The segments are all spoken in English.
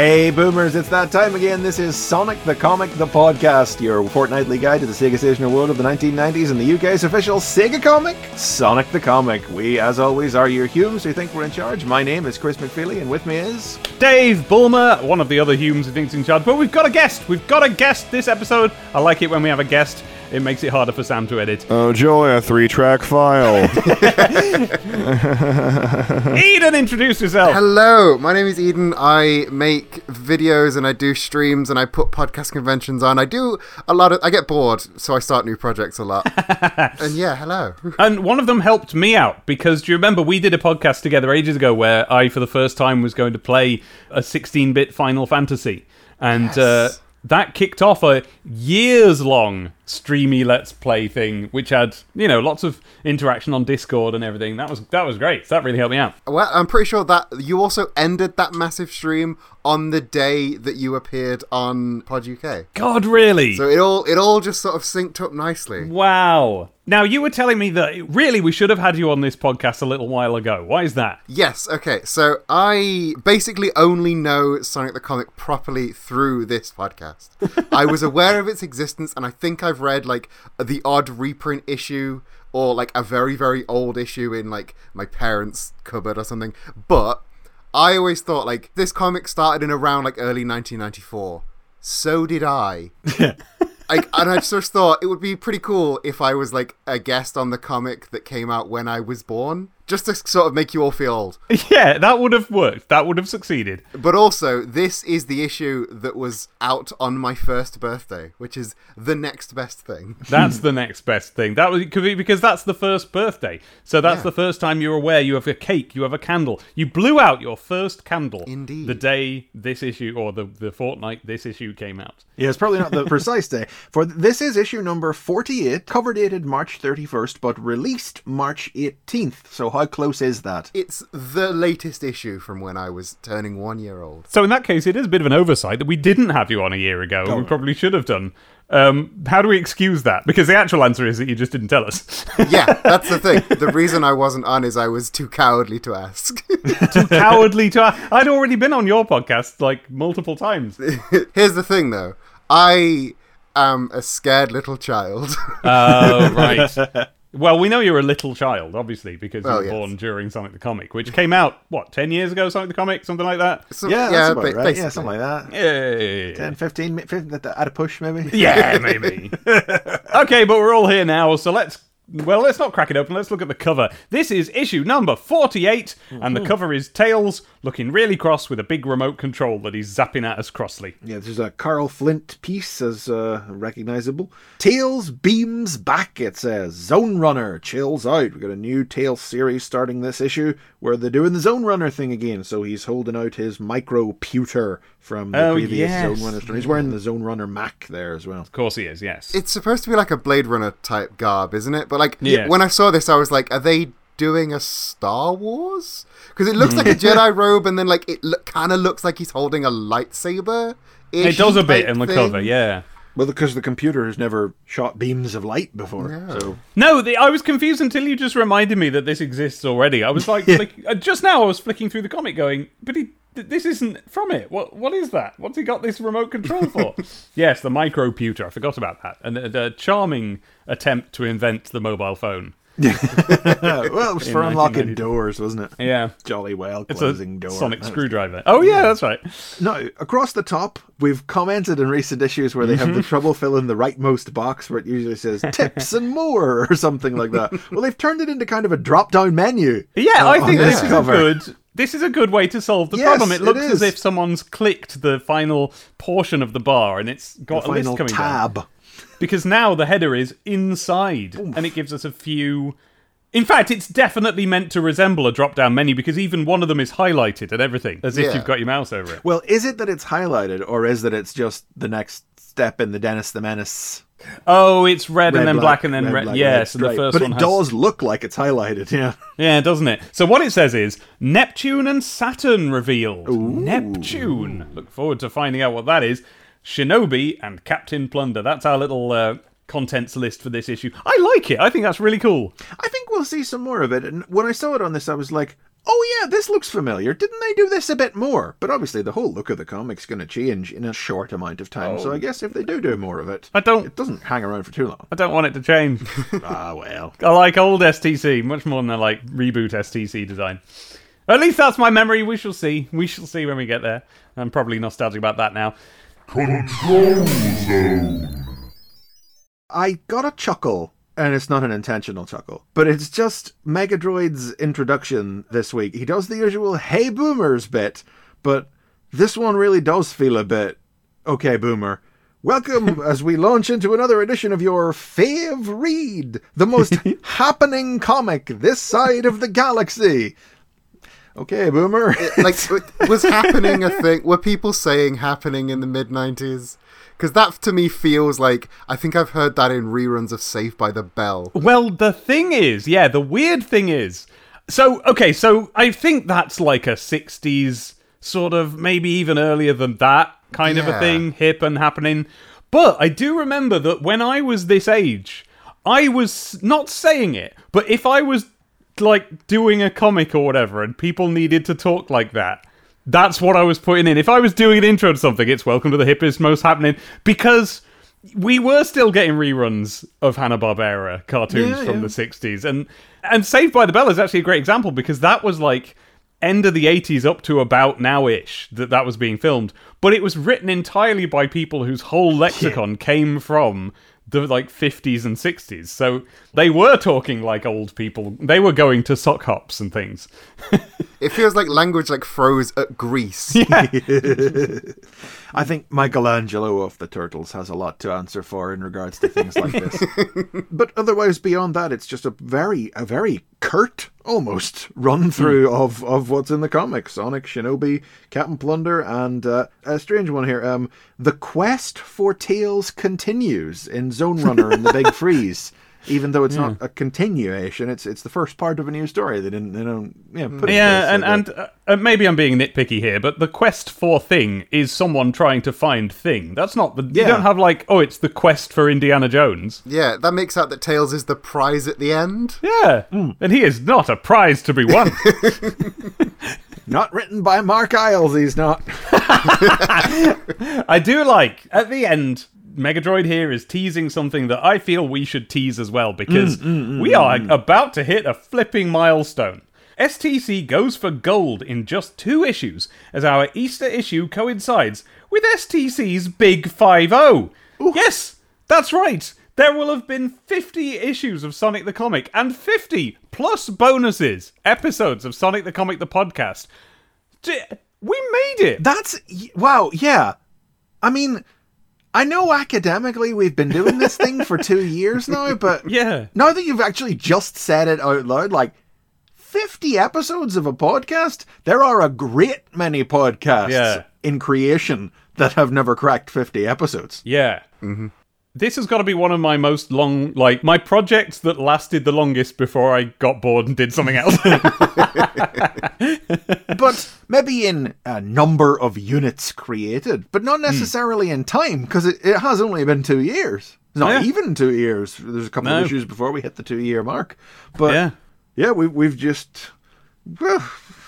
Hey boomers, it's that time again. This is Sonic the Comic, the podcast, your fortnightly guide to the Sega Stationer world of the 1990s and the UK's official Sega comic, Sonic the Comic. We, as always, are your Humes who think we're in charge. My name is Chris McFeely, and with me is. Dave Bulmer, one of the other Humes who thinks in charge. But we've got a guest. We've got a guest this episode. I like it when we have a guest. It makes it harder for Sam to edit. Oh joy, a three-track file. Eden, introduce yourself. Hello, my name is Eden. I make videos and I do streams and I put podcast conventions on. I do a lot of. I get bored, so I start new projects a lot. and yeah, hello. And one of them helped me out because do you remember we did a podcast together ages ago where I, for the first time, was going to play a 16 bit Final Fantasy? And uh, that kicked off a years long streamy let's play thing which had you know lots of interaction on discord and everything that was that was great that really helped me out Well, I'm pretty sure that you also ended that massive stream on the day that you appeared on Pod UK. god really So it all it all just sort of synced up nicely. wow now you were telling me that really we should have had you on this podcast a little while ago why is that Yes, okay. So I basically only know Sonic the Comic properly through this podcast. I was aware of its existence and I think I've read like the odd reprint issue or like a very very old issue in like my parents' cupboard or something. But I always thought like this comic started in around like early 1994. So did I. Like, and I just thought it would be pretty cool if I was like a guest on the comic that came out when I was born, just to sort of make you all feel old. yeah that would have worked that would have succeeded But also, this is the issue that was out on my first birthday, which is the next best thing. That's the next best thing. That was could be because that's the first birthday. So that's Yeah. the first time you're aware you have a cake, you have a candle. You blew out your first candle. Indeed. The day this issue or the the fortnight this issue came out. Yeah, it's probably not the precise day. For this is issue number 48, cover dated March 31st, but released March 18th. So how close is that? It's the latest issue from when I was turning one year old. So in that case, it is a bit of an oversight that we didn't have you on a year ago. and we probably should have done. Um, how do we excuse that? Because the actual answer is that you just didn't tell us. Yeah, that's the thing. The reason I wasn't on is I was too cowardly to ask. Too cowardly to. ask? I'd already been on your podcast like multiple times. Here's the thing, though. I am a scared little child. Oh, right. Well, we know you're a little child, obviously, because you oh, were yes. born during Sonic the Comic, which came out, what, 10 years ago, Sonic the Comic? Something like that? So- Yeah, that's about ba- right. Yeah, something like that. Yeah. 10, 15, 15 at, at a push, maybe? Yeah, maybe. okay, but we're all here now, so let's. Well, let's not crack it open. Let's look at the cover. This is issue number 48, and the cover is Tails looking really cross with a big remote control that he's zapping at us crossly. Yeah, there's a Carl Flint piece as uh, recognizable. Tails beams back, it says. Zone Runner chills out. We've got a new Tails series starting this issue where they're doing the Zone Runner thing again. So he's holding out his microputer from the Oh, previous yes. Zone Runner. story. He's wearing the Zone Runner Mac there as well. Of course he is, yes. It's supposed to be like a Blade Runner type garb, isn't it? But like Yes. when I saw this, I was like, are they doing a Star Wars? Because it looks like a Jedi robe, and then like it lo- kind of looks like he's holding a lightsaber. it does a bit in the cover, yeah. Well, because the computer has never shot beams of light before. So No, the, I was confused until you just reminded me that this exists already. I was like, flick, uh, just now I was flicking through the comic, going, but he, th- this isn't from it. What, what is that? What's he got this remote control for? yes, the microputer. I forgot about that. And a, a charming attempt to invent the mobile phone. well, it was for unlocking doors, wasn't it? Yeah, Jolly well it's closing a door. sonic screwdriver. Oh yeah, that's right. No, across the top, we've commented in recent issues where they have the trouble filling the rightmost box where it usually says tips and more or something like that. Well, they've turned it into kind of a drop down menu. Yeah, uh, I think this is cover. a good. This is a good way to solve the Yes, problem. It it looks as if someone's clicked the final portion of the bar and it's got The a list coming down. Because now the header is inside and it gives us a few in fact it's definitely meant to resemble a drop down menu because even one of them is highlighted and everything as if Yeah. you've got your mouse over it. Well, is it that it's highlighted or is that it's just the next step in the Dennis the Menace? oh it's red, Red, and then black, and then red, red, black, yes red the first but one it has does look like it's highlighted, yeah. yeah doesn't it? So what it says is neptune and saturn revealed. Neptune. Look forward to finding out what that is shinobi and captain plunder that's our little uh, contents list for this issue i like it i think that's really cool I think we'll see some more of it. And when I saw it on this, I was like, oh yeah, this looks familiar. Didn't they do this a bit more? But obviously, the whole look of the comic's going to change in a short amount of time. So I guess if they do do more of it, I don't. it doesn't hang around for too long. I don't want it to change. ah, well. I like old STC much more than I like reboot STC design. At least that's my memory. We shall see. We shall see when we get there. I'm probably nostalgic about that now. Control Zone. I got a chuckle, and it's not an intentional chuckle, but it's just Megadroid's introduction this week. He does the usual "Hey Boomers" bit, but this one really does feel a bit okay, Boomer. Welcome as we launch into another edition of your fave read, the most happening comic this side of the galaxy. Okay, Boomer. like w- was happening a thing were people saying happening in the mid 90s because that to me feels like i think i've heard that in reruns of Saved by the Bell Well, the thing is, yeah, the weird thing is. So, okay, so I think that's like a 60s sort of, maybe even earlier than that kind of a thing, hip and happening. But I do remember that when I was this age, I was not saying it, but if I was like doing a comic or whatever and people needed to talk like that, that's what I was putting in. If I was doing an intro to something, it's welcome to the hippest, most happening because we were still getting reruns of Hanna Barbera cartoons Yeah, from yeah. the '60s, and and Saved by the Bell is actually a great example because that was like end of the '80s up to about now-ish that that was being filmed, but it was written entirely by people whose whole lexicon came from the like 50s and 60s. So they were talking like old people. They were going to sock hops and things. it feels like language like froze at Grease I think Michelangelo of the Turtles has a lot to answer for in regards to things like this. but otherwise, beyond that, it's just a very, a very curt, almost run through of, of what's in the comics: Sonic, Shinobi, Captain Plunder, and uh, a strange one here. Um, the quest for Tails continues in Zone Runner and the Big Freeze. Even though it's not a continuation, it's it's the first part of a new story. They didn't, they don't, yeah, put it Yeah, and like and uh, uh, maybe I'm being nitpicky here, but the quest for thing is someone trying to find thing. That's not the. Yeah. You don't have like, oh, it's the quest for Indiana Jones. yeah that makes out that tails is the prize at the end Yeah, and he is not a prize to be won. not written by Mark Eyles. He's not. I do like at the end. Megadroid here is teasing something that I feel we should tease as well because mm, mm, mm, we are about to hit a flipping milestone. STC goes for gold in just two issues as our Easter issue coincides with STC's Big 5 0. Yes, that's right. There will have been 50 issues of Sonic the Comic and 50 plus bonuses episodes of Sonic the Comic the podcast. D- We made it. That's wow, yeah. I mean, I know academically we've been doing this thing for two years now, but Yeah. now that you've actually just said it out loud, like 50 episodes of a podcast, there are a great many podcasts Yeah. in creation that have never cracked 50 episodes. Yeah. Mm-hmm. This has got to be one of my most long, like, my projects that lasted the longest before I got bored and did something else. But maybe in a number of units created, but not hmm. necessarily in time, because it, it has only been two years. It's not Yeah. even two years. There's a couple No. of issues before we hit the two year mark. But yeah. Yeah, we, we've just. Well,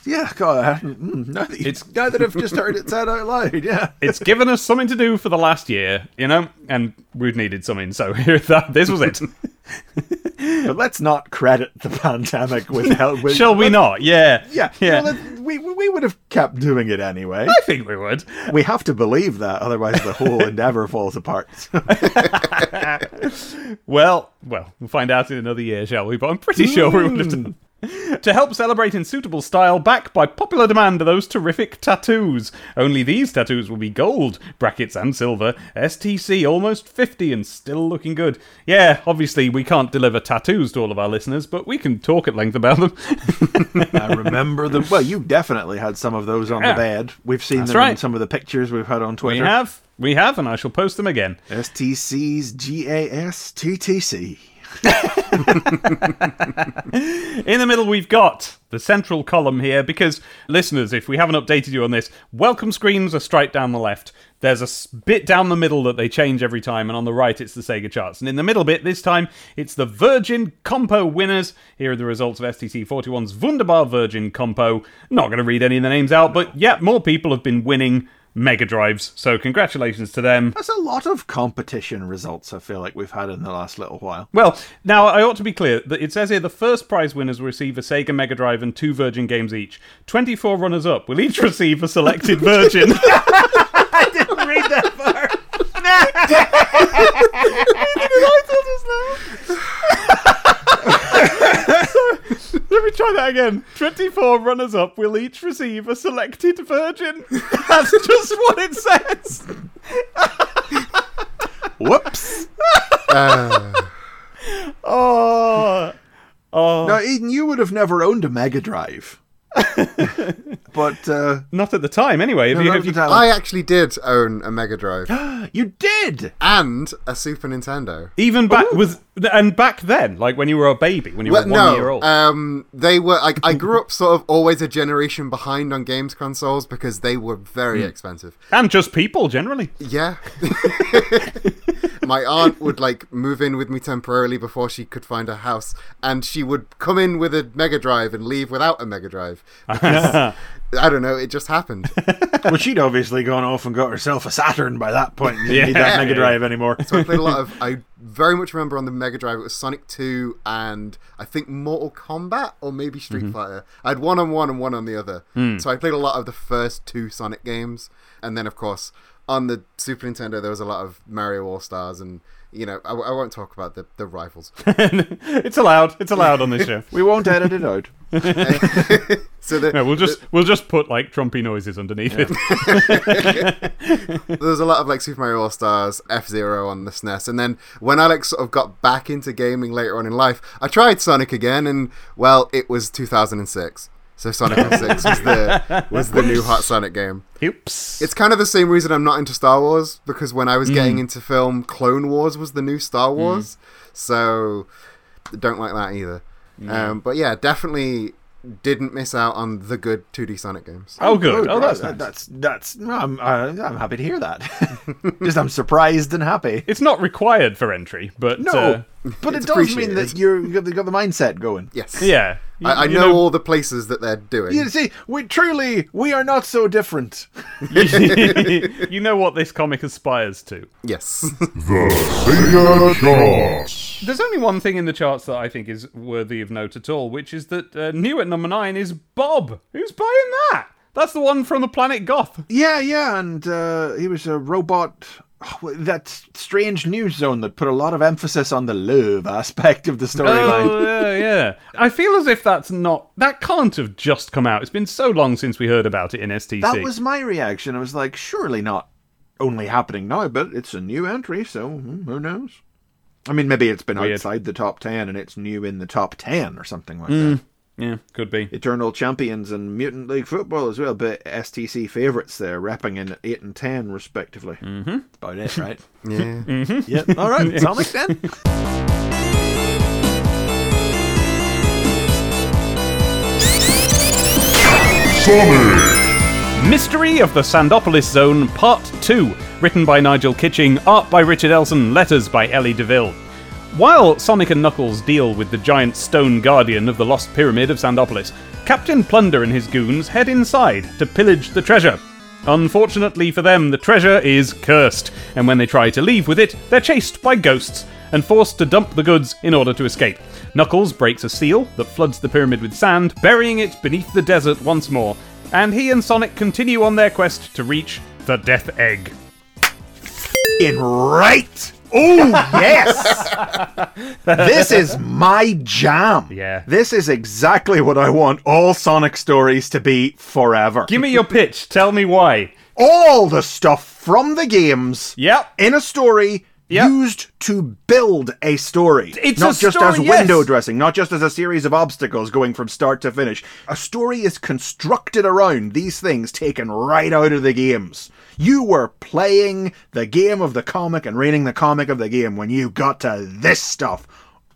yeah, God, I hadn't- mm, now, that you- It's- now that I've just heard it said out loud, yeah. It's given us something to do for the last year, you know, and we've needed something, so here that this was it. But let's not credit the pandemic with help. With, Shall we not? Yeah. Yeah, Yeah. well, we, we would have kept doing it anyway. I think we would. We have to believe that, otherwise the whole endeavor falls apart. Well, well, we'll find out in another year, shall we? But I'm pretty sure we would have done. To help celebrate in suitable style, back by popular demand are those terrific tattoos. Only these tattoos will be gold, brackets and silver, STC almost 50 and still looking good. Yeah, obviously we can't deliver tattoos to all of our listeners, but we can talk at length about them. I remember them. Well, you definitely had some of those on Yeah. the bed. We've seen That's them in some of the pictures we've had on Twitter. we have, we have, and I shall post them again. STC's G A S T T C. In the middle, we've got the central column here because, listeners, if we haven't updated you on this, welcome screens are straight down the left. There's a bit down the middle that they change every time, and on the right, it's the Sega charts. And in the middle bit, this time, it's the Virgin Compo winners. Here are the results of STC 41's Wunderbar Virgin Compo. Not going to read any of the names out, but yeah, more people have been winning Mega Drives. So, congratulations to them. That's a lot of competition results I feel like we've had in the last little while. Well, now I ought to be clear that it says here the first prize winners will receive a Sega Mega Drive and two Virgin games each. 24 runners up will each receive a selected Virgin. I didn't read that far. Let me try that again. 24 runners up will each receive a selected Virgin. That's just what it says. Whoops. Uh, Oh. Oh. now, Eden, you would have never owned a Mega Drive. but uh, Not at the time, anyway. Have no, you, not have you, at the time. I actually did own a Mega Drive you did. and a Super Nintendo. even back was and back then, like when you were a baby, when you Well, were one year old. um, they were. I, I grew up sort of always a generation behind on games consoles because they were very expensive. and just people generally. Yeah. My aunt would like move in with me temporarily before she could find a house, and she would come in with a Mega Drive and leave without a Mega Drive. I don't know, it just happened. well, she'd obviously gone off and got herself a Saturn by that point. and Didn't Yeah. need that Mega Drive anymore. So I played a lot of. I very much remember on the Mega Drive it was Sonic Two and I think Mortal Kombat or maybe Street mm-hmm. Fighter. I had one on one and one on the other. Hmm. So I played a lot of the first two Sonic games, and then of course on the Super Nintendo there was a lot of Mario All Stars and. You know, I, I won't talk about the, the rivals. it's allowed. It's allowed on this show. We won't edit it out. So the, No, we'll just we'll just put like trumpy noises underneath it. There's a lot of like Super Mario All Stars, F Zero on the SNES, and then when I like sort of got back into gaming later on in life, I tried Sonic again, and well, it was 2006. So Sonic 06 was the was the new hot Sonic game. Oops. It's kind of the same reason I'm not into Star Wars because when I was getting into film, Clone Wars was the new Star Wars. So don't like that either. Um, but yeah, definitely didn't miss out on the good 2D Sonic games. oh, good. Oh, that's right. nice. that's that's. I'm uh, I'm happy to hear that. Just I'm surprised and happy. It's not required for entry, but No, uh, but it does mean that you're you got, the, got the mindset going. Yes. yeah, You- I, I you know, all the places that they're doing. You see, we truly we are not so different. you know what this comic aspires to. Yes. The Sega Charts. There's only one thing in the charts that I think is worthy of note at all, which is that uh, new at number nine is Bob. Who's buying that? That's the one from the planet Goth. Yeah, yeah, and uh, he was a robot. Oh, That strange news zone that put a lot of emphasis on the love aspect of the storyline. Oh, yeah, yeah. I feel as if that's not. That can't have just come out. It's been so long since we heard about it in STC. That was my reaction. I was like, surely not only happening now, but it's a new entry, so hmm, who knows? I mean, maybe it's been Weird. outside the top 10 and it's new in the top 10 or something like that. Yeah, could be. Eternal Champions and Mutant League Football as well, but STC favourites there, repping in at 8 and 10 respectively. Mm-hmm. About it, right? yeah. yeah. All right, Sonic then. Sonic. Mystery of the Sandopolis Zone Part 2, written by Nigel Kitching, art by Richard Elson, letters by Ellie DeVille. While Sonic and Knuckles deal with the giant stone guardian of the lost pyramid of Sandopolis, Captain Plunder and his goons head inside to pillage the treasure. Unfortunately for them, the treasure is cursed, and when they try to leave with it, they're chased by ghosts and forced to dump the goods in order to escape. Knuckles breaks a seal that floods the pyramid with sand, burying it beneath the desert once more, and he and Sonic continue on their quest to reach the Death Egg. In right. Oh, yes! this is my jam. Yeah. This is exactly what I want all Sonic stories to be forever. Give me your pitch, tell me why. all the stuff from the games Yep. in a story Yep. used to build a story. It's not a just story, as yes. window dressing, not just as a series of obstacles going from start to finish. A story is constructed around these things taken right out of the games. You were playing the game of the comic and reading the comic of the game when you got to this stuff.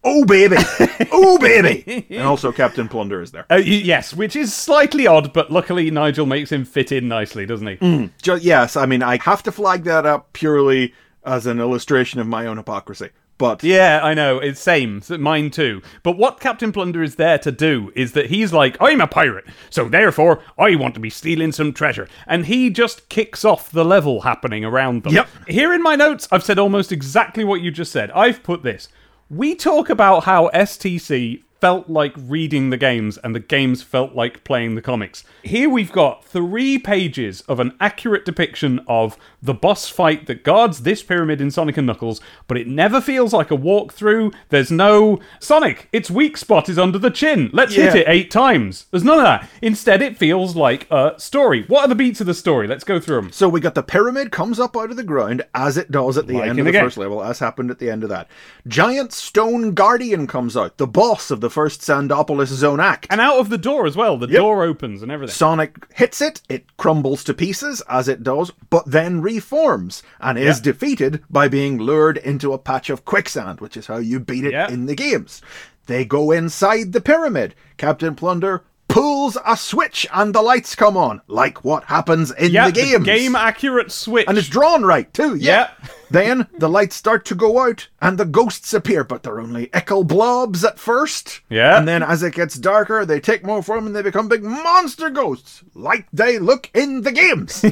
oh baby, oh baby, and also Captain Plunder is there. Uh, yes, which is slightly odd, but luckily Nigel makes him fit in nicely, doesn't he? Ju- yes, I mean I have to flag that up purely as an illustration of my own hypocrisy. But Yeah, I know. It's same. Mine too. But what Captain Plunder is there to do is that he's like, I'm a pirate, so therefore I want to be stealing some treasure. And he just kicks off the level happening around them. Yep. Here in my notes, I've said almost exactly what you just said. I've put this. We talk about how STC felt like reading the games and the games felt like playing the comics. Here we've got three pages of an accurate depiction of the boss fight that guards this pyramid in Sonic and Knuckles, but it never feels like a walkthrough. There's no Sonic, its weak spot is under the chin. Let's hit it eight times. There's none of that. Instead, it feels like a story. What are the beats of the story? Let's go through them. So we got the pyramid comes up out of the ground as it does at the Like end of the the game. first level, as happened at the end of that. Giant stone guardian comes out, the boss of the first Sandopolis zone act. And out of the door as well. The door opens and everything. Sonic hits it, it crumbles to pieces as it does, but then reforms and is Yeah. defeated by being lured into a patch of quicksand, which is how you beat it Yeah. in the games. They go inside the pyramid. Captain Plunder pulls a switch and the lights come on, like what happens in yeah, the games. game accurate switch. And it's drawn right too, yeah. Yeah. then the lights start to go out and the ghosts appear, but they're only ickle blobs at first. Yeah. And then as it gets darker, they take more form and they become big monster ghosts, like they look in the games.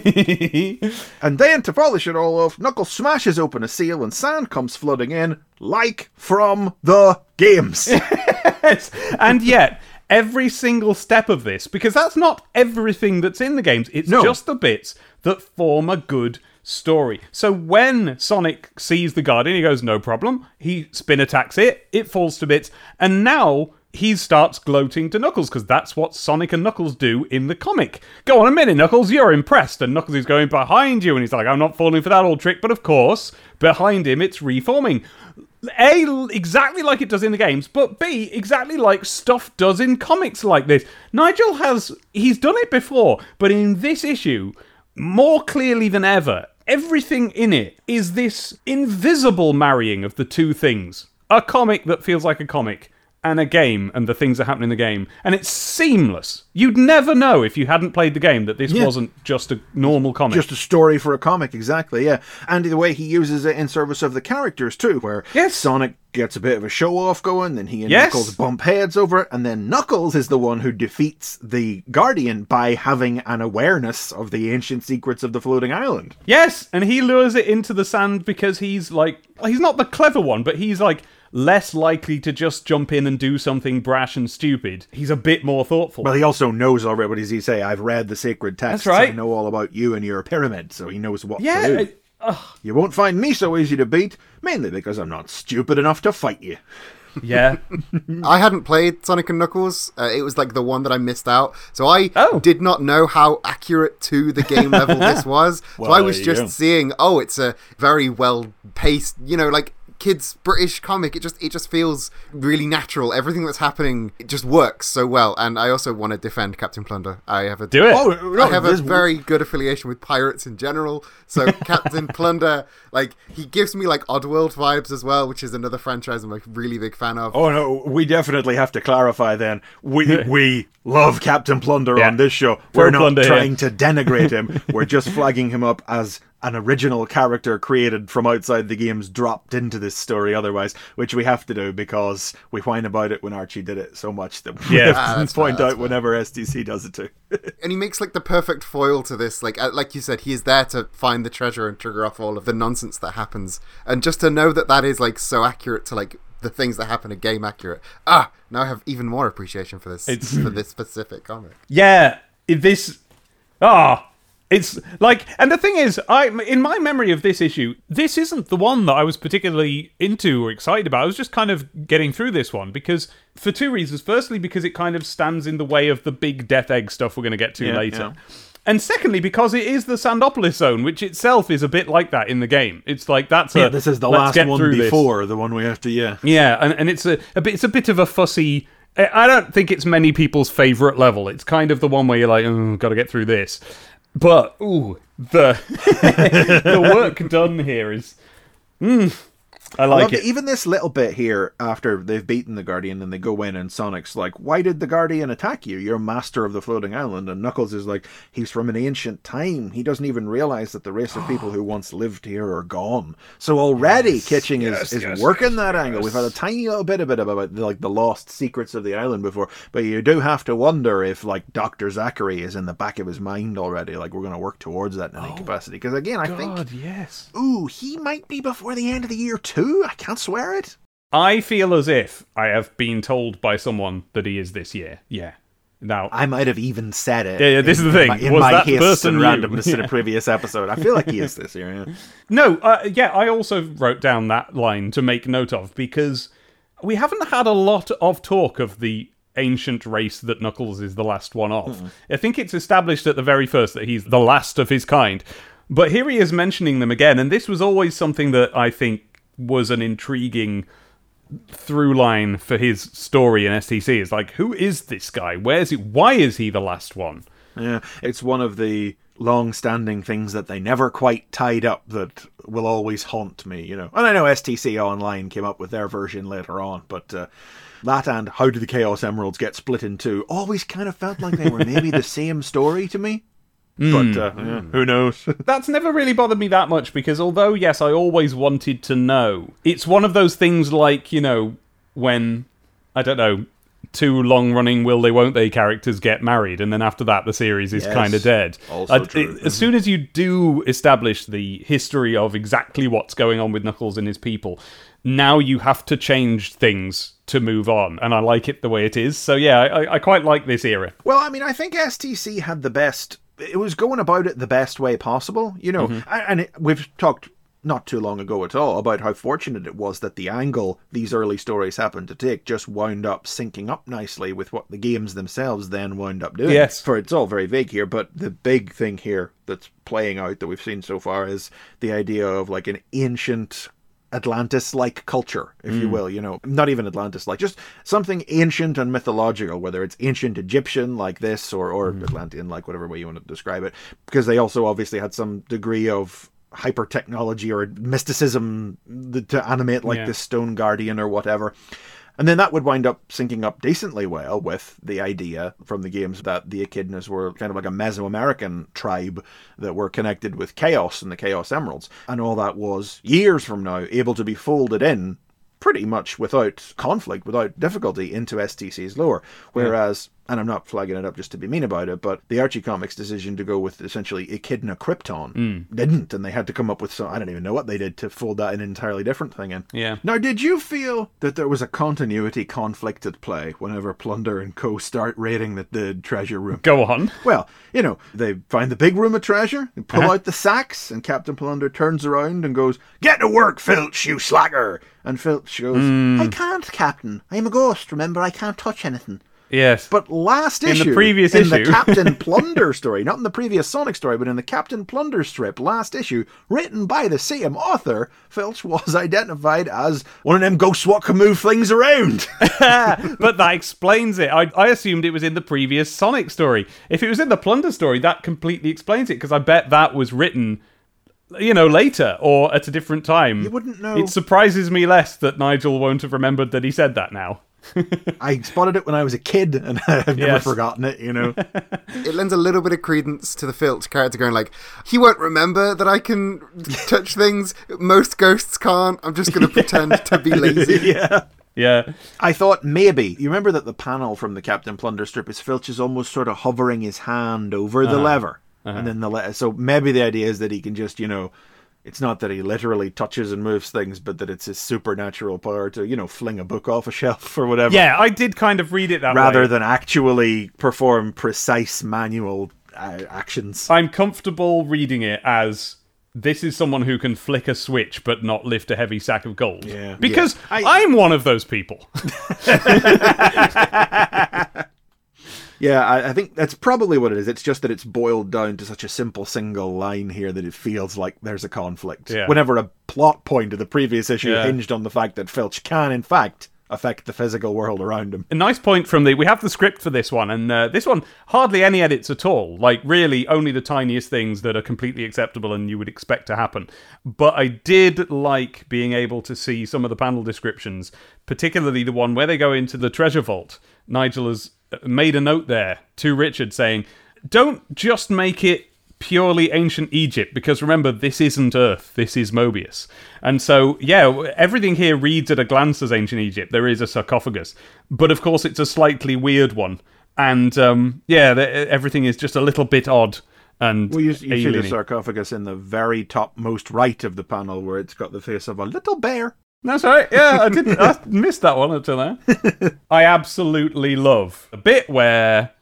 and then to polish it all off, Knuckles smashes open a seal and sand comes flooding in, like from the games. Yes. And yet, every single step of this, because that's not everything that's in the games, it's No. just the bits that form a good story. So when Sonic sees the Guardian, he goes, no problem. He spin attacks it, it falls to bits, and now he starts gloating to Knuckles because that's what Sonic and Knuckles do in the comic. Go on a minute, Knuckles, you're impressed. And Knuckles is going behind you, and he's like, I'm not falling for that old trick, but of course, behind him, it's reforming. A, exactly like it does in the games, but B, exactly like stuff does in comics like this. Nigel has, he's done it before, but in this issue, more clearly than ever, everything in it is this invisible marrying of the two things. A comic that feels like a comic, and a game, and the things that happen in the game. And it's seamless. You'd never know if you hadn't played the game that this Yeah. wasn't just a normal comic. Just a story for a comic, exactly, yeah. And the way he uses it in service of the characters, too, where Yes. Sonic gets a bit of a show off going, then he and Yes. Knuckles bump heads over it, and then Knuckles is the one who defeats the Guardian by having an awareness of the ancient secrets of the floating island. Yes, and he lures it into the sand because he's like he's not the clever one, but he's like less likely to just jump in and do something brash and stupid. He's a bit more thoughtful. Well, he also knows already, what does he say? I've read the sacred texts. That's right. I know all about you and your pyramid, so he knows what yeah, to do. it- ugh, You won't find me so easy to beat, mainly because I'm not stupid enough to fight you. yeah. I hadn't played Sonic and Knuckles. Uh, it was like the one that I missed out. So I Oh. did not know how accurate to the game level this was. so I was there you just go. seeing, oh, it's a very well paced, you know, like kids British comic. It just it just feels really natural. Everything that's happening it just works so well. And I also want to defend Captain Plunder. I have a Do it. Oh, no, I have a very good affiliation with pirates in general. So Captain Plunder, like he gives me like Oddworld vibes as well, which is another franchise I'm a really big fan of. Oh no, we definitely have to clarify then. We we love Captain Plunder Yeah. on this show. Pro We're not Plunder here. trying to denigrate him. We're just flagging him up as an original character created from outside the games dropped into this story otherwise, which we have to do because we whine about it when Archie did it so much that we Yeah. have Ah, to that's fair, point that's out whenever STC does it too. and he makes like the perfect foil to this. Like uh, like you said, he is there to find the treasure and trigger off all of the nonsense that happens. And just to know that that is like so accurate to like the things that happen in game accurate. Ah, now I have even more appreciation for this It's- for this specific comic. Yeah, it- this. Ah, it's like, and the thing is, I in my memory of this issue, this isn't the one that I was particularly into or excited about. I was just kind of getting through this one because for two reasons. Firstly, because it kind of stands in the way of the big Death Egg stuff we're going to get to Yeah, later. yeah. And secondly, because it is the Sandopolis zone, which itself is a bit like that in the game. It's like that's a this is the last one through this. before the one we have to yeah. Yeah, and, and it's a, a bit it's a bit of a fussy. I I don't think it's many people's favorite level. It's kind of the one where you're like, oh, got to get through this. But ooh, the the work done here is. Mm, I like love it. Even this little bit here, after they've beaten the Guardian and they go in, and Sonic's like, Why did the Guardian attack you? You're master of the floating island. And Knuckles is like, He's from an ancient time. He doesn't even realize that the race of people who once lived here are gone. So already Kitching yes, is, is yes, working yes, that angle. We've had a tiny little bit of it about like the lost secrets of the island before, but you do have to wonder if like Dr. Zachary is in the back of his mind already. Like we're going to work towards that in any oh capacity. Because again, I think God, yes. Ooh, he might be before the end of the year too. I can't swear it. I feel as if I have been told by someone that he is this year. Yeah. Now, I might have even said it. Yeah, yeah, this in, is the thing. In my, in Was that person randomness in Yeah. a previous episode. I feel like he is this year. Yeah. No, uh, yeah, I also wrote down that line to make note of because we haven't had a lot of talk of the ancient race that Knuckles is the last one of. I think it's established at the very first that he's the last of his kind. But here he is mentioning them again, and this was always something that I think was an intriguing through line for his story in STC. Is like, who is this guy? Where's he? Why is he the last one? Yeah, it's one of the long-standing things that they never quite tied up that will always haunt me. You know, and I know STC Online came up with their version later on, but. Uh, that and how do the Chaos Emeralds get split in two always kind of felt like they were maybe the same story to me. But uh, yeah, who knows? That's never really bothered me that much because although, yes, I always wanted to know, it's one of those things like, you know, when, I don't know, two long running will they won't they characters get married and then after that the series is Yes. kind of dead. Also Uh, true. it- as soon as you do establish the history of exactly what's going on with Knuckles and his people, now you have to change things to move on and I like it the way it is. So yeah, I, I quite like this era. Well, I mean, I think STC had the best. It was going about it the best way possible, you know. Mm-hmm. And it, we've talked not too long ago at all about how fortunate it was that the angle these early stories happened to take just wound up syncing up nicely with what the games themselves then wound up doing. Yes. For it's all very vague here, but the big thing here that's playing out that we've seen so far is the idea of like an ancient Atlantis like culture, if you hmm. will, you know, not even Atlantis like, just something ancient and mythological, whether it's ancient Egyptian like this or, or hmm. Atlantean like whatever way you want to describe it, because they also obviously had some degree of hyper technology or mysticism to animate like Yeah. this stone guardian or whatever. And then that would wind up syncing up decently well with the idea from the games that the Echidnas were kind of like a Mesoamerican tribe that were connected with Chaos and the Chaos Emeralds. And all that was, years from now, able to be folded in pretty much without conflict, without difficulty into STC's lore. Whereas, and I'm not flagging it up just to be mean about it, but the Archie Comics decision to go with essentially Echidna Krypton didn't, and they had to come up with some, I don't even know what they did to fold that an entirely different thing in. Yeah. Now, did you feel that there was a continuity conflict at play whenever Plunder and Co. start raiding the, the treasure room? Go on. Well, you know, they find the big room of treasure, they pull Uh-huh. out the sacks, and Captain Plunder turns around and goes, Get to work, Filch, you slacker! And Filch goes, Hmm. I can't, Captain. I'm a ghost, remember? I can't touch anything. Yes. But last In the issue, previous in the. Captain Plunder story, not in the previous Sonic story, but in the Captain Plunder strip, last issue, written by the same author, Filch was identified as one of them ghosts what can move things around. but that explains it. I, I assumed it was in the previous Sonic story. If it was in the Plunder story, that completely explains it because I bet that was written, you know, later or at a different time. You wouldn't know. It surprises me less that Nigel won't have remembered that he said that now. I spotted it when I was a kid, and I've never Yes. forgotten it. You know, It lends a little bit of credence to the Filch character going like, he won't remember that I can touch things. Most ghosts can't. I'm just going to pretend to be lazy. yeah. Yeah. I thought maybe you remember that the panel from the Captain Plunder strip is Filch is almost sort of hovering his hand over the uh-huh. lever, uh-huh. and then the le- so maybe the idea is that he can just you know. It's not that he literally touches and moves things, but that it's his supernatural power to, you know, fling a book off a shelf or whatever. Yeah, I did kind of read it that way. rather way. than actually perform precise manual uh, actions. I'm comfortable reading it as this is someone who can flick a switch but not lift a heavy sack of gold. Yeah. Because Yeah. I- I'm one of those people. Yeah, I, I think that's probably what it is. It's just that it's boiled down to such a simple single line here that it feels like there's a conflict. Yeah. Whenever a plot point of the previous issue Yeah. hinged on the fact that Filch can, in fact, affect the physical world around him. A nice point from the. We have the script for this one, and uh, this one hardly any edits at all. Like really, only the tiniest things that are completely acceptable and you would expect to happen. But I did like being able to see some of the panel descriptions, particularly the one where they go into the treasure vault. Nigel has made a note there to Richard saying, "Don't just make it." Purely ancient Egypt, because remember, this isn't Earth, this is Mobius. And so, yeah, everything here reads at a glance as ancient Egypt. There is a sarcophagus, but of course, it's a slightly weird one. And um, yeah, the, everything is just a little bit odd and Well, you, you see the sarcophagus in the very top most right of the panel where it's got the face of a little bear. That's right. Yeah, I didn't. I missed that one until now. I absolutely love a bit where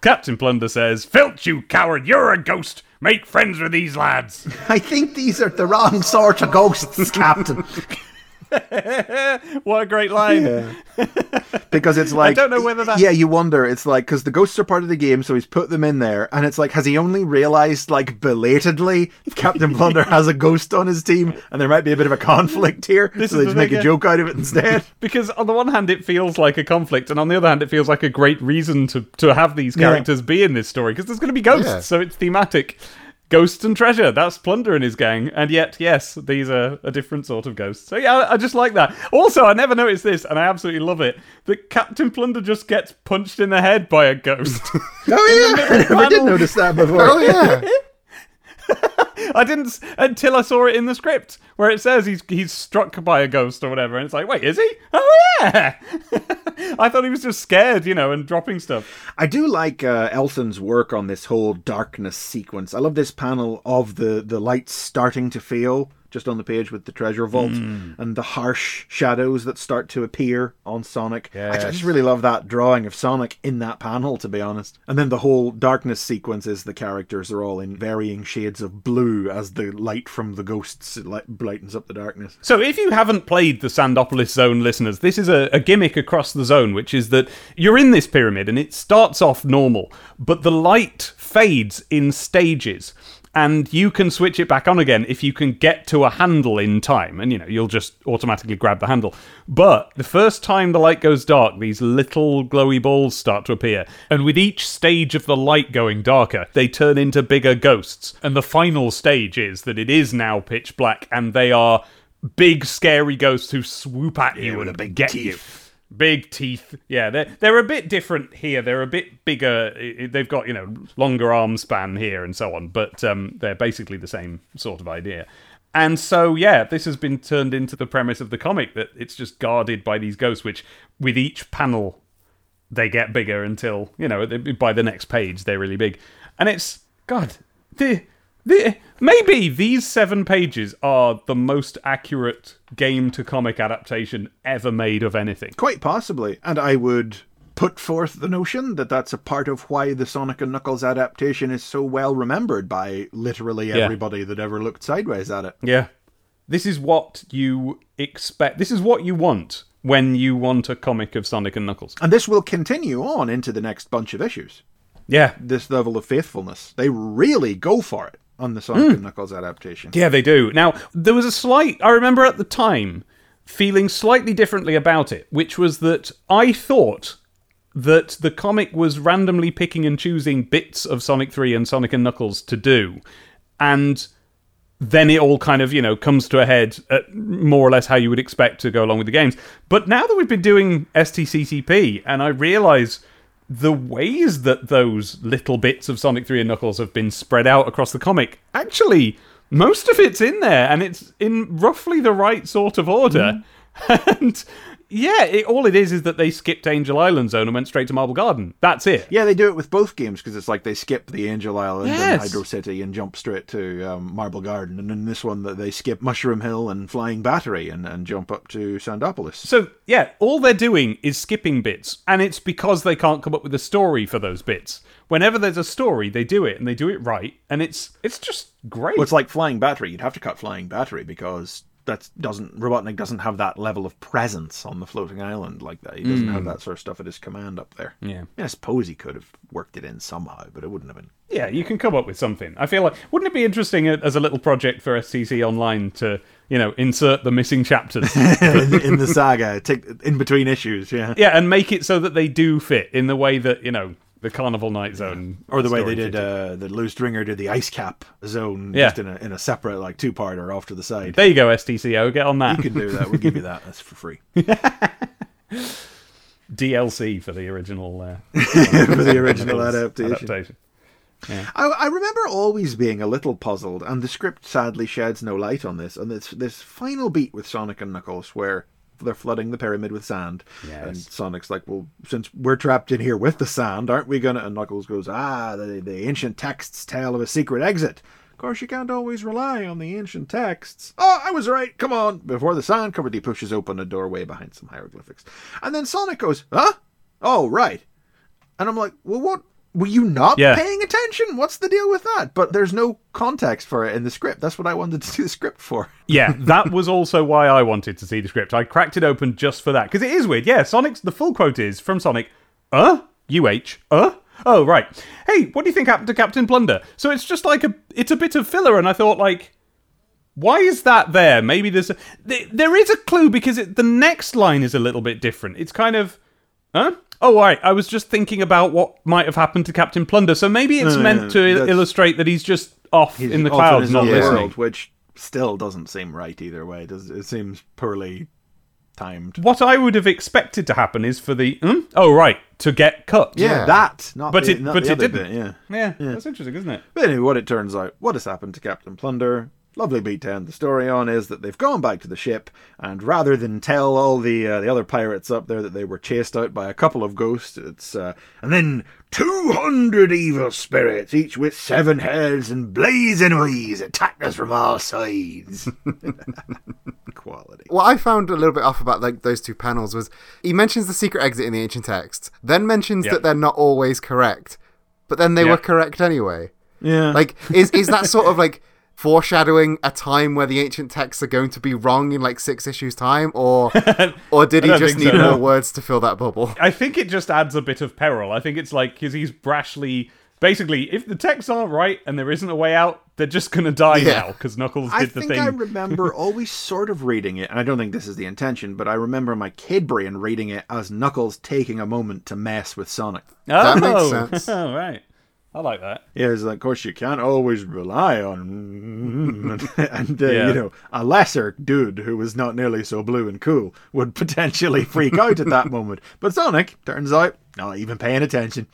Captain Plunder says, "Filch, you coward! You're a ghost. Make friends with these lads." I think these are the wrong sort of ghosts, Captain. what a great line! because it's like I don't know whether that- yeah you wonder it's like because the ghosts are part of the game so he's put them in there and it's like has he only realized like belatedly captain Blunder has a ghost on his team and there might be a bit of a conflict here This so they just make a yeah. joke out of it instead Because on the one hand, it feels like a conflict, and on the other hand, it feels like a great reason to to have these Yeah. characters be in this story because there's going to be ghosts, Yeah. so it's thematic. Ghosts and treasure. That's Plunder and his gang. And yet, yes, these are a different sort of ghost. So, yeah, I just like that. Also, I never noticed this, and I absolutely love it that Captain Plunder just gets punched in the head by a ghost. oh yeah i never did panel. notice that before Oh yeah. I didn't until I saw it in the script where it says he's he's struck by a ghost or whatever, and it's like, wait, is he? Oh yeah. I thought he was just scared, you know, and dropping stuff. I do like uh, Elson's work on this whole darkness sequence. I love this panel of the the lights starting to fail just on the page with the treasure vault Hmm. and the harsh shadows that start to appear on Sonic. I, I just really love that drawing of Sonic in that panel, to be honest. And then the whole darkness sequence is the characters are all in varying shades of blue as the light from the ghosts brightens up the darkness. So, if you haven't played the Sandopolis Zone, listeners, this is a, a gimmick across the zone, which is that you're in this pyramid and it starts off normal, but the light fades in stages. And you can switch it back on again if you can get to a handle in time. And, you know, you'll just automatically grab the handle. But the first time the light goes dark, these little glowy balls start to appear. And with each stage of the light going darker, they turn into bigger ghosts. And the final stage is that it is now pitch black and they are big scary ghosts who swoop at you and big get teeth. you. Big teeth. Yeah, they're they're a bit different here. They're a bit bigger. They've got you know longer arm span here and so on, but um, they're basically the same sort of idea. And so yeah, this has been turned into the premise of the comic that it's just guarded by these ghosts, which with each panel they get bigger until you know by the next page they're really big, and it's God. The, maybe these seven pages are the most accurate game to comic adaptation ever made of anything. Quite possibly. And I would put forth the notion that that's a part of why the Sonic and Knuckles adaptation is so well remembered by literally everybody that ever looked sideways at it. Yeah. This is what you expect. This is what you want when you want a comic of Sonic and Knuckles. And this will continue on into the next bunch of issues. Yeah. This level of faithfulness. They really go for it on the Sonic and hmm. Knuckles adaptation. Yeah, they do. Now, there was a slight. I remember at the time feeling slightly differently about it, which was that I thought that the comic was randomly picking and choosing bits of Sonic 3 and Sonic and Knuckles to do. And then it all kind of, you know, comes to a head more or less how you would expect to go along with the games. But now that we've been doing STCCP, and I realize the ways that those little bits of Sonic 3 and Knuckles have been spread out across the comic, actually, most of it's in there, and it's in roughly the right sort of order. Mm-hmm. and yeah, it, all it is is that they skipped Angel Island Zone and went straight to Marble Garden. That's it. Yeah, they do it with both games because it's like they skip the Angel Island and Hydro City and jump straight to um, Marble Garden. And in this one, that they skip Mushroom Hill and Flying Battery and, and jump up to Sandopolis. So yeah, all they're doing is skipping bits, and it's because they can't come up with a story for those bits. Whenever there's a story, they do it and they do it right, and it's it's just great. Well, it's like Flying Battery. You'd have to cut Flying Battery because that doesn't Robotnik doesn't have that level of presence on the floating island like that. He doesn't have mm. that sort of stuff at his command up there. Yeah. I suppose he could have worked it in somehow, but it wouldn't have been. yeah, you can come up with something. I feel like wouldn't it be interesting as a little project for STC Online to you know, insert the missing chapters. in, in the saga, take in between issues, yeah. yeah, and make it so that they do fit in the way that, you know, the Carnival Night Zone. Or the way they did uh, the Lew Stringer did the Ice Cap zone Yeah. just in a in a separate like two parter off to the side. There you go, STCO. Get on that. You can do that. We'll give you that. That's for free. DLC for the original uh, for the original adaptation. adaptation. I, I remember always being a little puzzled, and the script sadly sheds no light on this. And this this final beat with Sonic and Knuckles, where they're flooding the pyramid with sand, Yes. and Sonic's like, "Well, since we're trapped in here with the sand, aren't we gonna?" And Knuckles goes, "Ah, the the ancient texts tell of a secret exit." Of course, you can't always rely on the ancient texts. Oh, I was right. Come on. Before the sand covered, he pushes open a doorway behind some hieroglyphics, and then Sonic goes, "Huh? Oh, right." And I'm like, well, what? Were you not Yeah. paying attention? What's the deal with that? But there's no context for it in the script. That's what I wanted to see the script for. Yeah, that was also why I wanted to see the script. I cracked it open just for that because it is weird. Yeah, Sonic's the full quote is from Sonic. Uh, UH. Uh. Oh right. Hey, what do you think happened to Captain Plunder? So it's just like a, it's a bit of filler, and I thought like, why is that there? Maybe there's, a, there, there is a clue because it, the next line is a little bit different. It's kind of, huh? Oh right. I was just thinking about what might have happened to Captain Plunder. So maybe it's no, meant no, to that's- illustrate that he's just off He's in the off clouds, his not own listening. world, which still doesn't seem right either way. It, does, it seems poorly timed. What I would have expected to happen is for the hmm? oh right to get cut. Yeah. that. Not But the, it- not but the it didn't. Bit, yeah. yeah, that's interesting, isn't it? But anyway, what it turns out, what has happened to Captain Plunder? Lovely beat to end the story on is that they've gone back to the ship, and rather than tell all the uh, the other pirates up there that they were chased out by a couple of ghosts, it's uh, and then two hundred evil spirits, each with seven heads and blazing eyes, attacked us from all sides. Quality. What I found a little bit off about like those two panels was he mentions the secret exit in the ancient texts, then mentions Yeah. that they're not always correct, but then they Yeah. were correct anyway. Yeah. Like, is is that sort of like foreshadowing a time where the ancient texts are going to be wrong in like six issues time, or or did he just need so, more words to fill that bubble? I think it just adds a bit of peril. I think it's like because he's brashly. Basically, if the texts aren't right and there isn't a way out, they're just gonna die Yeah. now because Knuckles did I the think thing. I remember always sort of reading it, and I don't think this is the intention, but I remember my kid brain reading it as Knuckles taking a moment to mess with Sonic. oh, That makes sense. oh, right. I like that. Yeah, it's like, of course, you can't always rely on. and, uh, Yeah. you know, a lesser dude who was not nearly so blue and cool would potentially freak out at that moment. But Sonic, turns out, not even paying attention.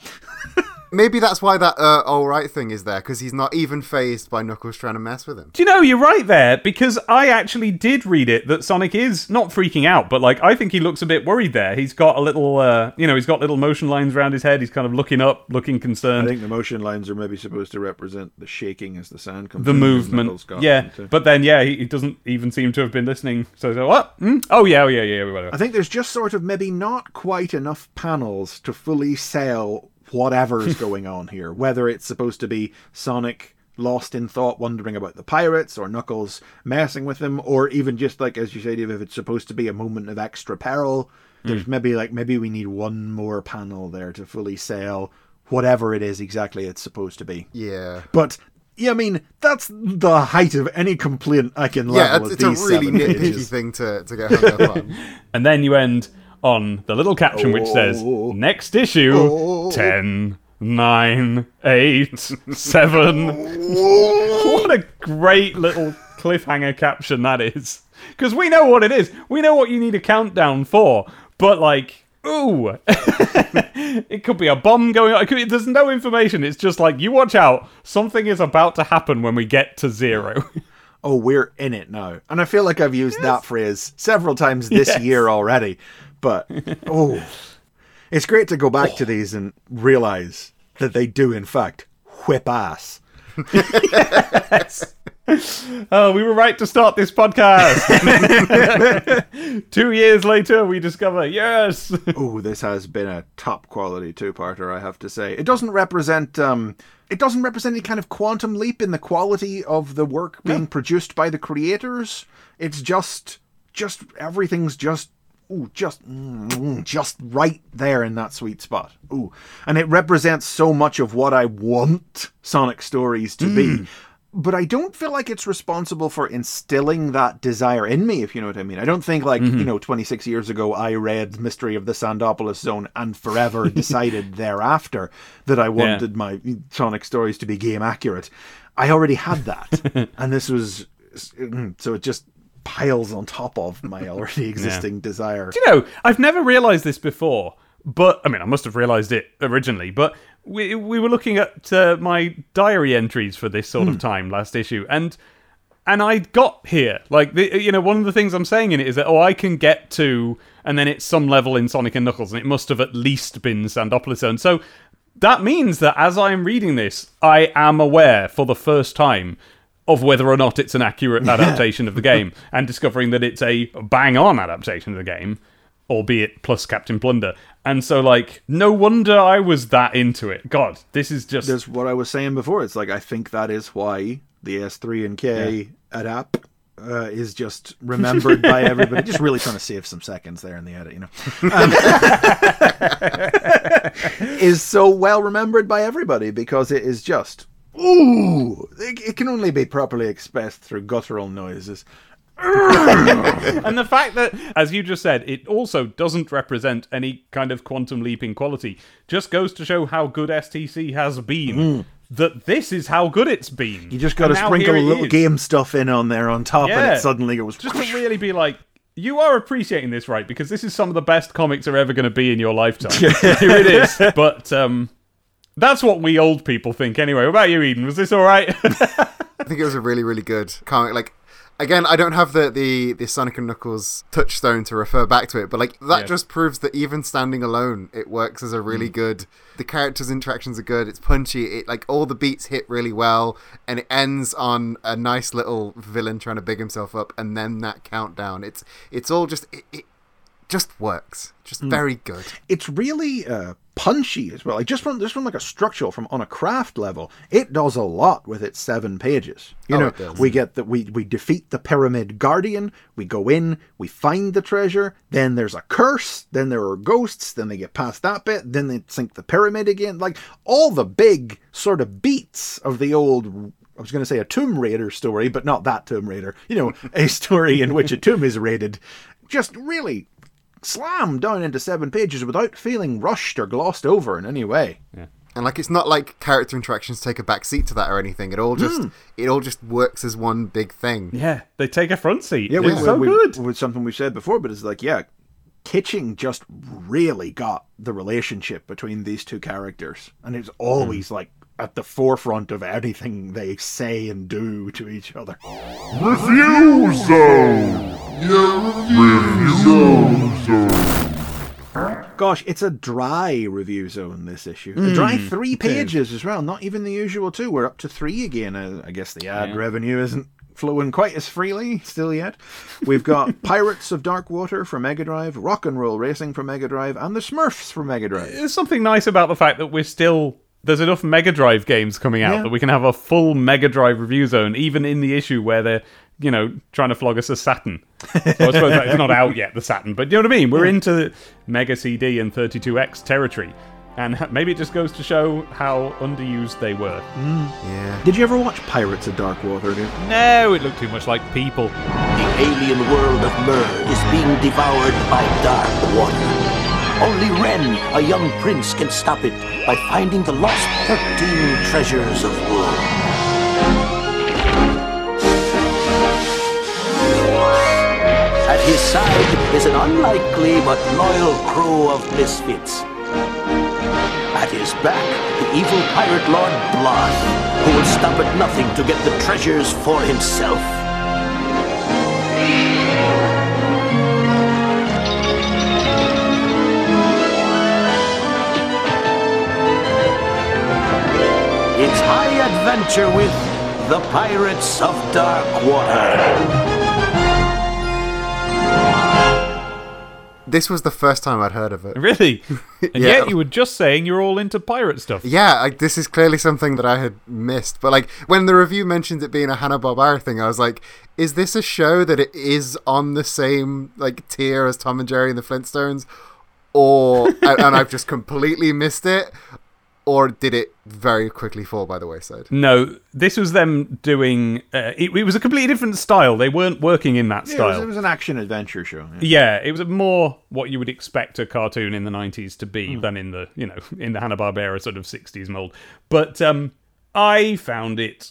Maybe that's why that uh, all right thing is there because he's not even phased by Knuckles trying to mess with him. Do you know you're right there because I actually did read it that Sonic is not freaking out, but like I think he looks a bit worried there. He's got a little, uh, you know, he's got little motion lines around his head. He's kind of looking up, looking concerned. I think the motion lines are maybe supposed to represent the shaking as the sand comes the movement. Knuckles got Yeah, them but then yeah, he, he doesn't even seem to have been listening. So, so what? Hmm? Oh yeah, oh yeah, yeah, whatever. I think there's just sort of maybe not quite enough panels to fully sell whatever's going on here. Whether it's supposed to be Sonic lost in thought, wondering about the pirates, or Knuckles messing with him, or even just like as you said, if it's supposed to be a moment of extra peril. There's hmm. maybe like maybe we need one more panel there to fully sell whatever it is exactly it's supposed to be. Yeah. But yeah, I mean that's the height of any complaint I can Yeah, level it's, at it's a really seven nitpicky thing to, to get hung up on. And then you end on the little caption which says Oh. next issue Oh. 10 9 8 7 What a great little cliffhanger caption that is. Cuz we know what it is. We know what you need a countdown for. But like Ooh, it could be a bomb going on. It could, there's no information. It's just like you watch out. Something is about to happen when we get to zero. oh, we're in it now. And I feel like I've used that phrase several times this Yes. year already. But, oh, it's great to go back to these and realize that they do, in fact, whip ass. Oh, we were right to start this podcast. Two years later, we discover yes. Oh, this has been a top quality two-parter, I have to say. It doesn't represent um it doesn't represent any kind of quantum leap in the quality of the work being produced by the creators. It's just just everything's just ooh, just mm, just right there in that sweet spot. Ooh. And it represents so much of what I want Sonic stories to be. Mm. but I don't feel like it's responsible for instilling that desire in me, if you know what I mean. I don't think, like, you mm-hmm. know, 26 years ago, I read Mystery of the Sandopolis Zone and forever decided thereafter that I wanted my Sonic stories to be game accurate. I already had that. and this was. Mm, so it just piles on top of my already existing desire. you know, I've never realized this before, but I mean, I must have realized it originally, but we we were looking at uh, my diary entries for this sort of time last issue, and and I got here. Like, the, you know, one of the things I'm saying in it is that oh, I can get to, and then it's some level in Sonic and Knuckles, and it must have at least been Sandopolis Zone. So that means that as I'm reading this, I am aware for the first time of whether or not it's an accurate adaptation of the game, and discovering that it's a bang on adaptation of the game, albeit plus Captain Plunder. And so, like, no wonder I was that into it. God, this is just. There's what I was saying before. It's like, I think that is why the S3 and K adapt. Uh, is just remembered by everybody. Just really trying to save some seconds there in the edit, you know. Um, is so well remembered by everybody because it is just ooh. It, it can only be properly expressed through guttural noises. and the fact that, as you just said, it also doesn't represent any kind of quantum leaping quality just goes to show how good STC has been. That this is how good it's been. Mm. You just got to And sprinkle a little is. game stuff in on there on top, and Yeah. it suddenly goes. Just to really be like, you are appreciating this, right? Because this is some of the best comics are ever going to be in your lifetime. Here it is. But um, that's what we old people think anyway. What about you, Eden? Was this all right? I think it was a really, really good comic. Like, again, I don't have the the, the Sonic and Knuckles touchstone to refer back to it, but like that Yeah. just proves that even standing alone, it works as a really good. The characters' interactions are good. It's punchy. It like all the beats hit really well, and it ends on a nice little villain trying to big himself up, and then that countdown. It's it's all just it, it just works. Just very good. it's really uh, punchy as well. Like just from just from like a structural, from on a craft level, it does a lot with its seven pages. You Oh, know, we get that we we defeat the pyramid guardian. We go in, we find the treasure. Then there's a curse. Then there are ghosts. Then they get past that bit. Then they sink the pyramid again. Like all the big sort of beats of the old. I was going to say a Tomb Raider story, but not that Tomb Raider. You know, a story in which a tomb is raided. Just really slammed down into seven pages without feeling rushed or glossed over in any way. Yeah. And like it's not like character interactions take a back seat to that or anything. It all just hmm. it all just works as one big thing. yeah, they take a front seat. Yeah, it's we, so we, good. With something we've said before, but it's like, yeah, Kitching just really got the relationship between these two characters, and it's always like at the forefront of anything they say and do to each other. Review Zone! Review Zone! Gosh, it's a dry review zone this issue. a dry three pages as well, not even the usual two. We're up to three again. Uh, I guess the ad revenue isn't flowing quite as freely still yet. We've got Pirates of Dark Water for Mega Drive, Rock and Roll Racing for Mega Drive, and the Smurfs for Mega Drive. There's something nice about the fact that we're still there's enough Mega Drive games coming out Yeah. that we can have a full Mega Drive review zone, even in the issue where they're you know trying to flog us a Saturn. So I suppose that it's not out yet, the Saturn, but you know what I mean. We're into Mega CD and 32X territory, and maybe it just goes to show how underused they were. Mm. Yeah. Did you ever watch Pirates of Dark Water? Dude? No, it looked too much like people. The alien world of Mer is being devoured by dark water. Only Ren, a young prince, can stop it by finding the lost 13 treasures of Rule. At his side is an unlikely but loyal crew of misfits. At his back, the evil pirate lord Bloth, who will stop at nothing to get the treasures for himself. It's high adventure with the Pirates of Dark Water. This was the first time I'd heard of it. Really? And Yeah. yet you were just saying you're all into pirate stuff. Yeah, like, this is clearly something that I had missed. But like when the review mentioned it being a Hanna Barbera thing, I was like, is this a show that it is on the same like tier as Tom and Jerry and the Flintstones, or and, and I've just completely missed it, or did it very quickly fall by the wayside? No, this was them doing. Uh, it, it was a completely different style. They weren't working in that Yeah, it, was, style. it was an action adventure show. yeah. Yeah, it was more what you would expect a cartoon in the 90s to be Hmm. than in the, you know, in the Hanna-Barbera sort of 60s mold. But um I found it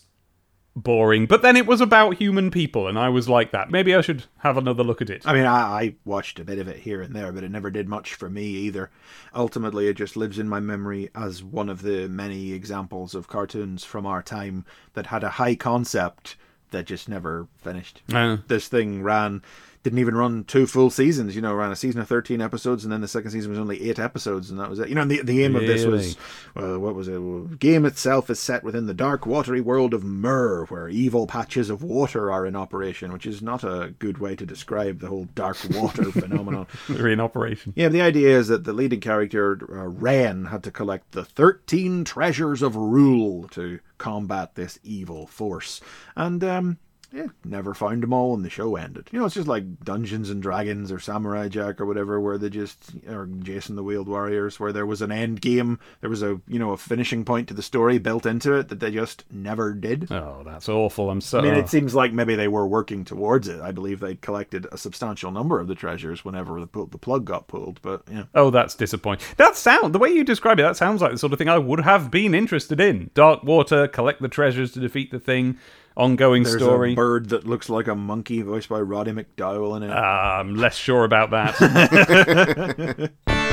boring. But then it was about human people and I was like that. Maybe I should have another look at it. I mean, I, I watched a bit of it here and there, but it never did much for me either. Ultimately, it just lives in my memory as one of the many examples of cartoons from our time that had a high concept that just never finished. Uh, This thing ran, didn't even run two full seasons. You know, ran a season of thirteen episodes, and then the second season was only eight episodes, and that was it. You know, and the the aim of this was, uh, what was it? Well, game itself is set within the dark, watery world of Mer, where evil patches of water are in operation, which is not a good way to describe the whole dark water phenomenon. they're in operation. Yeah, the idea is that the leading character, uh, Ren, had to collect the 13 treasures of rule to combat this evil force. And, um, yeah, never found them all and the show ended. You know, it's just like Dungeons and Dragons or Samurai Jack or whatever, where they just, or Jayce and the Wheeled Warriors, where there was an end game, there was a, you know, a finishing point to the story built into it that they just never did. Oh, that's awful. I'm so I mean, it seems like maybe they were working towards it. I believe they collected a substantial number of the treasures whenever the, the plug got pulled, but yeah. Oh, that's disappointing. That sound, the way you describe it, that sounds like the sort of thing I would have been interested in. Dark water, collect the treasures to defeat the thing, ongoing There's story. a bird that looks like a monkey, voiced by Roddy McDowall in it. Uh, I'm less sure about that.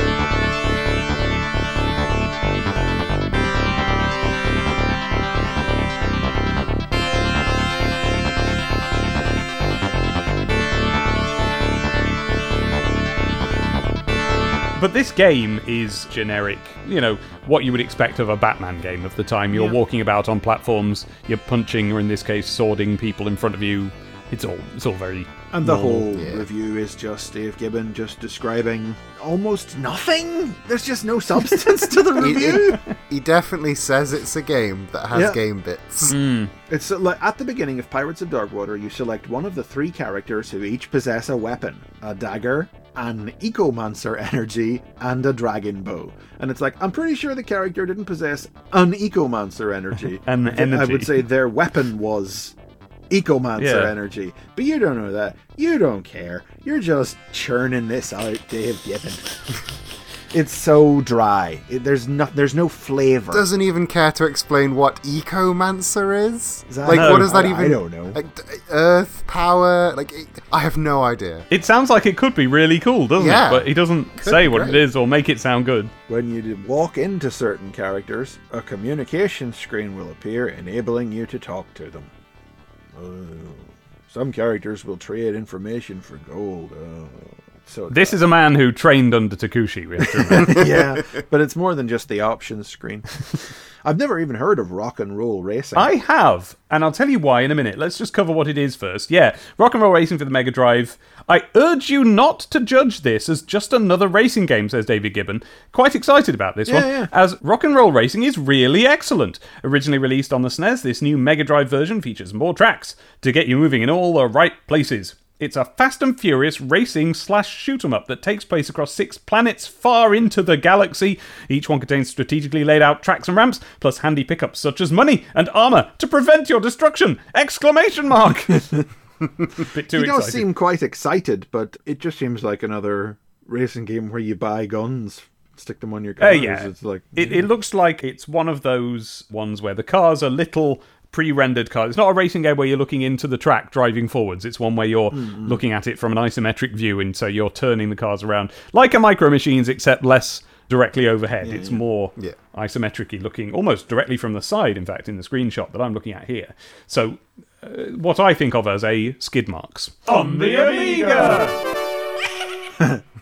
But this game is generic, you know, what you would expect of a Batman game of the time. You're Yeah. walking about on platforms, you're punching, or in this case, swording people in front of you. It's all, it's all very. and the normal. whole review is just Dave Gibbon just describing almost nothing. There's just no substance to the He, review. he definitely says it's a game that has Yeah. game bits. It's uh, like at the beginning of Pirates of Darkwater, you select one of the three characters who each possess a weapon a dagger, an ecomancer energy, and a dragon bow. And it's like, I'm pretty sure the character didn't possess an ecomancer energy. An energy. I would say their weapon was ecomancer Yeah. energy. But you don't know that. You don't care. You're just churning this out, Dave Gibbon. it's so dry. It, there's no, there's no flavor. Doesn't even care to explain what ecomancer is. Is that- like, No, what does that I- even? I don't know. Like, earth power. Like, it, I have no idea. It sounds like it could be really cool, doesn't Yeah. it? But he doesn't Could say what it is or make it sound good. When you walk into certain characters, a communication screen will appear, enabling you to talk to them. Oh, some characters will trade information for gold. Oh, so This is a man who trained under Takushi. We have to remember. yeah, but it's more than just the options screen. I've never even heard of rock and roll racing. I have, and I'll tell you why in a minute. Let's just cover what it is first. Yeah, Rock and Roll Racing for the Mega Drive. I urge you not to judge this as just another racing game, says David Gibbon. Quite excited about this one, yeah. as Rock and Roll Racing is really excellent. Originally released on the SNES, this new Mega Drive version features more tracks to get you moving in all the right places. It's a fast and furious racing slash shoot 'em up that takes place across six planets far into the galaxy. Each one contains strategically laid out tracks and ramps, plus handy pickups such as money and armor to prevent your destruction! Exclamation mark! Bit too you don't excited. seem quite excited, but it just seems like another racing game where you buy guns, stick them on your Uh, cars. yeah. It's like It, it looks like it's one of those ones where the cars are little pre-rendered cars. It's not a racing game where you're looking into the track driving forwards. It's one where you're Mm-hmm. looking at it from an isometric view, and so you're turning the cars around like a Micro Machines, except less directly overhead. it's more Yeah. isometrically looking, almost directly from the side. In fact, in the screenshot that I'm looking at here. So, uh, what I think of as a skid marks on the Amiga.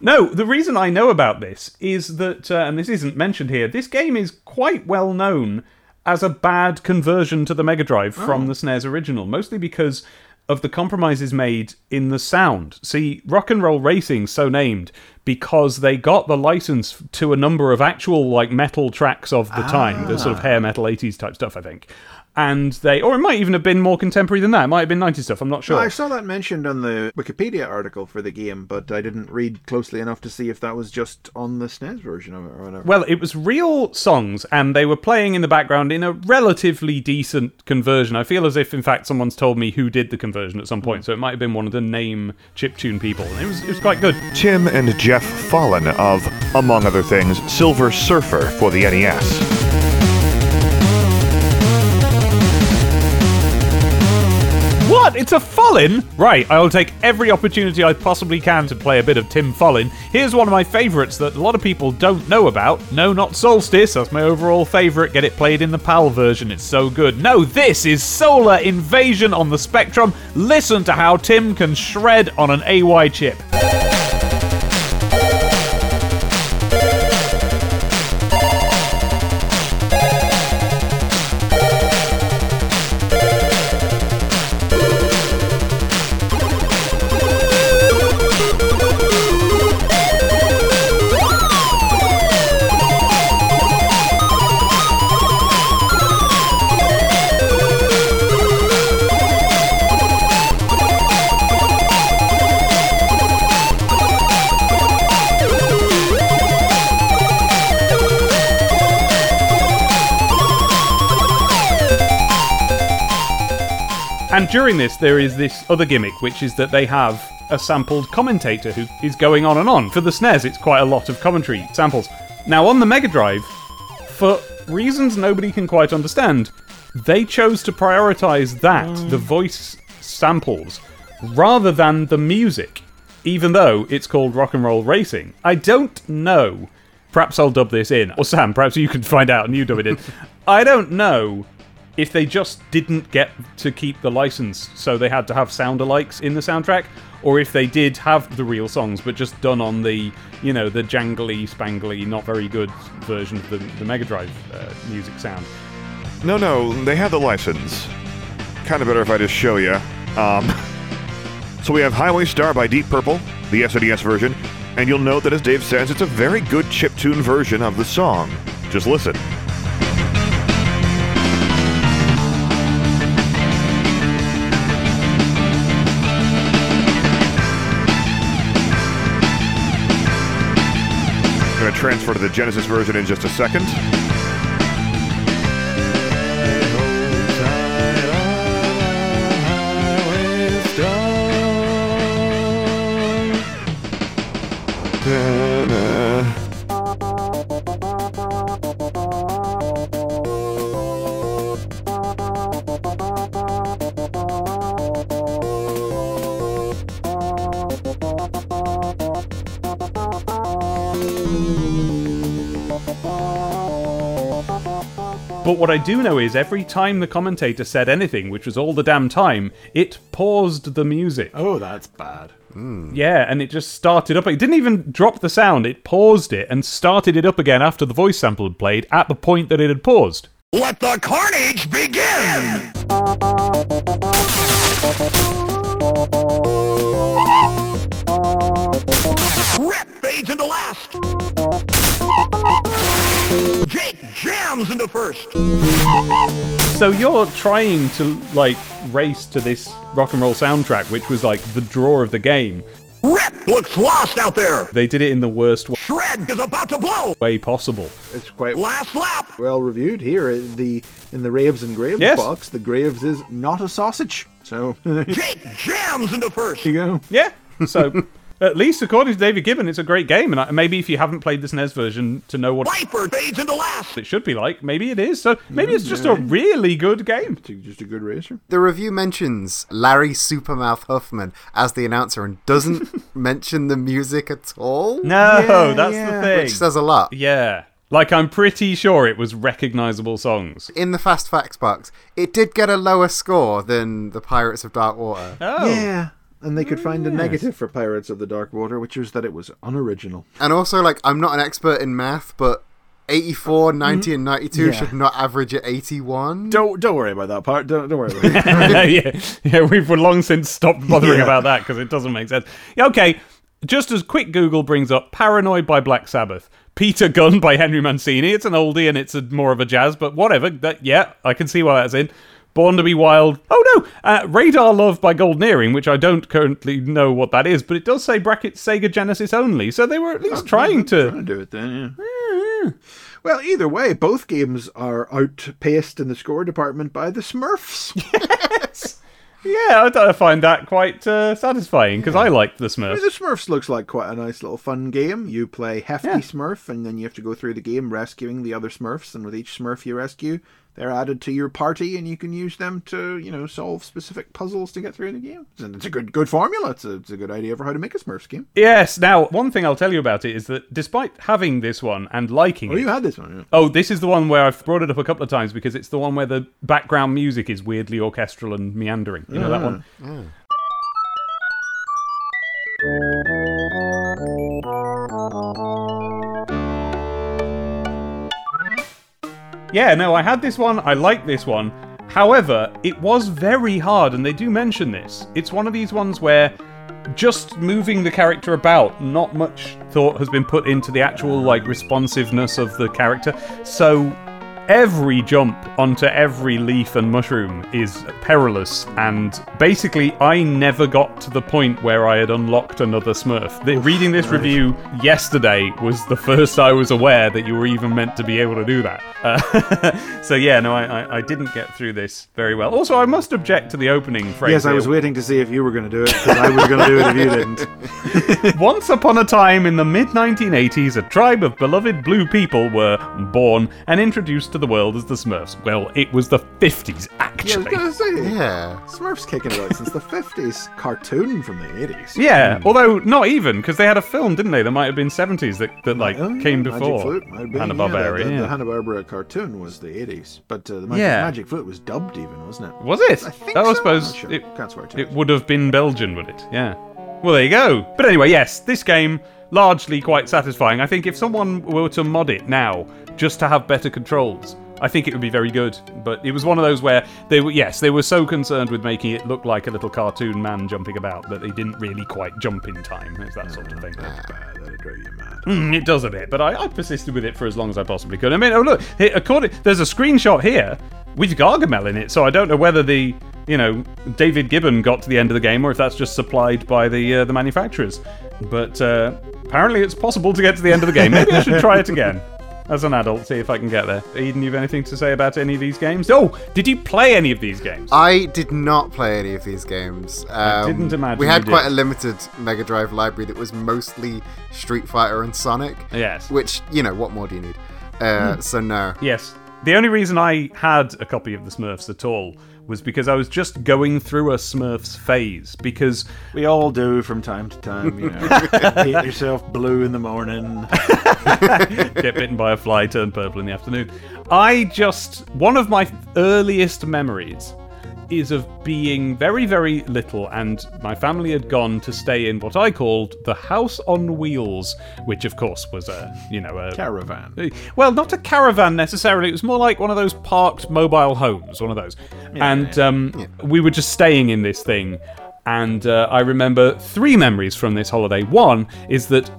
No, the reason I know about this is that, uh, and this isn't mentioned here, this game is quite well known as a bad conversion to the Mega Drive oh. from the SNES original, mostly because of the compromises made in the sound. See, Rock and Roll Racing, so named because they got the license to a number of actual like metal tracks of the time, the sort of ah. hair metal 80s type stuff, I think. And they, or it might even have been more contemporary than that. It might have been 90s stuff. I'm not sure. I saw that mentioned on the Wikipedia article for the game, but I didn't read closely enough to see if that was just on the SNES version of it or whatever. Well, it was real songs, and they were playing in the background in a relatively decent conversion. I feel as if, in fact, someone's told me who did the conversion at some point, mm. so it might have been one of the name chiptune people. It was it was quite good. Tim and Geoff Follin of, among other things, Silver Surfer for the NES. What? It's a Follin? Right, I will take every opportunity I possibly can to play a bit of Tim Follin. Here's one of my favourites that a lot of people don't know about. No, not Solstice, that's my overall favourite. Get it played in the PAL version, it's so good. No, this is Solar Invasion on the Spectrum. Listen to how Tim can shred on an AY chip. During this, there is this other gimmick, which is that they have a sampled commentator who is going on and on. For the SNES, it's quite a lot of commentary samples. Now, on the Mega Drive, for reasons nobody can quite understand, they chose to prioritize that, mm. the voice samples, rather than the music, even though it's called Rock and Roll Racing. I don't know. Perhaps I'll dub this in. Or Sam, perhaps you can find out and you dub it in. I don't know if they just didn't get to keep the license, so they had to have sound alikes in the soundtrack, or if they did have the real songs but just done on the, you know, the jangly, spangly, not very good version of the, the Mega Drive uh, music sound. No, no, they had the license. Kind of better if I just show you. Um, so we have Highway Star by Deep Purple, the SNES version, and you'll note that as Dave says, it's a very good chiptune version of the song. Just listen. Transfer to the Genesis version in just a second. What I do know is every time the commentator said anything, which was all the damn time, it paused the music. oh, that's bad. Hmm. Yeah, and it just started up. It didn't even drop the sound, it paused it and started it up again after the voice sample had played at the point that it had paused. Let the carnage begin! Rip fades into last. Jake jams into first. So you're trying to, like, race to this rock and roll soundtrack, which was, like, the draw of the game. Rip looks lost out there. They did it in the worst Shred is about to blow. way possible. It's quite Last lap. well reviewed here in the in the Raves and Graves Yes. box. The Graves is not a sausage. So Jake jams into first. you go. Yeah. So, at least according to David Gibbon, it's a great game. And I- maybe if you haven't played the SNES version to know what Viper fades into last. it should be like, maybe it is. So maybe it's just a really good game. Just a good racer. The review mentions Larry Supermouth Huffman as the announcer and doesn't mention the music at all, No, Yeah, that's yeah. the thing. which says a lot. yeah. Like, I'm pretty sure it was recognizable songs. In the Fast Facts box, it did get a lower score than the Pirates of Dark Water. Oh. Yeah. And they could find a ah, negative for Pirates of the Dark Water, which was that it was unoriginal. And also, like, I'm not an expert in math, but 84, mm-hmm. 90, and 92 Yeah. should not average at 81. Don't don't worry about that part. Don't, don't worry about it. yeah, yeah, we've long since stopped bothering Yeah. about that because it doesn't make sense. Yeah, Okay, just as quick Google brings up Paranoid by Black Sabbath. Peter Gunn by Henry Mancini. It's an oldie and it's a, more of a jazz, but whatever. That yeah, I can see why that's in. Born to be Wild. Oh no, uh, Radar Love by Golden Earring, which I don't currently know what that is, but it does say bracket Sega Genesis only. So they were at least trying to. Trying to do it then, yeah. Well, either way, both games are outpaced in the score department by the Smurfs. Yes. yeah, I, I find that quite uh, satisfying because I liked the I Smurfs. mean, the Smurfs looks like quite a nice little fun game. You play Hefty Yeah. Smurf, and then you have to go through the game rescuing the other Smurfs. And with each Smurf you rescue, they're added to your party, and you can use them to, you know, solve specific puzzles to get through the game. And it's a good, good formula. It's a, it's a good idea for how to make a Smurfs game. Yes. Now, one thing I'll tell you about it is that despite having this one and liking Oh, it, you had this one. Yeah. Oh, this is the one where I've brought it up a couple of times because it's the one where the background music is weirdly orchestral and meandering. You know that one? Mm. Mm. Yeah, no, I had this one. I like this one. However, it was very hard, and they do mention this. It's one of these ones where just moving the character about, not much thought has been put into the actual like responsiveness of the character. So every jump onto every leaf and mushroom is perilous, and basically, I never got to the point where I had unlocked another Smurf. The, reading this review yesterday was the first I was aware that you were even meant to be able to do that. Uh, so yeah, no, I, I, I didn't get through this very well. Also, I must object to the opening phrase. Yes, I was waiting to see if you were going to do it because I was going to do it if you didn't. Once upon a time in the mid 1980s, a tribe of beloved blue people were born and introduced to the world as the Smurfs. Well, it was the 50s, Yeah, I was actually. going to say. Yeah. Smurfs kicking about since the 50s. Cartoon from the 80s. Yeah, although not even because they had a film, didn't they? There might have been 70s that, that like Oh, yeah, came Magic before Flute might have been, Hanna yeah, Barbera. the, the, the Hanna-Barbera cartoon was the 80s, but uh, the Magic, Yeah. Magic Flute was dubbed even, wasn't it? Was it? I think Oh, I so. suppose I'm not sure. it, Can't swear to it would have been Belgian, would it? Yeah. Well, there you go. But anyway, yes, this game largely quite satisfying. I think if someone were to mod it now just to have better controls, I think it would be very good. But it was one of those where they were yes, they were so concerned with making it look like a little cartoon man jumping about that they didn't really quite jump in time. It's that sort of thing. That's bad. That'd drive you mad. Mm, it does a bit, but I, I persisted with it for as long as I possibly could. I mean, oh look, here, according there's a screenshot here with Gargamel in it, so I don't know whether the you know David Gibbon got to the end of the game or if that's just supplied by the uh, the manufacturers. But uh, apparently, it's possible to get to the end of the game. Maybe I should try it again. As an adult, see if I can get there. Eden, you have anything to say about any of these games? Oh, did you play any of these games? I did not play any of these games. Um, didn't imagine We had quite did. a limited Mega Drive library that was mostly Street Fighter and Sonic. Yes. Which, you know, what more do you need? Uh, So, no. Yes. The only reason I had a copy of the Smurfs at all was because I was just going through a Smurfs phase. Because We all do from time to time, you know. Paint yourself blue in the morning. get bitten by a fly, turn purple in the afternoon. I just one of my earliest memories is of being very, very little, and my family had gone to stay in what I called the House on Wheels, which of course was a you know a Caravan. well, not a caravan necessarily. It was more like one of those parked mobile homes, one of those. and um, we were just staying in this thing. And uh, I remember three memories from this holiday. One is that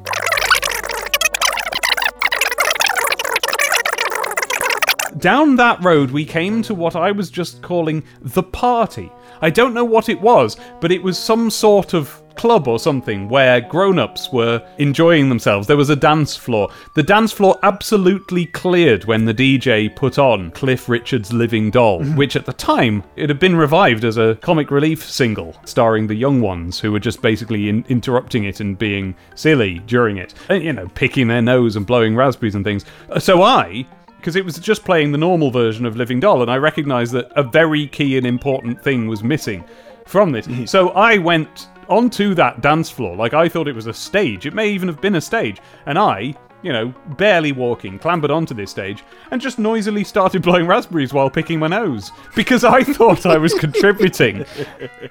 down that road we came to what I was just calling the party. I don't know what it was, but it was some sort of club or something where grown ups were enjoying themselves. There was a dance floor. The dance floor absolutely cleared when the DJ put on Cliff Richard's Living Doll, which at the time it had been revived as a comic relief single starring the young ones who were just basically in- interrupting it and being silly during it. And, you know, picking their nose and blowing raspberries and things. Uh, So I because it was just playing the normal version of Living Doll, and I recognised that a very key and important thing was missing from this. so I went onto that dance floor like I thought it was a stage. It may even have been a stage, and I. You know, barely walking, clambered onto this stage and just noisily started blowing raspberries while picking my nose because I thought I was contributing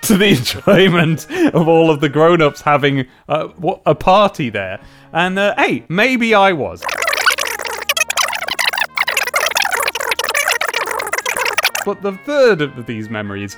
to the enjoyment of all of the grown ups having uh, what- a party there. And uh, hey, maybe I was. But the third of these memories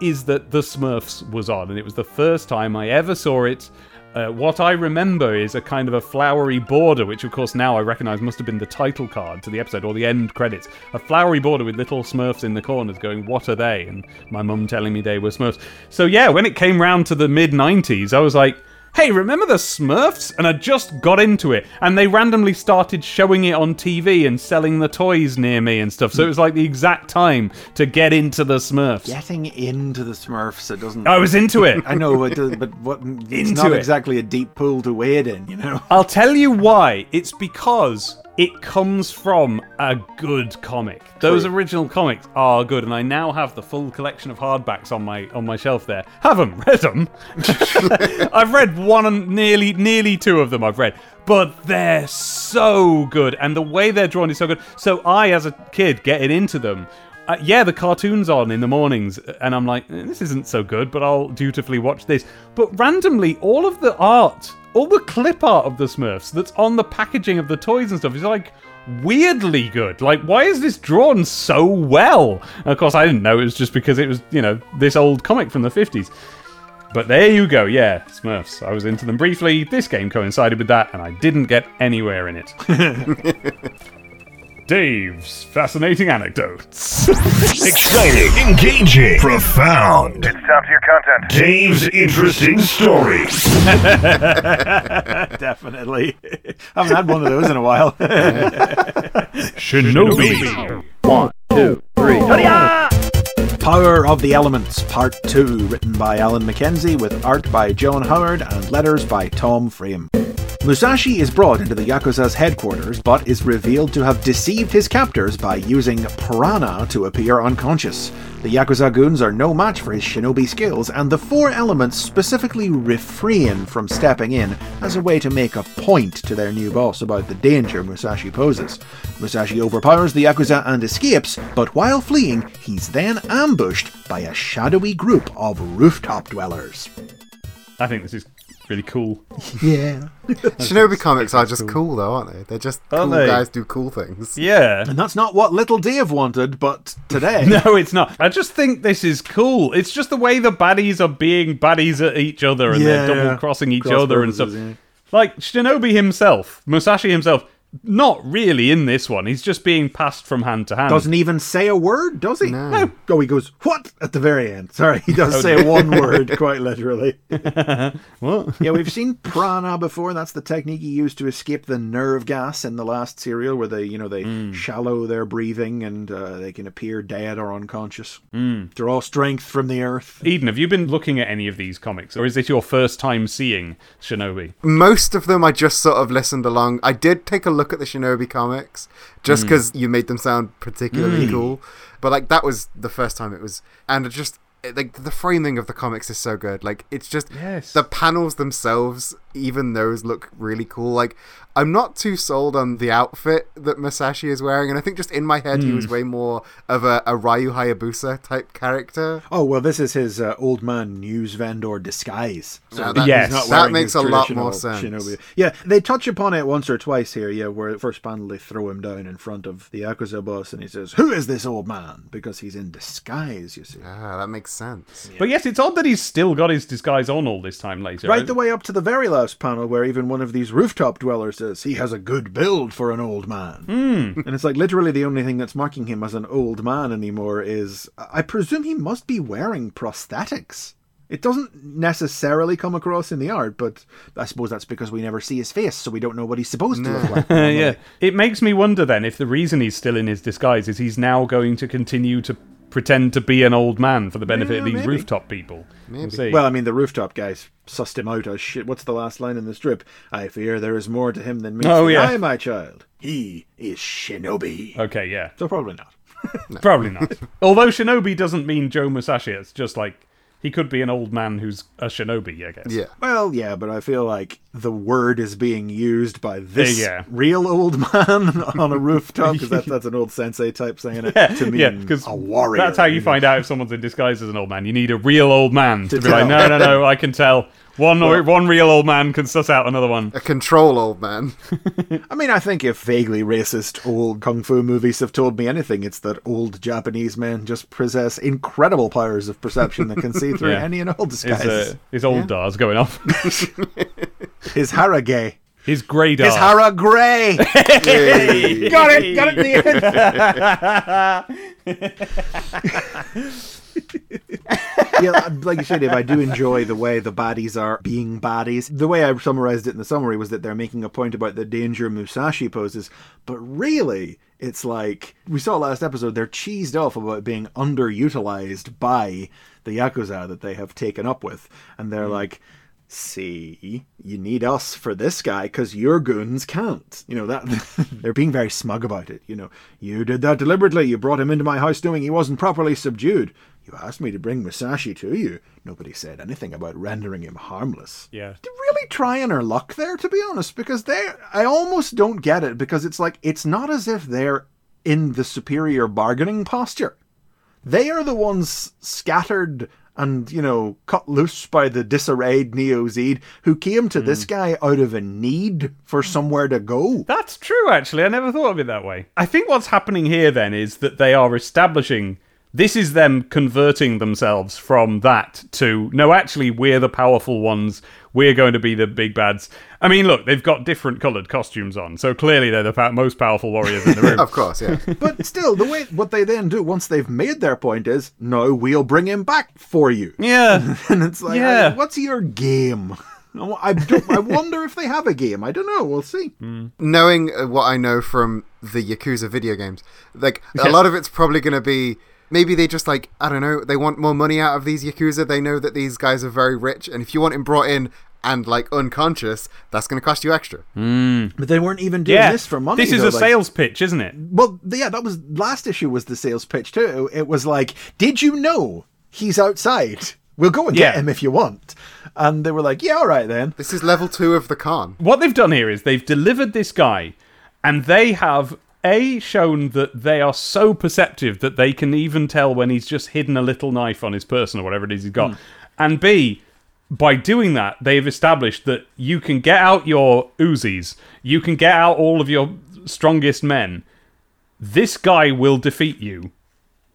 is that the Smurfs was on, and it was the first time I ever saw it. Uh, what I remember is a kind of a flowery border, which of course now I recognise must have been the title card to the episode or the end credits. A flowery border with little Smurfs in the corners going, "What are they?" and my mum telling me they were Smurfs. So yeah, when it came round to the mid '90s, I was like hey, remember the Smurfs? And I just got into it. And they randomly started showing it on TV and selling the toys near me and stuff. So it was like the exact time to get into the Smurfs. Getting into the Smurfs, it doesn't. I was into it. I know, but, but what? It's Into not it. exactly a deep pool to wade in, you know. I'll tell you why. It's because it comes from a good comic. Those original comics are good, and I now have the full collection of hardbacks on my on my shelf there. Haven't read them. I've read one and nearly nearly two of them. I've read, but they're so good, and the way they're drawn is so good. So I, as a kid, getting into them. Uh, yeah, the cartoon's on in the mornings, and I'm like, "Eh, this isn't so good, but I'll dutifully watch this. But randomly, all of the art, all the clip art of the Smurfs that's on the packaging of the toys and stuff is like weirdly good. Like, why is this drawn so well? And of course, I didn't know it was just because it was, you know, this old comic from the 50s. But there you go, yeah, Smurfs. I was into them briefly. This game coincided with that, and I didn't get anywhere in it. Dave's fascinating anecdotes. Exciting, engaging, profound. It's top tier content. Dave's interesting stories. Definitely. I haven't had one of those in a while. Shinobi. Power of the Elements, Part 2, written by Alan McKenzie, with art by Jon Haward and letters by Tom Frame. Musashi is brought into the Yakuza's headquarters, but is revealed to have deceived his captors by using prana to appear unconscious. The Yakuza goons are no match for his shinobi skills, and the four elements specifically refrain from stepping in as a way to make a point to their new boss about the danger Musashi poses. Musashi overpowers the Yakuza and escapes, but while fleeing, he's then ambushed by a shadowy group of rooftop dwellers. I think this is really cool. Yeah. Shinobi comics are just cool, though, aren't they? They're just Aren't cool they? guys do cool things. Yeah. And that's not what little Dave wanted, but today. No, it's not. I just think this is cool. It's just the way the baddies are being baddies at each other and Yeah. they're double crossing each Cross other and stuff. purposes, Like Shinobi himself, Musashi himself, not really in this one. He's just being passed from hand to hand. Doesn't even say a word, does he? No. Oh, he goes, what? At the very end. Sorry, he Oh, does say one word, quite literally. what? Yeah, we've seen prana before. That's the technique he used to escape the nerve gas in the last serial, where they, you know, they Hmm. shallow their breathing and uh, they can appear dead or unconscious. Hmm. Draw strength from the earth. Eden, have you been looking at any of these comics, or is this your first time seeing Shinobi? Most of them I just sort of listened along. I did take a look at the Shinobi comics just Hmm. because you made them sound particularly cool. But like that was the first time it was, and it just like the framing of the comics is so good. Like it's just Yes. the panels themselves, even those look really cool. Like I'm not too sold on the outfit that Musashi is wearing, and I think just in my head he Hmm. was way more of a, a Ryu Hayabusa type character. Oh, well, this is his uh, old man news vendor disguise. So Now that- Yes. he's not that makes a lot more sense. Shinobi. Yeah, they touch upon it once or twice here, yeah, where the first panel they throw him down in front of the Yakuza boss and he says, Who is this old man? Because he's in disguise, you see. Ah, that makes sense. But yes, it's odd that he's still got his disguise on all this time later. Right the way up to the very last panel, where even one of these rooftop dwellers says he has a good build for an old man. Hmm. And it's like literally the only thing that's marking him as an old man anymore is I presume he must be wearing prosthetics. It doesn't necessarily come across in the art, but I suppose that's because we never see his face, so we don't know what he's supposed to look like. Yeah. It makes me wonder then if the reason he's still in his disguise is he's now going to continue to pretend to be an old man for the benefit Yeah, of these maybe. rooftop people. We'll. Well, I mean, the rooftop guys sussed him out as shit. What's the last line in the strip? I fear there is more to him than meets Oh, the yeah. eye, my child. He is Shinobi. okay, yeah. So probably not. Probably not. Although Shinobi doesn't mean Joe Musashi, it's just like he could be an old man who's a shinobi, I guess. Yeah. Well, yeah, but I feel like the word is being used by this yeah. real old man on a rooftop because that, that's an old sensei type saying it to mean Yeah, a warrior. That's how you find out if someone's in disguise as an old man. You need a real old man to, To be like, no, tell. no, no, I can tell. One or, one real old man can suss out another one. A control old man. I mean, I think if vaguely racist old kung fu movies have told me anything, it's that old Japanese men just possess incredible powers of perception that can see through Yeah. any and all Is, disguises. uh, is old Dars going off? His Hara gay. His grey His dark. Hara grey. Got it, got it at the end. yeah, like you said, Dave, I do enjoy the way the bodies are being bodies. The way I summarized it in the summary was that they're making a point about the danger Musashi poses, but really, it's like we saw last episode, they're cheesed off about being underutilized by the Yakuza that they have taken up with. And they're mm. like, see, you need us for this guy because your goons can't. You know, that they're being very smug about it. You know, you did that deliberately. You brought him into my house knowing he wasn't properly subdued. You asked me to bring Musashi to you. Nobody said anything about rendering him harmless. Yeah. They're really trying her luck there, to be honest, because they I almost don't get it because it's like it's not as if they're in the superior bargaining posture. They are the ones scattered and, you know, cut loose by the disarrayed Neo Zed who came to this hmm. guy out of a need for somewhere to go. That's true, actually. I never thought of it that way. I think what's happening here then is that they are establishing this is them converting themselves from that to no, actually, we're the powerful ones. We're going to be the big bads. I mean, look, they've got different coloured costumes on, so clearly they're the pa- most powerful warriors in the room. Of course, yeah. But still, the way what they then do once they've made their point is, no, we'll bring him back for you. yeah. And it's like, Yeah. what's your game? I, don't, I wonder if they have a game. I don't know. We'll see. Knowing uh, what I know from the Yakuza video games, like a lot of it's probably going to be maybe they just like I don't know, they want more money out of these Yakuza. They know that these guys are very rich, and if you want him brought in and like unconscious, that's going to cost you extra. Hmm. But they weren't even doing Yeah. this for money. This is though, a like- sales pitch, isn't it? Well, yeah, that was last issue was the sales pitch too. It was like, did you know he's outside? We'll go and get him if you want. And they were like, yeah, all right then. This is level two of the con. what they've done here is they've delivered this guy and they have a shown that they are so perceptive that they can even tell when he's just hidden a little knife on his person or whatever it is he's got. Hmm. And b by doing that they've established that you can get out your uzis you can get out all of your strongest men. This guy will defeat you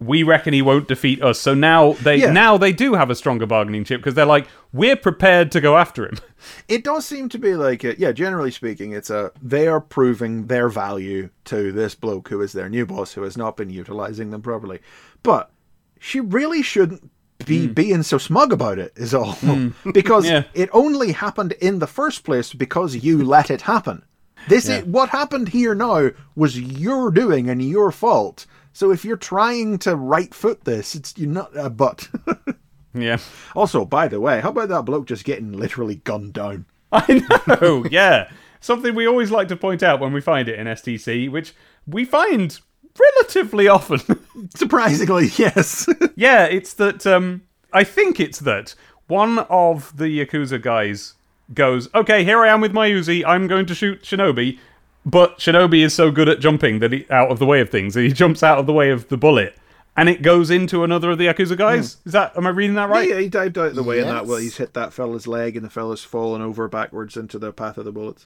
we reckon he won't defeat us so now they Yeah. now they do have a stronger bargaining chip because they're like we're prepared to go after him It does seem to be like, a, yeah, generally speaking, it's a they are proving their value to this bloke who is their new boss who has not been utilizing them properly. But she really shouldn't be hmm. being so smug about it, is all. Hmm. because Yeah. it only happened in the first place because you let it happen. This is what happened here now was your doing and your fault. So if you're trying to right foot this, it's you're not a but. yeah also, by the way, how about that bloke just getting literally gunned down? I know, yeah. Something we always like to point out when we find it in STC, which we find relatively often. Surprisingly, yes. yeah, it's that, um, I think it's that one of the Yakuza guys goes, okay, here I am with my Uzi, I'm going to shoot Shinobi, but Shinobi is so good at jumping that he out of the way of things, that he jumps out of the way of the bullet. And it goes into another of the Yakuza guys. Hmm. Is that? Am I reading that right? Yeah, he dived out of the way in that. Yes. Well, he's hit that fella's leg, and the fella's fallen over backwards into the path of the bullets.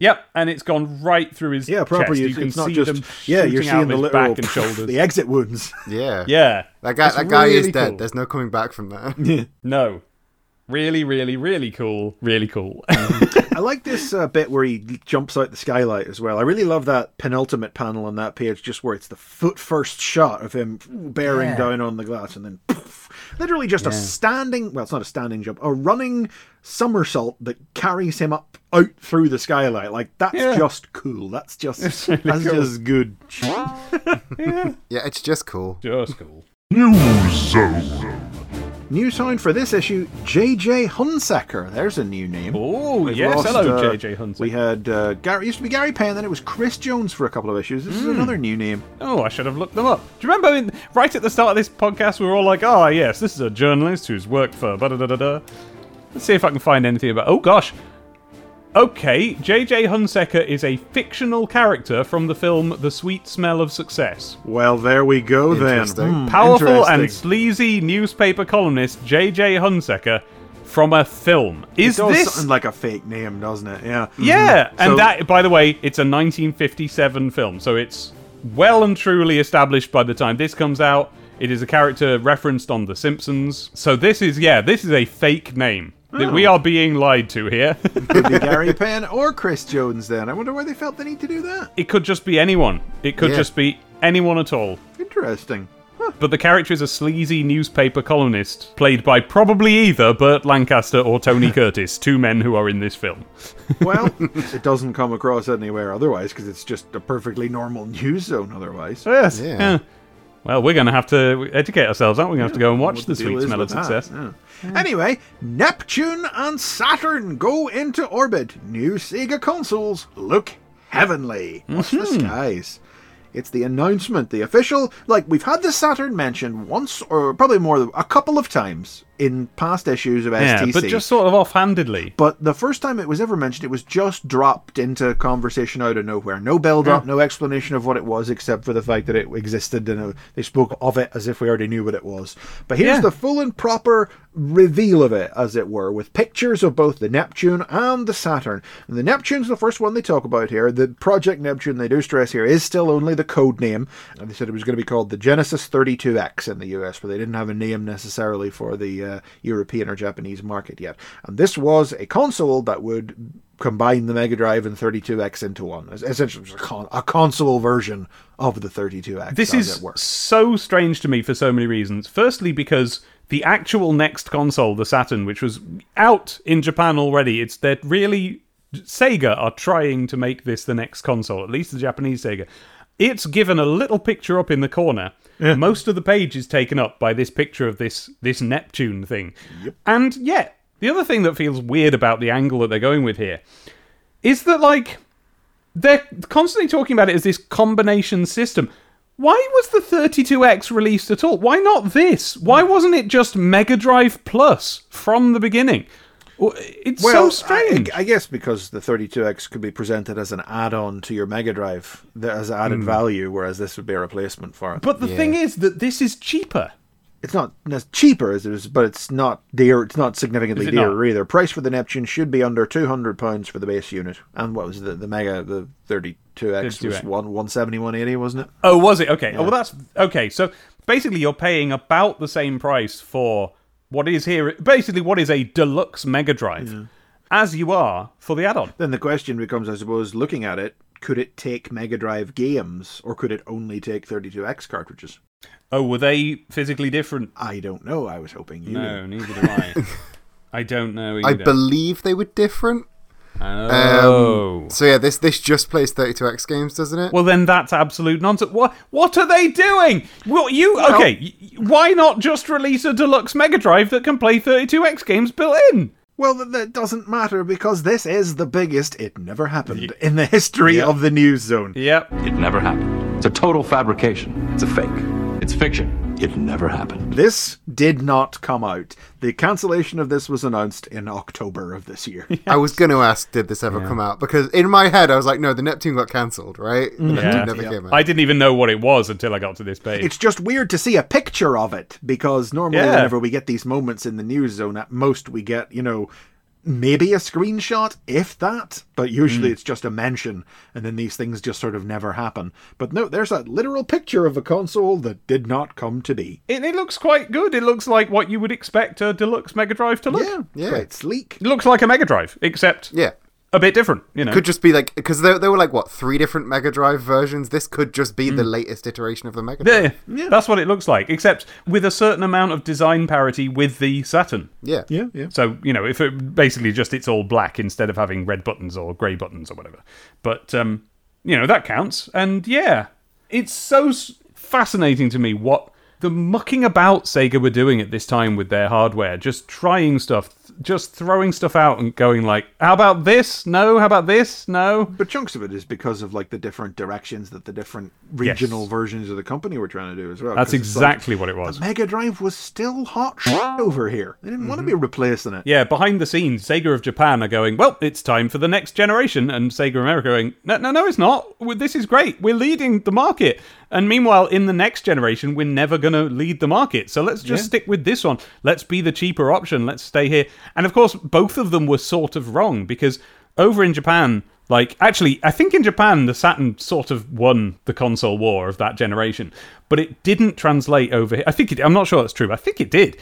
Yep, and it's gone right through his Yeah, proper. chest. You, You can it's not see just them yeah. You're shooting out seeing the his literal back and shoulders. the exit wounds. Yeah. Yeah, That guy, It's that guy is really dead. cool. There's no coming back from that. No, really, really, really cool. Really cool. I like this uh, bit where he jumps out the skylight as well. I really love that penultimate panel on that page, just where it's the foot first shot of him bearing down on the glass, and then poof, literally just a standing. Well, it's not a standing jump, a running somersault that carries him up out through the skylight. Like that's Yeah. just cool. That's just really that's cool. just good. yeah, yeah, it's just cool. just cool. News Zone. New sound for this issue, JJ Hunsecker. There's a new name. Oh We've yes, lost, hello, uh, JJ Hunter. We had uh, Gary. Used to be Gary Penn, then it was Chris Jones for a couple of issues. This is another new name. Oh, I should have looked them up. Do you remember in, right at the start of this podcast, we were all like, "Oh yes, this is a journalist who's worked for." Da da da da. Let's see if I can find anything about. Oh gosh. Okay, JJ Hunsecker is a fictional character from the film The Sweet Smell of Success. Well, there we go then. Interesting. Hmm, Powerful and sleazy newspaper columnist JJ Hunsecker from a film. Is it does this sound like a fake name, doesn't it? Yeah. Yeah, and So- that, by the way, it's a 1957 film, so it's well and truly established by the time this comes out. It is a character referenced on The Simpsons. So this is, yeah, this is a fake name. That We oh. are being lied to here. Could be Gary Penn or Chris Jones then. I wonder why they felt the need to do that. it could just be anyone. It could Yeah. just be anyone at all. Interesting. But the character is a sleazy newspaper columnist, played by probably either Burt Lancaster or Tony Curtis, two men who are in this film. Well, it doesn't come across anywhere otherwise because it's just a perfectly normal news zone otherwise. Yes. Yeah. Well, we're going to have to educate ourselves, aren't we? We're going to have to go and watch this week's of? Success. Yeah. Anyway, Neptune and Saturn go into orbit. New Sega consoles look heavenly. Watch the Mm-hmm. skies. It's the announcement, the official. Like we've had the Saturn mentioned once, or probably more, a couple of times in past issues of Yeah, STC. but just sort of offhandedly. But the first time it was ever mentioned, it was just dropped into conversation out of nowhere. No build up, no explanation of what it was, except for the fact that it existed and uh, they spoke of it as if we already knew what it was. But here's Yeah. the full and proper reveal of it, as it were, with pictures of both the Neptune and the Saturn. And the Neptune's the first one they talk about here. The Project Neptune, they do stress here, is still only the code name. And they said it was going to be called the Genesis 32X in the US, but they didn't have a name necessarily for the uh, Uh, European or Japanese market yet. And this was a console that would combine the Mega Drive and 32X into one. Essentially, it was a, con- a console version of the 32X. This is so strange to me for so many reasons. Firstly, because the actual next console, the Saturn, which was out in Japan already, it's that really Sega are trying to make this the next console, at least the Japanese Sega. It's given a little picture up in the corner. Most of the page is taken up by this picture of this this Neptune thing. And yet, the other thing that feels weird about the angle that they're going with here is that like they're constantly talking about it as this combination system. Why was the 32X released at all? Why not this? Why wasn't it just Mega Drive Plus from the beginning? Well, It's so strange. I, I guess because the 32X could be presented as an add-on to your Mega Drive that has added hmm. value, whereas this would be a replacement for it. But the thing is that this is cheaper. it's not as cheaper as it is, but it's not dear. It's not significantly Is it dearer not? either. Price for the Neptune should be under two hundred pounds for the base unit. And what was the the Mega the thirty two X was 32X. one one seventy one eighty, wasn't it? Oh, was it? Okay. Oh, well, that's okay. So basically, you're paying about the same price for what is here, basically, what is a deluxe Mega Drive, as you are for the add on. Then the question becomes, I suppose, looking at it, could it take Mega Drive games, or could it only take thirty two X cartridges? Oh, were they physically different? I don't know. I was hoping you. No, neither do I. I don't know I believe they were different. Oh. Um, so yeah, this this just plays 32x games, doesn't it? Well, then that's absolute nonsense. What what are they doing? Well, you okay? y- Why not just release a deluxe Mega Drive that can play 32x games built in? Well, that, that doesn't matter because this is the biggest. It never happened in the history of the news zone. Yep. It never happened. It's a total fabrication. It's a fake. It's fiction. It never happened. This did not come out. The cancellation of this was announced in October of this year. I was going to ask, did this ever come out? Because in my head, I was like, no, the Neptune got cancelled, right? The Neptune never yeah. came out. I didn't even know what it was until I got to this page. It's just weird to see a picture of it because normally, Yeah. whenever we get these moments in the news zone, at most we get, you know, maybe a screenshot, if that, but usually hmm. it's just a mention, and then these things just sort of never happen. But no, there's a literal picture of a console that did not come to be. it, it looks quite good. It looks like what you would expect a deluxe Mega Drive to look. Yeah, Yeah. quite sleek. It looks like a Mega Drive, except yeah. A bit different. You know. Could just be like, because there, there were like, what, three different Mega Drive versions? This could just be the latest iteration of the Mega Drive. yeah, yeah, that's what it looks like, except with a certain amount of design parity with the Saturn. Yeah. Yeah, yeah. So you know, if it basically just it's all black instead of having red buttons or grey buttons or whatever. But um, you know that counts. And yeah, it's so fascinating to me what the mucking about Sega were doing at this time with their hardware, just trying stuff, just throwing stuff out and going like, "How about this? No. How about this? No." But chunks of it is because of like the different directions that the different regional versions of the company were trying to do as well. That's it's like, exactly what it was. the Mega Drive was still hot shit over here. They didn't want to be mm-hmm. replacing it. Yeah, behind the scenes, Sega of Japan are going, well, it's time for the next generation, and Sega America going, no, no, no, it's not. This is great. We're leading the market. And meanwhile, in the next generation, we're never going to lead the market. So let's just stick with this one. Let's be the cheaper option. Let's stay here. And of course, both of them were sort of wrong because over in Japan, like, actually, I think in Japan, the Saturn sort of won the console war of that generation, but it didn't translate over here. I think it, I'm not sure that's true, but I think it did.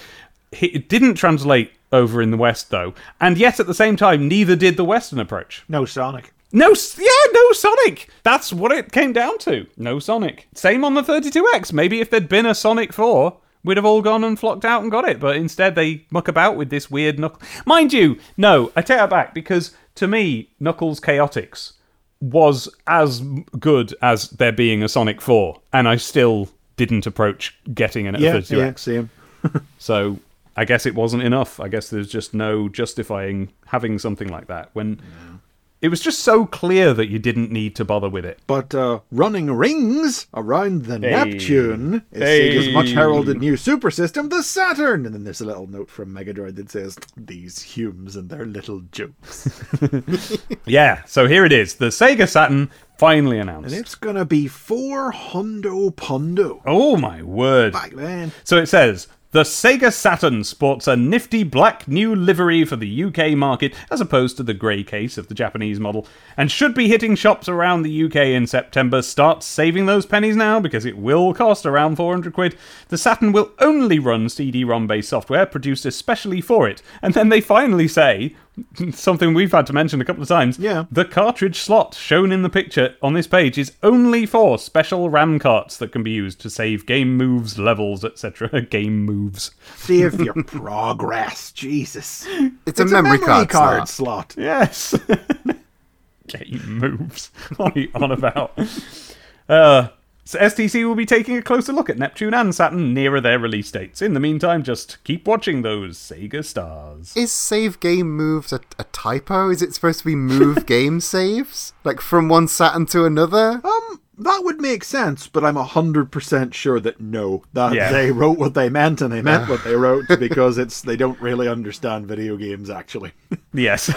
it didn't translate over in the West though, and yet at the same time, neither did the Western approach. No Sonic. No, yeah, no Sonic. That's what it came down to. No Sonic. Same on the 32X. Maybe if there'd been a Sonic 4, we'd have all gone and flocked out and got it. But instead, they muck about with this weird Knuckles. Mind you, no, I take that back because to me, Knuckles Chaotix was as good as there being a Sonic 4, and I still didn't approach getting an Yeah, 32X. yeah, same. So I guess it wasn't enough. I guess there's just no justifying having something like that when it was just so clear that you didn't need to bother with it. But uh, running rings around the Hey. Neptune is Hey. Sega's much heralded new super system, the Saturn. And then there's a little note from Megadroid that says, These Humes and their little jokes. Yeah, so here it is. The Sega Saturn finally announced. and it's gonna be four hundo pondo. oh my word. Back then. So it says the Sega Saturn sports a nifty black new livery for the UK market as opposed to the grey case of the Japanese model and should be hitting shops around the UK in September. Start saving those pennies now because it will cost around 400 quid. The Saturn will only run CD-ROM based software produced especially for it. And then they finally say something we've had to mention a couple of times. Yeah. The cartridge slot shown in the picture on this page is only for special RAM carts that can be used to save game moves, levels, etc. game moves. Save your progress. Jesus. It's, a memory, card, slot. slot. Yes. game moves. What are you on about? Uh, so STC will be taking a closer look at Neptune and Saturn nearer their release dates. In the meantime, just keep watching those Sega stars. Is save game moves a, a typo? Is it supposed to be move game saves? Like from one Saturn to another? Um, that would make sense, but I'm hundred percent sure that no, that Yeah. they wrote what they meant and they meant what they wrote because it's they don't really understand video games actually. Do Yes.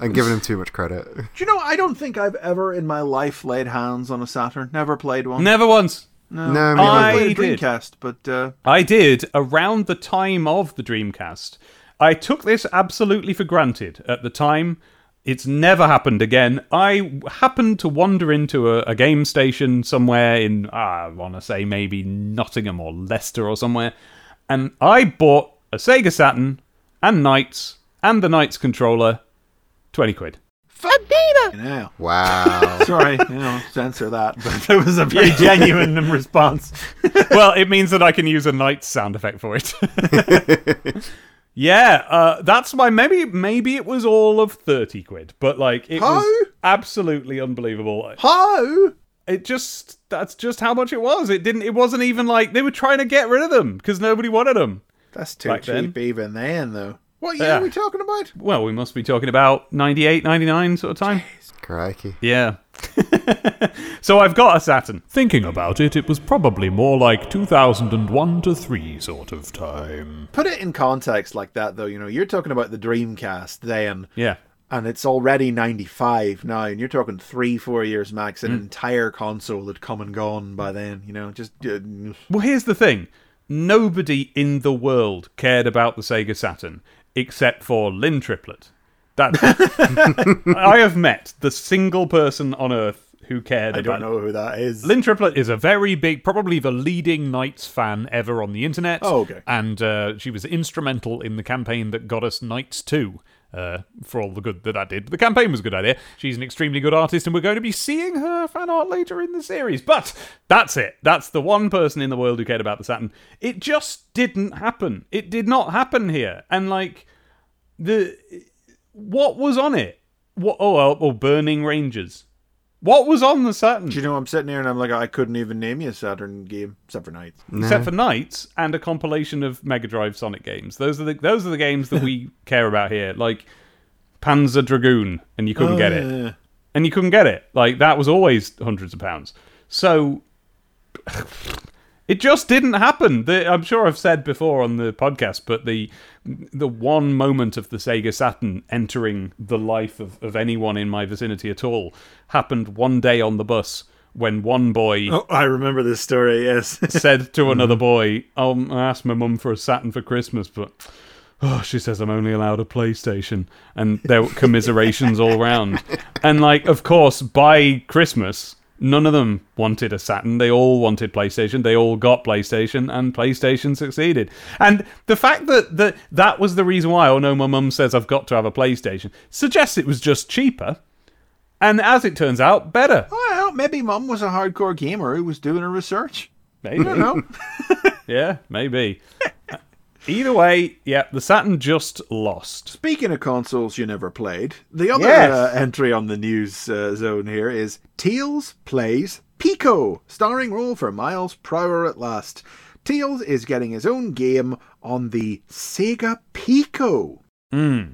I'm giving them too much credit. Do you know? I don't think I've ever in my life laid hands on a Saturn. Never played one. Never once. No, me I- neither. I did. Dreamcast, but uh, I did around the time of the Dreamcast. I took this absolutely for granted at the time. It's never happened again. I happened to wander into a, a game station somewhere in, ah, I want to say maybe Nottingham or Leicester or somewhere, and I bought a Sega Saturn and Nights and the Nights controller, 20 quid. yeah. Wow. Sorry, you know, censor that. But it was a very genuine response. well, it means that I can use a Nights sound effect for it. Yeah, uh, that's why maybe maybe it was all of thirty quid, but like it was absolutely unbelievable. How? It just that's just how much it was. It didn't. It wasn't even like they were trying to get rid of them because nobody wanted them. That's too Back cheap then. even then, though. What year Yeah. are we talking about? Well, we must be talking about 98, 99 sort of time. Crikey. Yeah. so I've got a Saturn. Thinking about it, it was probably more like 2001 to 3 sort of time. Put it in context like that, though. You know, you're talking about the Dreamcast then, Yeah. and it's already 95 now, and you're talking three, four years max. Hmm. An entire console had come and gone by then. You know, just uh, Well, here's the thing nobody in the world cared about the Sega Saturn except for Lynn Triplet. That I have met the single person on earth who cared I don't know who that is. Lynn Triplet is a very big, probably the leading Nights fan ever on the internet. Oh, okay. And uh, she was instrumental in the campaign that got us Nights 2. Uh, for all the good that that did. But The campaign was a good idea. She's an extremely good artist, and we're going to be seeing her fan art later in the series. But that's it. That's the one person in the world who cared about the Saturn. It just didn't happen. It did not happen here. And, like, the. What was on it? What? Oh, well, oh, Burning Rangers. What was on the Saturn? Do you know, I'm sitting here and I'm like, I couldn't even name you a Saturn game except for Nights. except for Nights and a compilation of Mega Drive Sonic games. Those are the those are the games that we care about here, like Panzer Dragoon, and you couldn't get it, Uh, and you couldn't get it. Like that was always hundreds of pounds. So it just didn't happen. The, I'm sure I've said before on the podcast, but the the one moment of the Sega Saturn entering the life of, of anyone in my vicinity at all happened one day on the bus when one boy Oh, I remember this story. Yes. said to mm-hmm. another boy, "Oh, I asked my mum for a Saturn for Christmas, but oh, she says I'm only allowed a PlayStation." And there were commiserations all round. And like, of course, by Christmas, None of them wanted a Saturn. They all wanted PlayStation. They all got PlayStation, and PlayStation succeeded. And the fact that that, that was the reason why, oh no, my mum says I've got to have a PlayStation, suggests it was just cheaper. And as it turns out, better. Well, maybe mum was a hardcore gamer who was doing her research. Maybe. I don't know. Yeah, maybe. Either way, yeah, the Saturn just lost. Speaking of consoles you never played, the other Yes. uh, entry on the news uh, zone here is Tails plays Pico, starring role for Miles Prower at last. Tails is getting his own game on the Sega Pico. Hmm.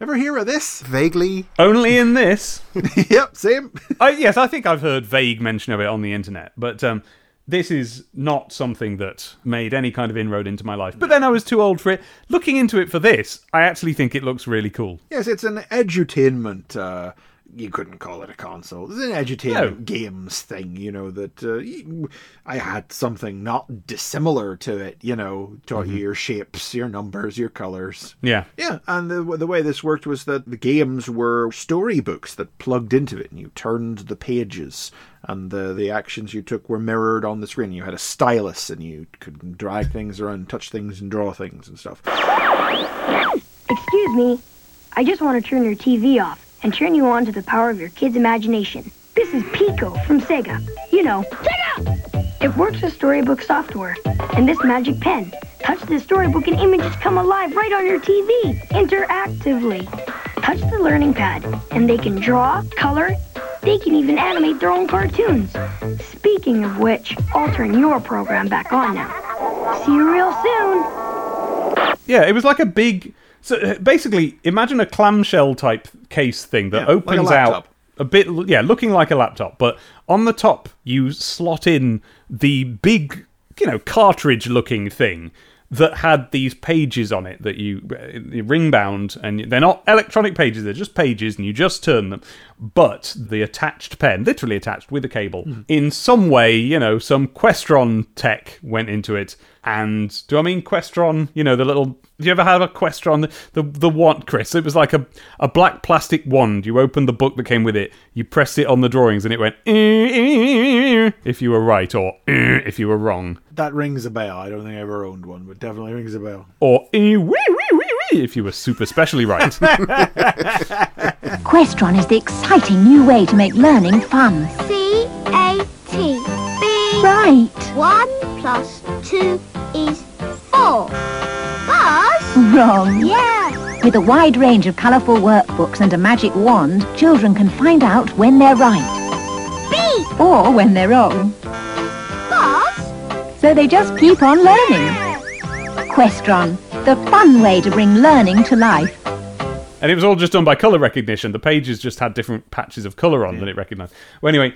Ever hear of this? Vaguely. Only in this. yep, same. I, yes, I think I've heard vague mention of it on the internet, but um, this is not something that made any kind of inroad into my life. But then I was too old for it. Looking into it for this, I actually think it looks really cool. yes, it's an edutainment. Uh, you couldn't call it a console. It's an edutainment No. games thing, you know, that uh, y- I had something not dissimilar to it, you know, taught you your shapes, your numbers, your colors. Yeah. Yeah, and the, the way this worked was that the games were storybooks that plugged into it, and you turned the pages, and the the actions you took were mirrored on the screen. You had a stylus, and you could drag things around, touch things, and draw things and stuff. Excuse me. I just want to turn your TV off and turn you on to the power of your kid's imagination. This is Pico from Sega. You know, Sega! It works with storybook software. And this magic pen. Touch the storybook and images come alive right on your TV, interactively. Touch the learning pad, and they can draw, color, they can even animate their own cartoons. Speaking of which, I'll turn your program back on now. See you real soon. Yeah, it was like a big. So basically, imagine a clamshell type case thing that Yeah, like opens out a bit, yeah, looking like a laptop, but on the top you slot in the big, you know, cartridge-looking thing that had these pages on it that you uh, ring bound, and they're not electronic pages; they're just pages, and you just turn them. But the attached pen, literally attached with a cable, in some way, you know, some Questron tech went into it. And do I mean Questron? You know, the little. Do you ever have a Questron? The the, the wand, Chris. It was like a, a black plastic wand. You opened the book that came with it. You pressed it on the drawings, and it went eh, eh, eh, if you were right or if you were wrong, That rings a bell. I don't think I ever owned one, but definitely rings a bell. or if you were super specially right. Questron is the exciting new way to make learning fun. C A T B. Right. One plus two is four. Buzz? Wrong. Yeah. With a wide range of colourful workbooks and a magic wand, children can find out when they're right B. or when they're wrong. Buzz? So they just keep on learning. Questron, the fun way to bring learning to life. and it was all just done by color recognition. The pages just had different patches of color on that it recognized. Well, anyway,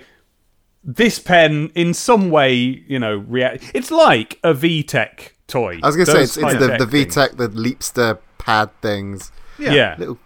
this pen, in some way, you know, react. It's like a VTech toy. I was going to say, it's, it's the, high-tech the things. VTech, the Leapster pad things. Yeah. Little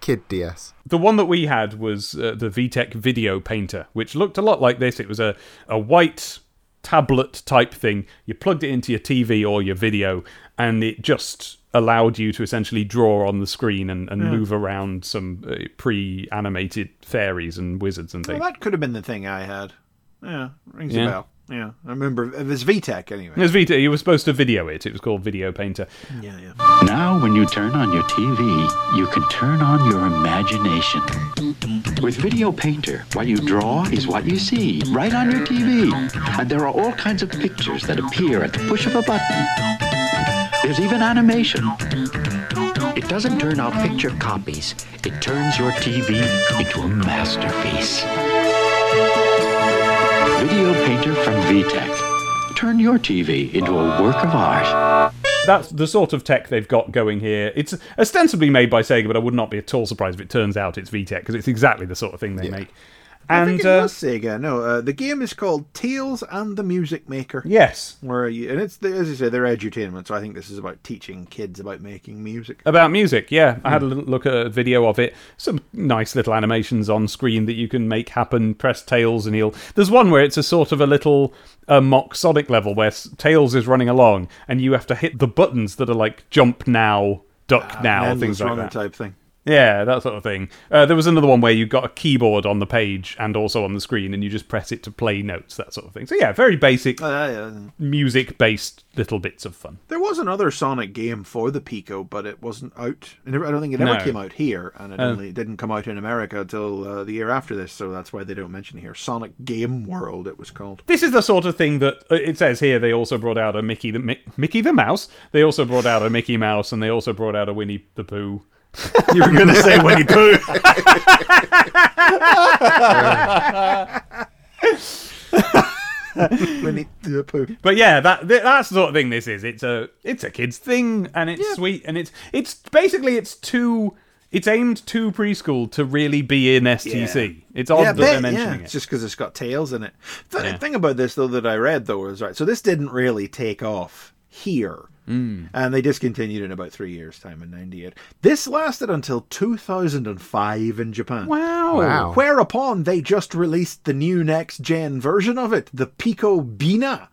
kid DS. The one that we had was uh, the VTech Video Painter, which looked a lot like this. It was a, a white tablet type thing. You plugged it into your TV or your video, and it just allowed you to essentially draw on the screen and, and move around some uh, pre animated fairies and wizards and Well, things. that could have been the thing I had. Yeah, rings Yeah. a bell. Yeah, I remember it was VTech anyway. It was Vita. You were supposed to video it. It was called Video Painter. Yeah, yeah. Now, when you turn on your TV, you can turn on your imagination. With Video Painter, what you draw is what you see right on your TV. And there are all kinds of pictures that appear at the push of a button. There's even animation. It doesn't turn out picture copies, it turns your TV into a masterpiece. Video Painter from VTech. Turn your TV into a work of art. That's the sort of tech they've got going here. It's ostensibly made by Sega, but I would not be at all surprised if it turns out it's VTech because it's exactly the sort of thing they make. I And think it uh, was Sega. No, uh, the game is called Tails and the Music Maker. yes, Where you, and it's as I say, they're edutainment. So I think this is about teaching kids about making music. About music, yeah. I had a look at a video of it. Some nice little animations on screen that you can make happen. Press Tails and he'll. There's one where it's a sort of a little uh, mock Sonic level where Tails is running along and you have to hit the buttons that are like jump now, duck now, Endless things like that. type thing. Yeah, that sort of thing. Uh, there was another one where you got a keyboard on the page and also on the screen, and you just press it to play notes, that sort of thing. So yeah, very basic, Uh, yeah. music-based little bits of fun. There was another Sonic game for the Pico, but it wasn't out. I don't think it ever No. came out here, and it Oh. only didn't come out in America until uh, the year after this. So that's why they don't mention it here. Sonic Game World, it was called. This is the sort of thing that uh, it says here. They also brought out a Mickey the Mi- Mickey the Mouse. They also brought out a Mickey Mouse, and they also brought out a Winnie the Pooh. You were going to say Winnie Pooh. Winnie the Pooh. But yeah, that th- that's the sort of thing this is. It's a it's a kids thing, and it's sweet, and it's it's basically it's too it's aimed to preschool to really be in STC. It's odd yeah, that they're mentioning yeah. it. just because it's got tails in it. The Yeah. thing about this, though, that I read though was right. So this didn't really take off here, Mm. and they discontinued in about three years' time in '98. This lasted until 2005 in Japan. Wow. Wow. Whereupon they just released the new next gen version of it, the Pico Beena.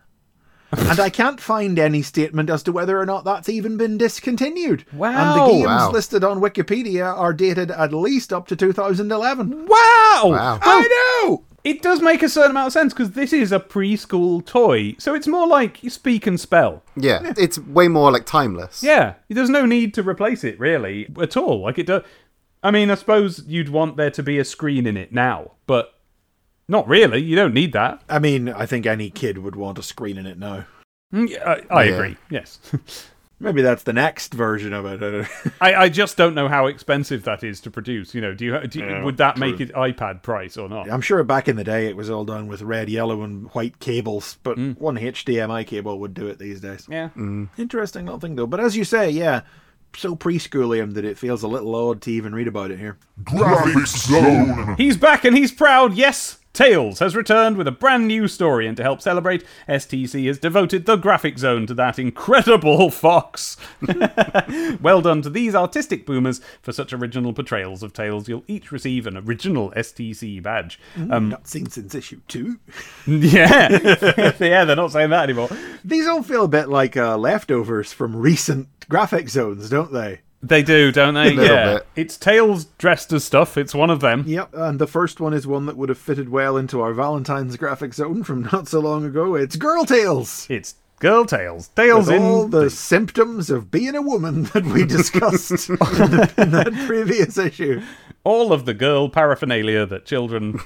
and I can't find any statement as to whether or not that's even been discontinued. Wow. And the games Wow. listed on Wikipedia are dated at least up to 2011. Wow! Wow. I know! It does make a certain amount of sense because this is a preschool toy, so it's more like you speak and spell. Yeah, it's way more like timeless. Yeah, there's no need to replace it really at all. Like it does. I mean, I suppose you'd want there to be a screen in it now, but not really. You don't need that. I mean, I think any kid would want a screen in it now. Mm, I, I Yeah. agree. Yes. Maybe that's the next version of it. I I, I just don't know how expensive that is to produce. You know, do you, do you Yeah, would that true. make it iPad price or not? I'm sure back in the day it was all done with red, yellow, and white cables, but mm. one HDMI cable would do it these days. Yeah. Mm. Interesting little thing, though. But as you say, yeah, so preschoolium that it feels a little odd to even read about it here. Graphics Zone. He's back and he's proud. Yes, Tails has returned with a brand new story, and to help celebrate, STC has devoted the graphic zone to that incredible fox. well done to these artistic boomers for such original portrayals of Tails. You'll each receive an original STC badge. Um, Not seen since issue two. yeah, yeah, they're not saying that anymore. These all feel a bit like uh, leftovers from recent graphic zones, don't they? They do, don't they? yeah, bit. it's Tails dressed as stuff. It's one of them. Yep, and the first one is one that would have fitted well into our Valentine's graphic zone from not so long ago. It's Girl Tails. It's Girl Tails. Tails in all the symptoms of being a woman that we discussed in, the, in that previous issue. all of the girl paraphernalia that children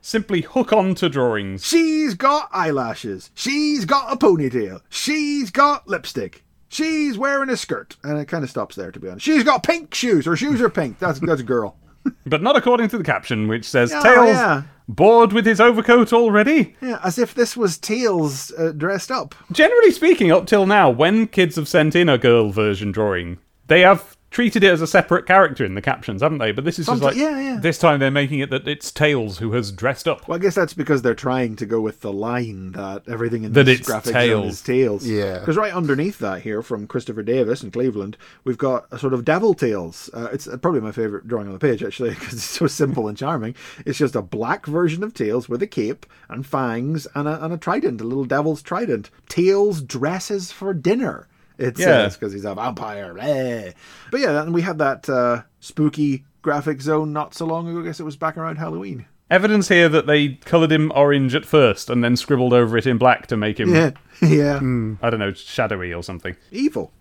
simply hook on to drawings. She's got eyelashes. She's got a ponytail. She's got lipstick. She's wearing a skirt. And it kind of stops there, to be honest. She's got pink shoes. Her shoes are pink. That's, that's a girl. But not according to the caption, which says Oh, Tails yeah. bored with his overcoat already. Yeah, as if this was Tails uh, dressed up. Generally speaking, up till now, when kids have sent in a girl version drawing, they have treated it as a separate character in the captions, haven't they? But this is just like yeah, yeah. this time they're making it that it's Tails who has dressed up. Well, I guess that's because they're trying to go with the line that everything in That this graphic Tails. is tails. Yeah. Because right underneath that here from Christopher Davis in Cleveland, we've got a sort of devil tails. Uh, it's probably my favorite drawing on the page actually because it's so simple and charming. It's just a black version of Tails with a cape and fangs and a, and a trident, a little devil's trident. Tails dresses for dinner. It Yeah. because he's a vampire. eh. But yeah, and we had that uh, spooky graphic zone not so long ago. I guess it was back around Halloween. Evidence here that they coloured him orange at first and then scribbled over it in black to make him, Yeah, yeah. I don't know, shadowy or something. Evil.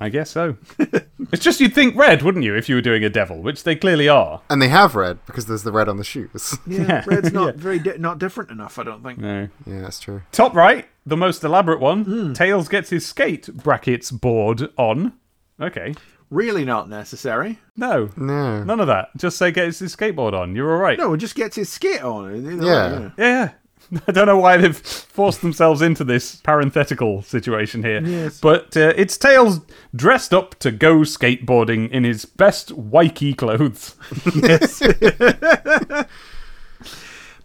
I guess so. it's just you'd think red, wouldn't you, if you were doing a devil, which they clearly are. And they have red because there's the red on the shoes. Yeah, Yeah, red's not yeah. very di- not different enough. I don't think. No. yeah, that's true. Top right, the most elaborate one. Hmm. Tails gets his skate brackets board on. Okay. Really not necessary. No. No. None of that. Just say gets his skateboard on. You're all right. No, it just gets his skate on. Yeah. Yeah, yeah. I don't know why they've forced themselves into this parenthetical situation here. Yes. But uh, it's Tails dressed up to go skateboarding in his best Waikiki clothes. yes.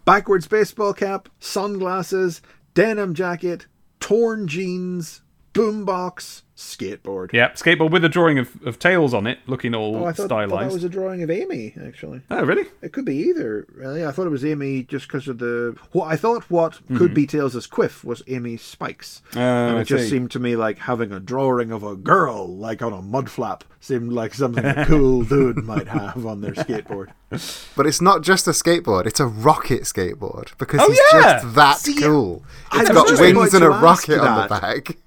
Backwards baseball cap, sunglasses, denim jacket, torn jeans, boombox, skateboard. Yeah, skateboard with a drawing of, of tails on it, looking all Oh, I thought, thought that was a drawing of Amy, actually. Oh, really? It could be either. Really, I thought it was Amy just because of the. What I thought what could Mhm. be Tails' quiff was Amy's spikes, Oh, and I it just see. seemed to me like having a drawing of a girl, like on a mud flap, seemed like something a cool dude might have on their skateboard. But it's not just a skateboard; it's a rocket skateboard because Oh, he's yeah! just that See, cool. I It's was got wings and a rocket on the back.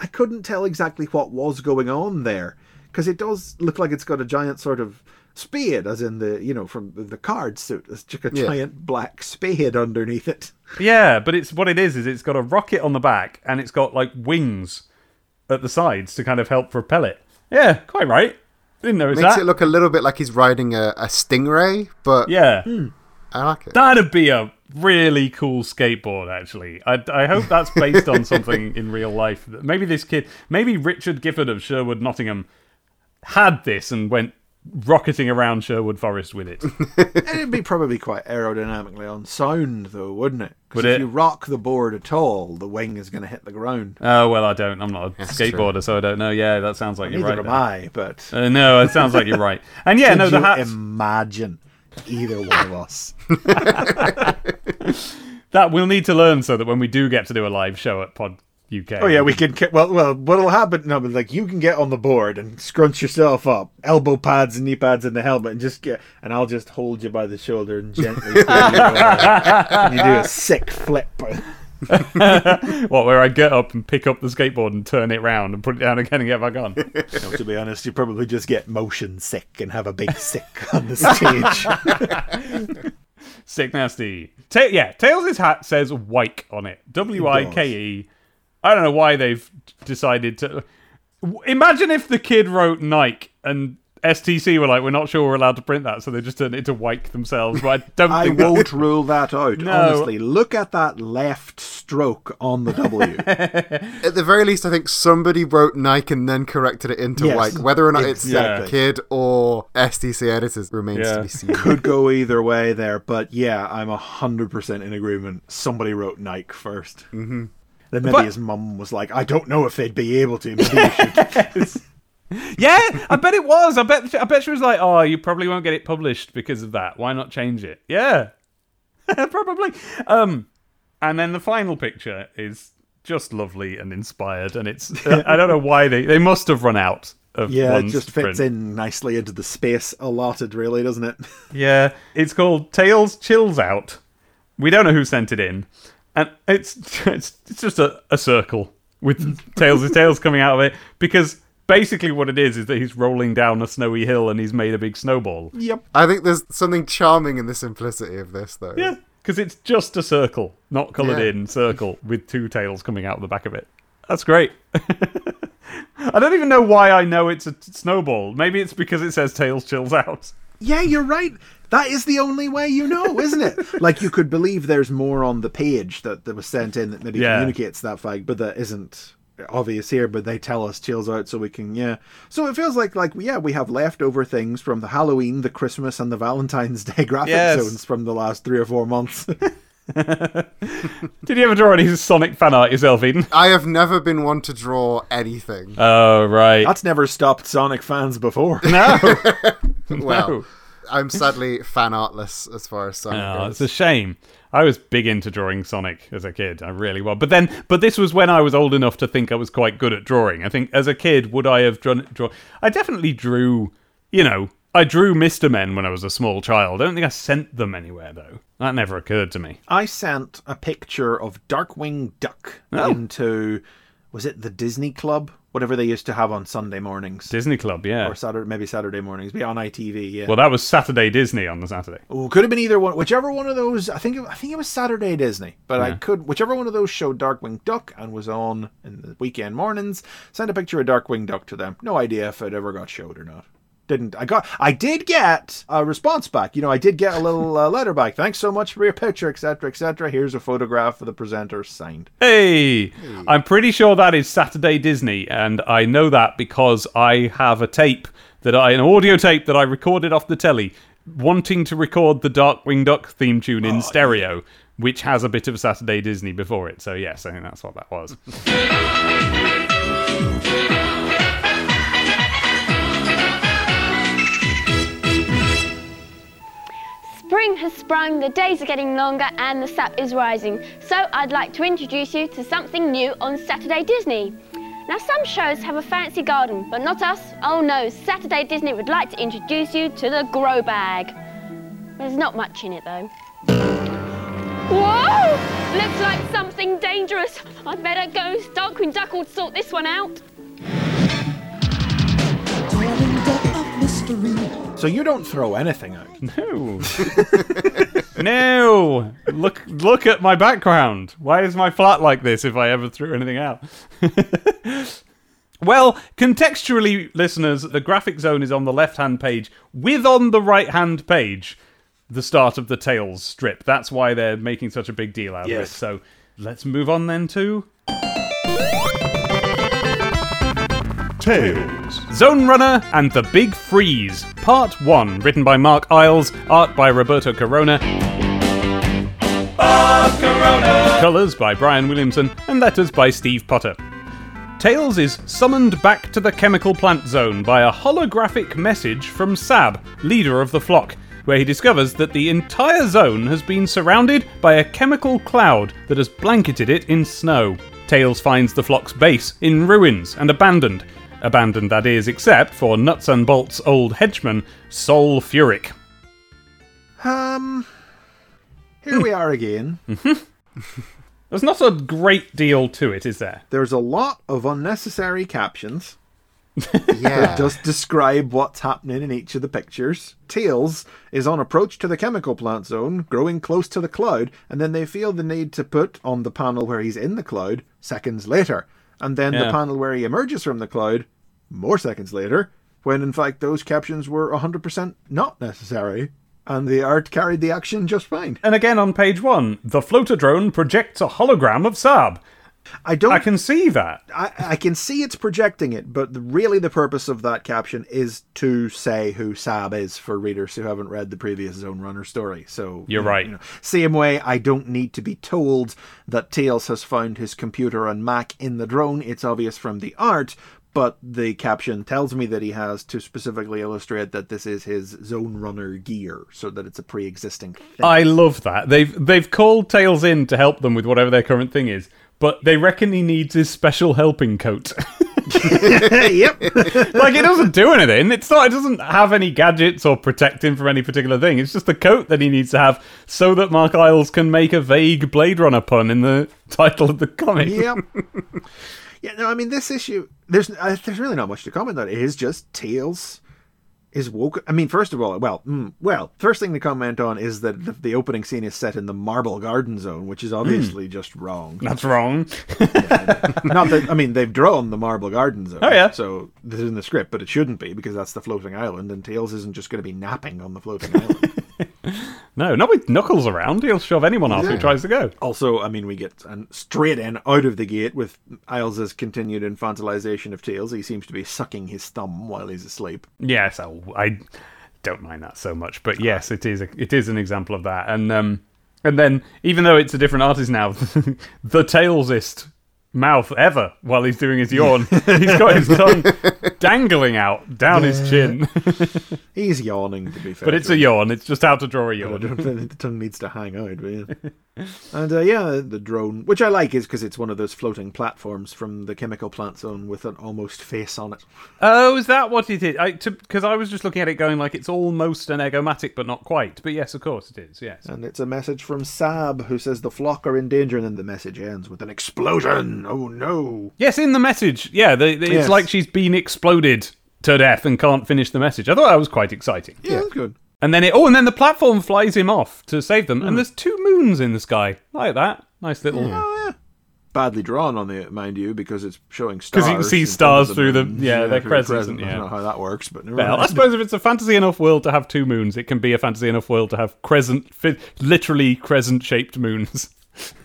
I couldn't tell exactly what was going on there because it does look like it's got a giant sort of spade, as in the you know from the card suit. It's just a Yeah. giant black spade underneath it. Yeah, but it's what it is. Is it's got a rocket on the back and it's got like wings at the sides to kind of help propel it. Yeah, quite right. Didn't know it was Makes that. it look a little bit like he's riding a, a stingray, but yeah, hmm. I like it. that'd be a really cool skateboard. Actually, I, I hope that's based on something in real life. Maybe this kid, maybe Richard Gifford of Sherwood, Nottingham, had this and went rocketing around Sherwood Forest with it. It'd be probably quite aerodynamically unsound, though, wouldn't it? Because Would if it? you rock the board at all, the wing is going to hit the ground. Oh well, I don't. I'm not a That's skateboarder, so I don't know. Yeah, that sounds like you're Neither right. am there. I, but Uh, no, it sounds like you're right. And yeah, Could no, the you hats. Imagine either one of us. That we'll need to learn so that when we do get to do a live show at Pod UK. Oh yeah, we can. Well, well, what'll happen? No, but like you can get on the board and scrunch yourself up, elbow pads and knee pads in the helmet, and just get. And I'll just hold you by the shoulder and gently. you and you do a sick flip. what, where I get up and pick up the skateboard and turn it round and put it down again and get back on? No, to be honest, you probably just get motion sick and have a big sick on the stage. Sick nasty. Ta- yeah, Tails' hat says Wike on it. W I K E. I don't know why they've decided to. Imagine if the kid wrote Nike and STC were like, we're not sure we're allowed to print that, so they just turned it to Wike themselves. But I don't I think won't rule that out. No. Honestly, look at that left stroke on the W. At the very least, I think somebody wrote Nike and then corrected it into Yes, White. Whether or not exactly. it's Kid or STC editors remains to be seen. Could go either way there, but yeah, I'm hundred percent in agreement. Somebody wrote Nike 1st Mm-hmm. Then maybe But- his mum was like, "I don't know if they'd be able to." Maybe you should. Yeah, I bet it was. I bet. I bet she was like, "Oh, you probably won't get it published because of that. Why not change it?" Yeah, probably. Um, and then the final picture is just lovely and inspired, and it's. I don't know why they they must have run out of. yeah, it just to fits print. in nicely into the space allotted, really, doesn't it? Yeah, it's called Tails Chills Out. We don't know who sent it in, and it's it's, it's just a, a circle with tails of tails coming out of it because basically what it is is that he's rolling down a snowy hill and he's made a big snowball. Yep. I think there's something charming in the simplicity of this, though. Yeah, because it's just a circle, not coloured Yeah. in circle with two tails coming out of the back of it. That's great. I don't even know why I know it's a t- snowball. Maybe it's because it says tails chills out. Yeah, you're right. That is the only way you know, isn't it? like you could believe there's more on the page that, that was sent in that maybe Yeah. communicates that fact, but that isn't obvious here. But they tell us chills out, so we can yeah. So it feels like like yeah, we have leftover things from the Halloween, the Christmas, and the Valentine's Day graphic Yes. zones from the last three or four months. Did you ever draw any Sonic fan art yourself, Eden? I have never been one to draw anything. Oh right. That's never stopped Sonic fans before. No. well, No. I'm sadly fan artless as far as Sonic Oh, goes. it's a shame. I was big into drawing Sonic as a kid. I really was. But then, but this was when I was old enough to think I was quite good at drawing. I think as a kid, would I have drawn? draw I definitely drew. You know, I drew Mister Men when I was a small child. I don't think I sent them anywhere though. That never occurred to me. I sent a picture of Darkwing Duck Oh. into was it the Disney Club? Whatever they used to have on Sunday mornings. Disney Club, yeah. Or Saturday maybe Saturday mornings. Be on ITV, yeah. Well, that was Saturday Disney on the Saturday. Oh, could have been either one, whichever one of those. I think it, I think it was Saturday Disney, but I could whichever one of those showed Darkwing Duck and was on in the weekend mornings. Send a picture of Darkwing Duck to them. No idea if it ever got showed or not. Didn't I got? I did get a response back. You know, I did get a little uh, letter back. Thanks so much for your picture, etc., etc. Here's a photograph of the presenter signed. Hey, I'm pretty sure that is Saturday Disney, and I know that because I have a tape that I, an audio tape that I recorded off the telly, wanting to record the Darkwing Duck theme tune in stereo, which has a bit of Saturday Disney before it. So yes, I think that's what that was. Spring has sprung, the days are getting longer, and the sap is rising. So I'd like to introduce you to something new on Saturday Disney. Now, some shows have a fancy garden, but not us. Oh no, Saturday Disney would like to introduce you to the grow bag. There's not much in it though. Whoa! Looks like something dangerous. I'd better go. Darkwing Duck will sort this one out. So you don't throw anything out. No. no. Look look at my background. Why is my flat like this if I ever threw anything out? well, contextually, listeners, the graphic zone is on the left-hand page with on the right-hand page the start of the Tails strip. That's why they're making such a big deal out of it. So, let's move on then to Tails. Zone Runner and the Big Freeze, Part 1, written by Mark Eyles, art by Roberto Corona. Colours by Brian Williamson, and letters by Steve Potter. Tails is summoned back to the chemical plant zone by a holographic message from Sab, leader of the flock, where he discovers that the entire zone has been surrounded by a chemical cloud that has blanketed it in snow. Tails finds the flock's base in ruins and abandoned. Abandoned, that is, except for Nuts and Bolts' old henchman, Sol Furyk. Um, here we are again. There's not a great deal to it, is there? There's a lot of unnecessary captions. Yeah. that just describe what's happening in each of the pictures. Tails is on approach to the chemical plant zone, growing close to the cloud, and then they feel the need to put on the panel where he's in the cloud seconds later. And then the panel where he emerges from the cloud more seconds later, when in fact those captions were 100% not necessary, and the art carried the action just fine. And again on page one, the floater drone projects a hologram of Sab. I don't. I can see that. I, I can see it's projecting it, but the, really the purpose of that caption is to say who Sab is for readers who haven't read the previous Zone Runner story. So You're you right. you know, same way, I don't need to be told that Tails has found his computer and Mac in the drone. It's obvious from the art, but the caption tells me that he has to specifically illustrate that this is his Zone Runner gear, so that it's a pre-existing thing. I love that. They've they've called Tails in to help them with whatever their current thing is, but they reckon he needs his special helping coat. yep. like it doesn't do anything. It's not. It doesn't have any gadgets or protect him from any particular thing. It's just the coat that he needs to have so that Mark Eyles can make a vague Blade Runner pun in the title of the comic. Yep. yeah, no, I mean this issue. There's uh, there's really not much to comment on. It is just Tails is woke. I mean, first of all, well, mm, well, first thing to comment on is that the, the opening scene is set in the Marble Garden Zone, which is obviously just wrong. That's wrong. Not that I mean they've drawn the Marble Garden Zone. Oh, yeah. So this is in the script, but it shouldn't be because that's the floating island, and Tails isn't just going to be napping on the floating island. No, not with Knuckles around. He'll shove anyone off who tries to go. Also, I mean, we get an straight in out of the gate with Eyles's continued infantilization of Tails. He seems to be sucking his thumb while he's asleep. Yeah, so I don't mind that so much, but yes, it is a, it is an example of that. And um, and then even though it's a different artist now, the tailsist mouth ever while he's doing his yawn, he's got his tongue dangling out down his chin. He's yawning, to be fair. but it's a him. yawn. It's just how to draw a yawn. the tongue needs to hang out. But yeah. and uh, yeah, the drone, which I like, is because it's one of those floating platforms from the chemical plant zone with an almost face on it. Oh, is that what it is? I Because I, was just looking at it going like it's almost an Eggomatic, but not quite. But yes, of course it is. Yes. And it's a message from Sab, who says the flock are in danger, and then the message ends with an explosion. Oh no! Yes, in the message. Yeah, the, the- it's Yes. like she's been exploded to death and can't finish the message. I thought that was quite exciting. Yeah, that's good. And then it oh, and then the platform flies him off to save them, and hmm. there's two moons in the sky. Like that. Nice little Oh yeah. Badly drawn on the mind you, because it's showing stars. Because you can see stars of through the- moons. yeah, they're through the crescents, crescent. I yeah. don't know how that works, but never Well, I suppose if it's a fantasy enough world to have two moons, it can be a fantasy enough world to have crescent, literally crescent-shaped moons.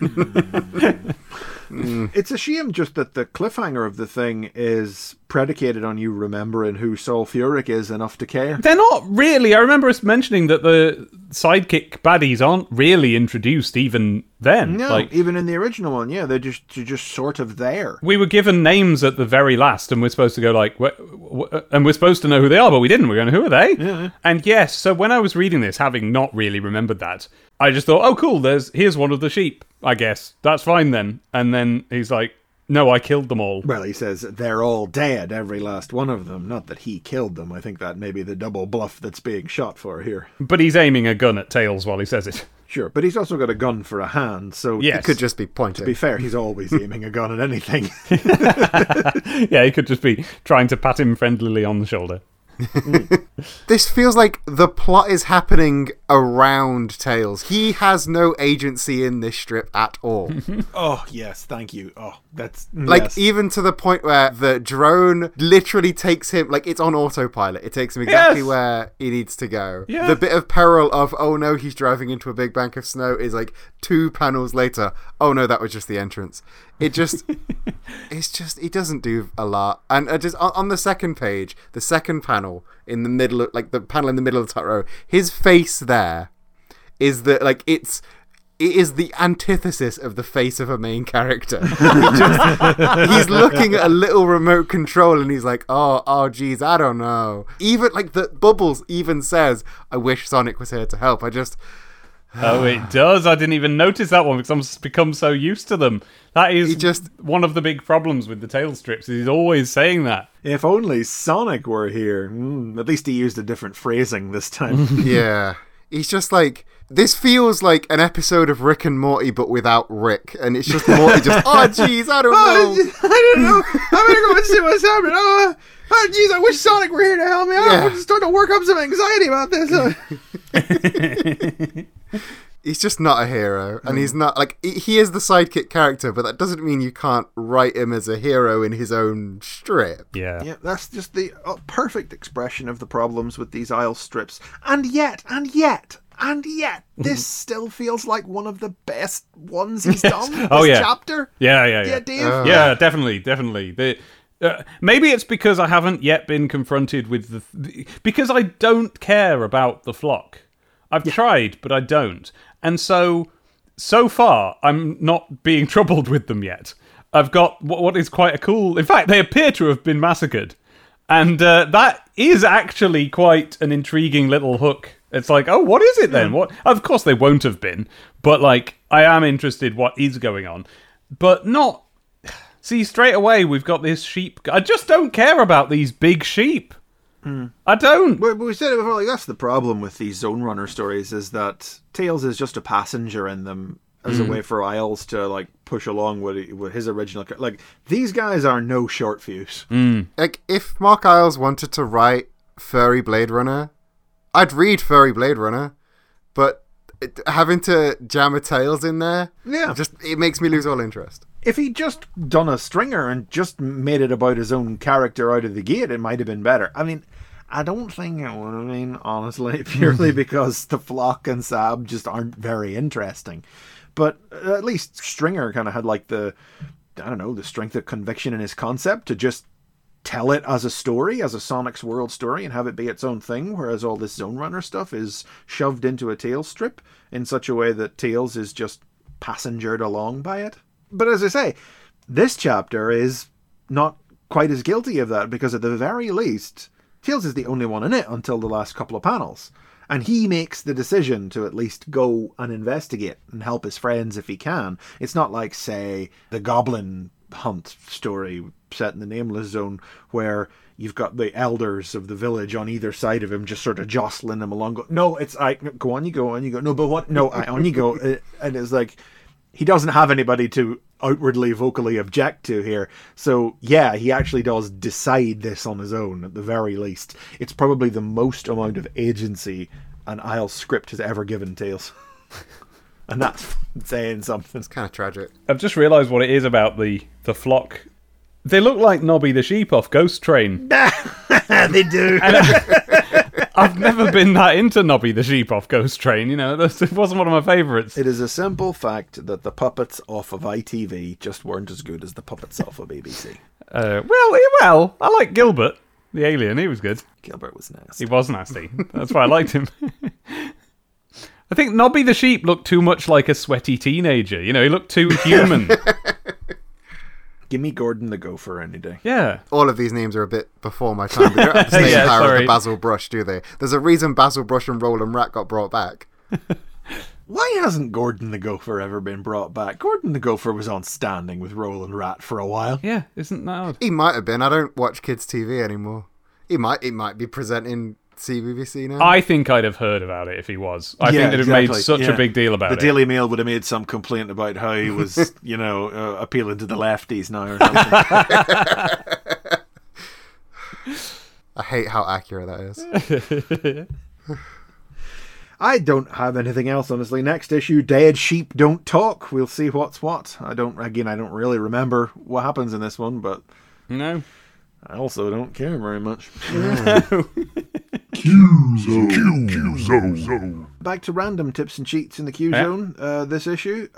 Mm. It's a shame just that the cliffhanger of the thing is predicated on you remembering who Sol Furyk is enough to care. They're not really. I remember us mentioning that the sidekick baddies aren't really introduced even then. No, Like even in the original one, yeah, they're just they're just sort of there. we were given names at the very last, and we're supposed to go like, wh- wh- uh, and we're supposed to know who they are, but we didn't. We're going, who are they? Yeah. And yes, so when I was reading this, having not really remembered that, I just thought, oh, cool. There's here's one of the sheep. I guess that's fine then. And then he's like, no, I killed them all. Well, he says they're all dead, every last one of them. Not that he killed them. I think that may be the double bluff that's being shot for here. But he's aiming a gun at Tails while he says it. Sure, but he's also got a gun for a hand, so Yes. It could just be pointing. to be fair, he's always aiming a gun at anything. yeah, he could just be trying to pat him friendlily on the shoulder. This feels like the plot is happening around Tails. He has no agency in this strip at all. oh yes, thank you. Oh, that's mm, Like yes. even to the point where the drone literally takes him like it's on autopilot. It takes him exactly Yes. where he needs to go. Yeah. The bit of peril of oh no, he's driving into a big bank of snow is like two panels later. Oh no, that was just the entrance. It just it's just he doesn't do a lot. And uh, just on, on the second page, the second panel in the middle of like the panel in the middle of the top row, his face there is the like it's it is the antithesis of the face of a main character. Just- he's looking at a little remote control and he's like, "Oh, oh, geez, I don't know." Even like the bubbles even says, "I wish Sonic was here to help." I just Oh, it does. I didn't even notice that one because I'm s- become so used to them. That is just one of the big problems with the tail strips. Is he's always saying that. If only Sonic were here. Mm, at least he used a different phrasing this time. yeah, he's just like. This feels like an episode of Rick and Morty, but without Rick, and it's just Morty. Just oh, jeez, I don't know. I don't know. I'm gonna go and see what's happening. Oh, oh, jeez, I wish Sonic were here to help me out. Yeah. I'm starting to work up some anxiety about this. He's just not a hero and he's not like he- he is the sidekick character but that doesn't mean you can't write him as a hero in his own strip yeah yeah, that's just the uh, perfect expression of the problems with these Eyles strips. And yet, and yet, and yet, this still feels like one of the best ones he's done. This Oh, yeah. chapter. Yeah, yeah, yeah. Yeah, Dave? Uh, yeah, definitely, definitely. The, uh, maybe it's because I haven't yet been confronted with the, the because I don't care about the flock. I've tried, but I don't, and so so far I'm not being troubled with them yet. I've got what, what is quite a cool. In fact, they appear to have been massacred, and uh, that is actually quite an intriguing little hook. It's like, oh, what is it then? What? Of course, they won't have been, but like, I am interested what is going on, but not. See, straight away we've got this sheep. I just don't care about these big sheep. I don't. But, but we said it before, like that's the problem with these Zone Runner stories is that Tails is just a passenger in them as a Mm. way for Eyles to like push along with with his original. Like these guys are no short fuse. like if mark Eyles wanted to write furry blade runner i'd read furry blade runner but it, having to jam a tails in there Yeah. just it makes me lose all interest If he'd just done a stringer and just made it about his own character out of the gate, it might have been better. I mean, I don't think it would have been, honestly, purely mm-hmm. because the Flock and Sab just aren't very interesting. But uh, at least Stringer kind of had like the, I don't know, the strength of conviction in his concept to just tell it as a story, as a Sonic's World story, and have it be its own thing, whereas all this Zone Runner stuff is shoved into a Tails strip in such a way that Tails is just passengered along by it. But as I say, this chapter is not quite as guilty of that because at the very least, Tails is the only one in it until the last couple of panels. And he makes the decision to at least go and investigate and help his friends if he can. It's not like, say, the Goblin Hunt story set in the Nameless Zone, where you've got the elders of the village on either side of him just sort of jostling him along. Go, no, it's I go on, you go on, you go. No, but what? No, I on you go. And it's like he doesn't have anybody to outwardly vocally object to here. So yeah, he actually does decide this on his own at the very least. It's probably the most amount of agency an Eyles script has ever given Tails. and that's saying something. It's kind of tragic. I've just realised what it is about the the flock. They look like Nobby the sheep off Ghost Train. they do. I've never been that into Nobby the sheep off Ghost Train. You know, it wasn't one of my favourites. It is a simple fact that the puppets off of ITV just weren't as good as the puppets off of BBC. Uh, well, well, I like Gilbert, the alien. He was good. Gilbert was nasty. He was nasty. That's why I liked him. I think Nobby the sheep looked too much like a sweaty teenager. You know, he looked too human. Give me Gordon the Gopher any day. yeah. All of these names are a bit before my time. They don't have the same Yeah, power of sorry. the Basil Brush, do they? There's a reason Basil Brush and Roland Rat got brought back. Why hasn't Gordon the Gopher ever been brought back? Gordon the Gopher was on standing with Roland Rat for a while. Yeah, isn't that odd? He might have been. I don't watch kids' TV anymore. He might. He might be presenting CBBC now. I think I'd have heard about it if he was. I think they'd have made such a big deal about the it. The Daily Mail would have made some complaint about how he was, you know, uh, appealing to the lefties now or something. I hate how accurate that is. I don't have anything else, honestly. Next issue, Dead Sheep Don't Talk. We'll see what's what. I don't, again, I don't really remember what happens in this one, but no. I also don't care very much. Q-Zone. Back to random tips and cheats in the Q Yeah. Zone uh, this issue.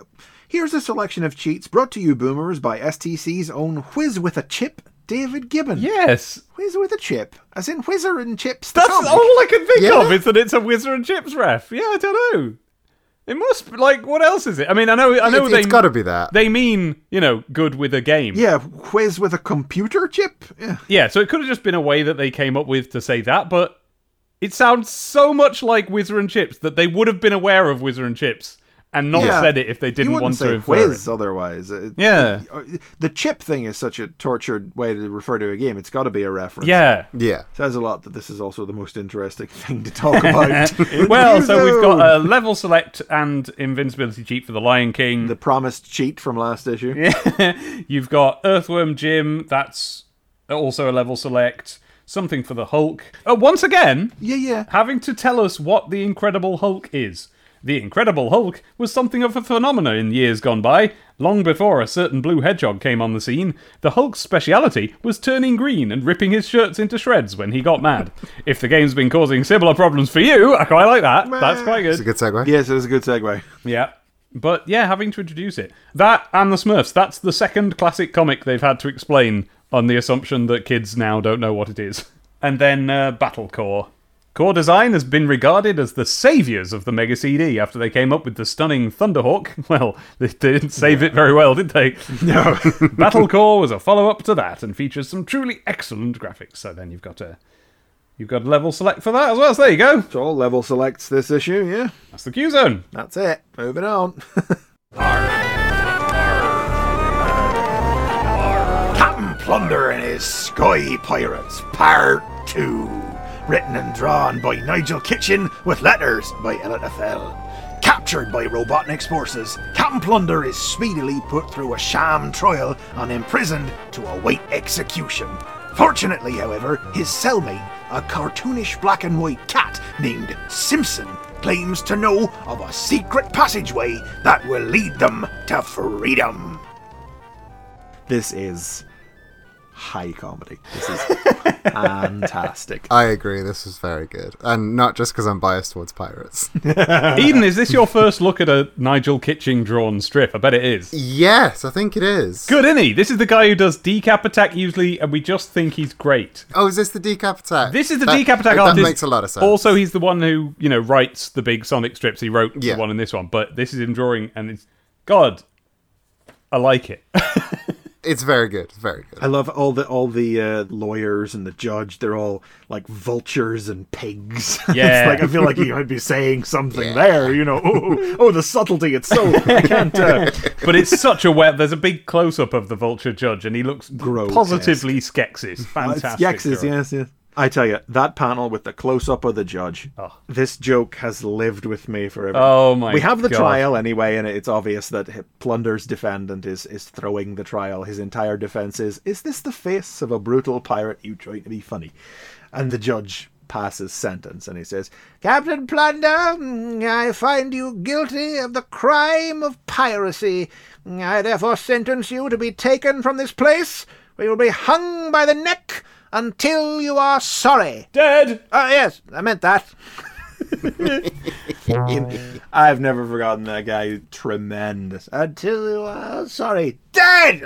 Here's a selection of cheats brought to you, boomers, by STC's own Whiz with a Chip, David Gibbon. Yes. Whiz with a Chip, as in Whizzer and Chips. the That's comic. all I can think Yeah. of is that it's a Whizzer and Chips ref. Yeah, I don't know. It must be, like what else is it? I mean, I know, I know It- they it's gotta be that. They mean you know good with a game. Yeah, Whiz with a computer chip. Yeah. Yeah, so it could have just been a way that they came up with to say that, but it sounds so much like Whizzer and Chips that they would have been aware of Whizzer and Chips and not Yeah. said it if they didn't want to infer Whiz it. otherwise. It- Yeah. it- uh, the chip thing is such a tortured way to refer to a game. It's got to be a reference. Yeah. Yeah. Says a lot that this is also the most interesting thing to talk about. well, so we've got a level select and invincibility cheat for the Lion King. the promised cheat from last issue. Yeah. You've got Earthworm Jim. That's also a level select. Something for the Hulk. Oh, once again, Yeah, yeah. having to tell us what the Incredible Hulk is. The Incredible Hulk was something of a phenomenon in years gone by. Long before a certain blue hedgehog came on the scene, the Hulk's speciality was turning green and ripping his shirts into shreds when he got mad. if the game's been causing similar problems for you, I quite like that. That's quite good. It's a good. good segue. Yes, it was a good segue. Yeah. But yeah, having to introduce it. That and the Smurfs, that's the second classic comic they've had to explain on the assumption that kids now don't know what it is. And then uh, BattleCorps. Core Design has been regarded as the saviours of the Mega CD after they came up with the stunning Thunderhawk. Well, they, they didn't save it very well, did they? No. BattleCorps was a follow up to that and features some truly excellent graphics. So then you've got a you've got a level select for that as well. So there you go. so all level selects this issue, yeah. That's the Q zone. That's it. Moving on. Plunder and his Sky Pirates, Part 2. Written and drawn by Nigel Kitching with letters by LFL. Captured by Robotnik's forces, Captain Plunder is speedily put through a sham trial and imprisoned to await execution. Fortunately, however, his cellmate, a cartoonish black and white cat named Simpson, claims to know of a secret passageway that will lead them to freedom. this is high comedy. This is fantastic. I agree. This is very good, and not just because I'm biased towards pirates. Eden, is this your first look at a Nigel Kitching drawn strip? I bet it is. yes, I think it is. Good, isn't he? This is the guy who does decap attack usually, and we just think he's great. Oh, is this the decap attack? This is the That- decap attack That artist. makes a lot of sense. Also, he's the one who you know writes the big Sonic strips. He wrote Yeah. the one in this one, but this is him drawing, and it's God. I like it. it's very good. It's very good. I love all the all the uh, lawyers and the judge. They're all like vultures and pigs. Yeah. it's like I feel like he might be saying something there. You know, oh, oh, the subtlety. It's so I can't. Uh, but it's such a web. There's a big close up of the vulture judge, and he looks Grotesque. positively Skeksis. Fantastic. Yexes, drawing. yes, yes. I tell you, that panel with the close up of the judge, Oh. this joke has lived with me forever. Oh my We have the God. trial anyway, and it's obvious that Plunder's defendant is, is throwing the trial. His entire defense is, Is this the face of a brutal pirate you trying to be funny? And the judge passes sentence and he says, Captain Plunder, I find you guilty of the crime of piracy. I therefore sentence you to be taken from this place, where you will be hung by the neck until you are sorry. Dead. Oh, yes, I meant that. I've never forgotten that guy. Tremendous. Until you are sorry, dead.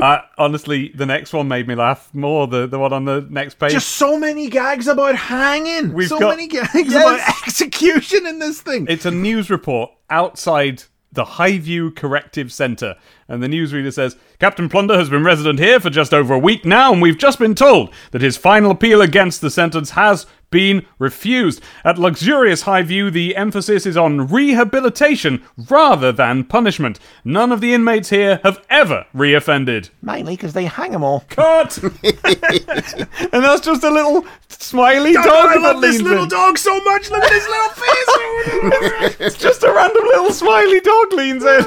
uh, honestly, the next one made me laugh more. The the one on the next page. Just so many gags about hanging. We've so got- many gags Yes. about execution in this thing. It's a news report outside the Highview Corrective Centre. And the newsreader says Captain Plunder has been resident here for just over a week now, and we've just been told that his final appeal against the sentence has been refused. At Luxurious High View, the emphasis is on rehabilitation rather than punishment. None of the inmates here have ever reoffended. Mainly because they hang them all. Cut! and that's just a little smiley God, dog I that love this leans little in. dog so much. Look at his little face. It's just a random little smiley dog leans in.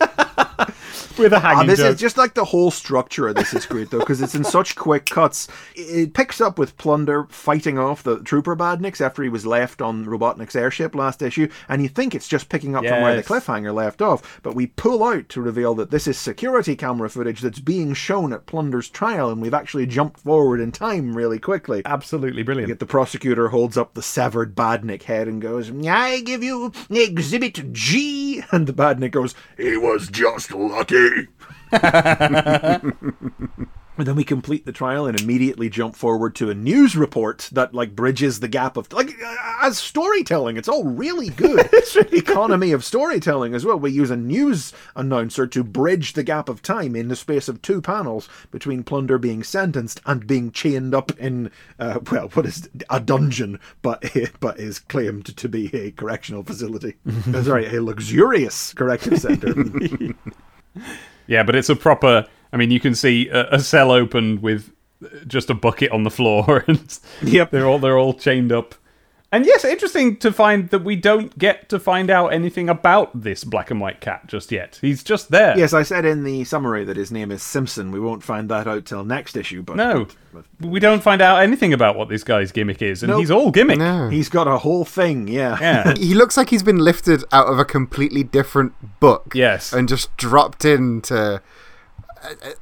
With a Ah, hanging this joke. is just like the whole structure of this is great though because it's in such quick cuts. It picks up with Plunder fighting off the trooper Badniks after he was left on Robotnik's airship last issue, and you think it's just picking up from where the cliffhanger left off, but we pull out to reveal that this is security camera footage that's being shown at Plunder's trial, and we've actually jumped forward in time really quickly. Absolutely brilliant. Yet the prosecutor holds up the severed Badnik head and goes, "I give you Exhibit G," and the Badnik goes, He was just lucky. And then we complete the trial and immediately jump forward to a news report that like bridges the gap of like uh, as storytelling. It's all really good. Economy of storytelling as well. We use a news announcer to bridge the gap of time in the space of two panels between Plunder being sentenced and being chained up in uh, well, what is a dungeon, but but is claimed to be a correctional facility. Sorry, a luxurious corrective center. Yeah, but it's a proper. I mean, you can see a, a cell open with just a bucket on the floor, and yep, they're all they're all chained up. And yes, interesting to find that we don't get to find out anything about this black and white cat just yet. He's just there. Yes, I said in the summary that his name is Simpson. We won't find that out till next issue, but No, we don't find out anything about what this guy's gimmick is, and Nope. he's all gimmick. No. He's got a whole thing, yeah. Yeah. he looks like he's been lifted out of a completely different book. Yes. And just dropped into.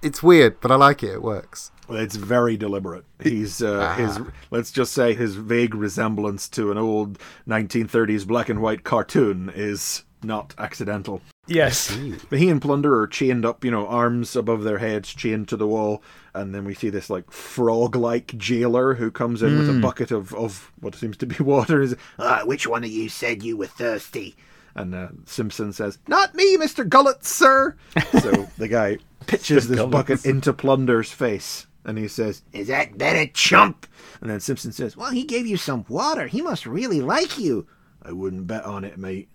It's weird, but I like it. It works. Well, it's very deliberate. He's uh, his let's just say his vague resemblance to an old 1930s black and white cartoon is not accidental. Yes. But he and Plunder are chained up, you know, arms above their heads, chained to the wall, and then we see this like frog-like jailer who comes in with a Mm. bucket of, of what seems to be water. Is Ah, which one of you said you were thirsty? And uh, Simpson says, "Not me, Mister Gullet, sir." So the guy pitches this Gullets. bucket into Plunder's face, and he says, Is that better, chump? And then Simpson says, Well, he gave you some water. He must really like you. I wouldn't bet on it, mate.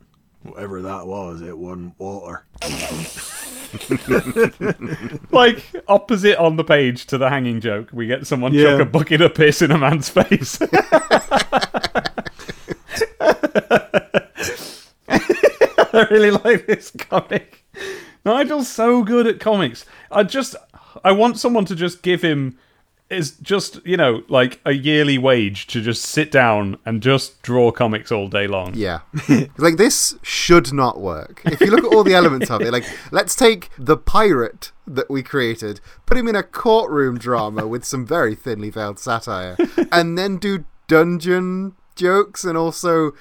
Whatever that was, it wasn't water. like opposite on the page to the hanging joke, we get someone Yeah. chuck a bucket of piss in a man's face. I really like this comic. Nigel's so good at comics. I just I want someone to just give him is just, you know, like a yearly wage to just sit down and just draw comics all day long. Yeah. like this should not work. If you look at all the elements of it, like let's take the pirate that we created, put him in a courtroom drama with some very thinly veiled satire, and then do dungeon jokes and also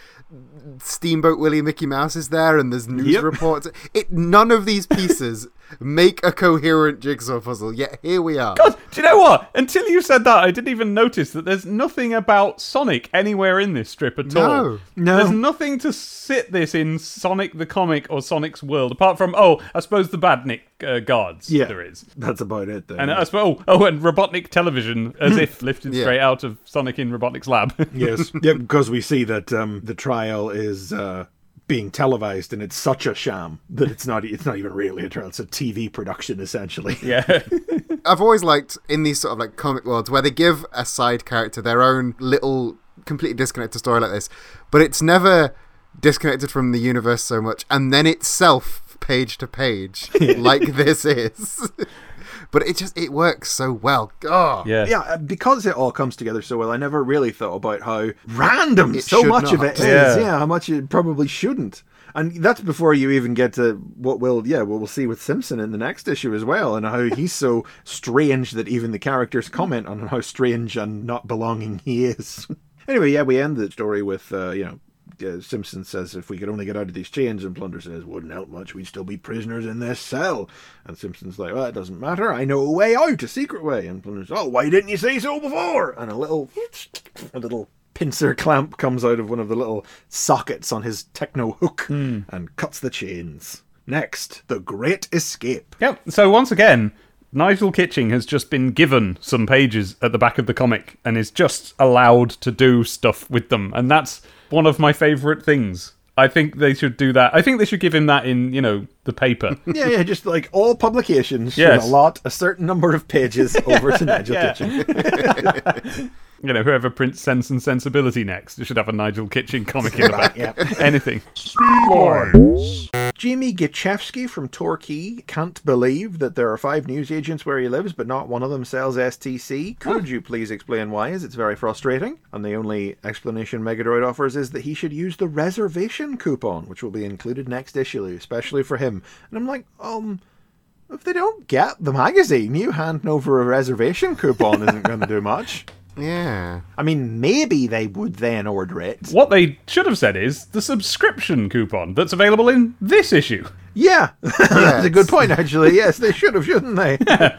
Steamboat Willie Mickey Mouse is there and there's news Yep. reports. It none of these pieces make a coherent jigsaw puzzle. Yet here we are. God, do you know what? Until you said that, I didn't even notice that there's nothing about Sonic anywhere in this strip at No. all. No. There's nothing to sit this in Sonic the comic or Sonic's world, apart from, oh, I suppose the Badnik uh, guards Yeah, there is. That's about it. Then. And I suppose, oh, oh, and Robotnik television, as if lifted Yeah. straight out of Sonic in Robotnik's lab. yes, yeah, because we see that um, the trial is uh, being televised, and it's such a sham that it's not. It's not even really a trial; it's a TV production, essentially. Yeah. I've always liked in these sort of like comic worlds where they give a side character their own little completely disconnected story like this, but it's never disconnected from the universe so much, and then itself page to page like this is. but it just it works so well. Oh yeah. uh, Because it all comes together so well, I never really thought about how random It so should much of not. it is. Yeah. Yeah. how much it probably shouldn't. And that's before you even get to what we'll, yeah, what we'll see with Simpson in the next issue as well, and how he's so strange that even the characters comment on how strange and not belonging he is. Anyway, yeah, we end the story with uh, you know. Uh, Simpson says if we could only get out of these chains, and Plunder says wouldn't help much. We'd still be prisoners in this cell. And Simpson's like, well, it doesn't matter. I know a way out, a secret way. And Plunder's, oh, why didn't you say so before? And a little, a little pincer clamp comes out of one of the little sockets on his techno hook and cuts the chains. Next, the Great Escape. Yep. So once again, Nigel Kitching has just been given some pages at the back of the comic and is just allowed to do stuff with them, and that's one of my favourite things. I think they should do that. I think they should give him that in, you know, the paper. yeah, yeah, just like all publications Yes. should allot a certain number of pages over to Nigel. Kitching. you know, whoever prints Sense and Sensibility next should have a Nigel Kitching comic in the back. Yeah. Anything. Jimmy Gichevsky from Torquay can't believe that there are five newsagents where he lives, but not one of them sells STC. Could you please explain why? As it's very frustrating. And the only explanation Megadroid offers is that he should use the reservation coupon, which will be included next issue, especially for him. And I'm like, um, if they don't get the magazine, you handing over a reservation coupon isn't going to do much. Yeah. I mean, maybe they would then order it. What they should have said is the subscription coupon that's available in this issue. Yeah, that's a good point, actually. Yes, they should have, shouldn't they?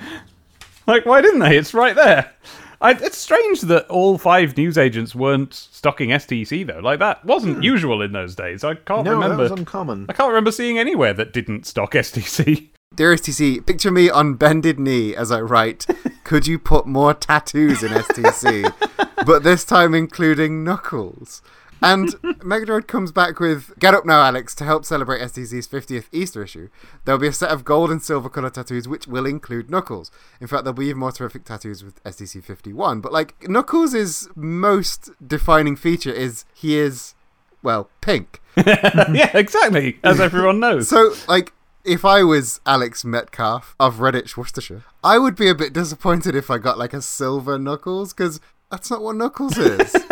Like, why didn't they? It's right there. I, it's strange that all five newsagents weren't stocking STC though. Like that wasn't hmm. usual in those days. I can't No, that remember. was uncommon. I can't remember seeing anywhere that didn't stock STC. Dear STC, picture me on bended knee as I write, could you put more tattoos in STC? but this time including knuckles. And Megadroid comes back with Get up now, Alex, to help celebrate STC's 50th Easter issue. There'll be a set of gold and silver colour tattoos which will include Knuckles. In fact, there'll be even more terrific tattoos with STC 51. But, like, Knuckles' most defining feature is he is, well, pink. yeah, exactly. As everyone knows. So, like, if I was Alex Metcalf of Redditch, Worcestershire, I would be a bit disappointed if I got like a silver Knuckles because that's not what Knuckles is.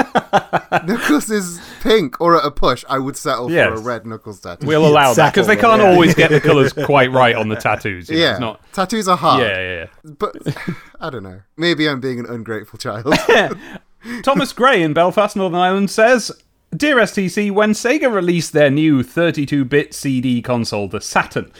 Knuckles is pink, or at a push, I would settle Yes. for a red Knuckles tattoo. We'll allow that because they can't Yeah. always get the colours quite right on the tattoos. you know, Yeah, it's not. tattoos are hard. Yeah, yeah, yeah. But I don't know. Maybe I'm being an ungrateful child. Thomas Gray in Belfast, Northern Ireland says, Dear STC, when Sega released their new 32 bit CD console, the Saturn,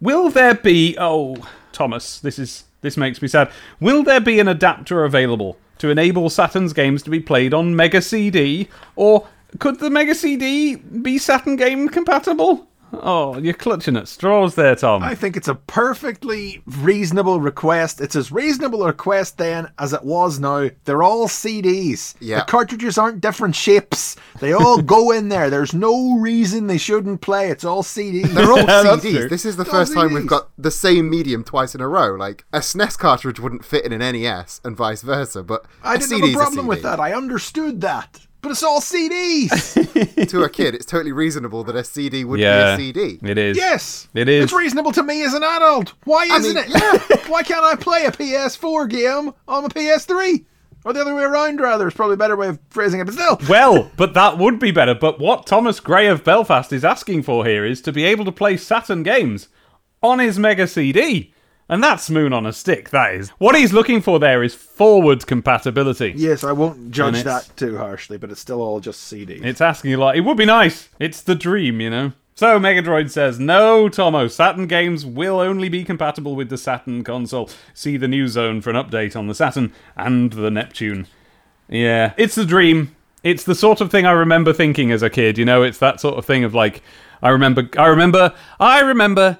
will there be. Oh, Thomas, this is. This makes me sad. Will there be an adapter available to enable Saturn's games to be played on Mega CD? Or could the Mega CD be Saturn game compatible? Oh, you're clutching at straws there, Tom. I think it's a perfectly reasonable request. It's as reasonable a request then as it was now. They're all CDs. Yeah. The cartridges aren't different shapes. They all go in there. There's no reason they shouldn't play. It's all CDs. They're all That's CDs. true. This is the They're first time we've got the same medium twice in a row. Like a SNES cartridge wouldn't fit in an NES, and vice versa. But I a didn't CD have a problem with that. I understood that. But it's all CDs. to a kid, it's totally reasonable that a CD would yeah, be a CD. it is. yes. It is. It's reasonable to me as an adult. Why isn't mean, it? Why can't I play a PS4 game on a PS3? Or the other way around, rather. It's probably a better way of phrasing it, but still. Well, but that would be better. But what Thomas Gray of Belfast is asking for here is to be able to play Saturn games on his Mega CD. And that's Moon on a stick, that is. What he's looking for there is forward compatibility. Yes, I won't judge And it's- that too harshly, but it's still all just CD. It's asking a lot. It would be nice. It's the dream, you know? So Megadroid says, No, Tomo, Saturn games will only be compatible with the Saturn console. See the News Zone for an update on the Saturn and the Neptune. Yeah, it's the dream. It's the sort of thing I remember thinking as a kid, you know? It's that sort of thing of like, I remember, I remember, I remember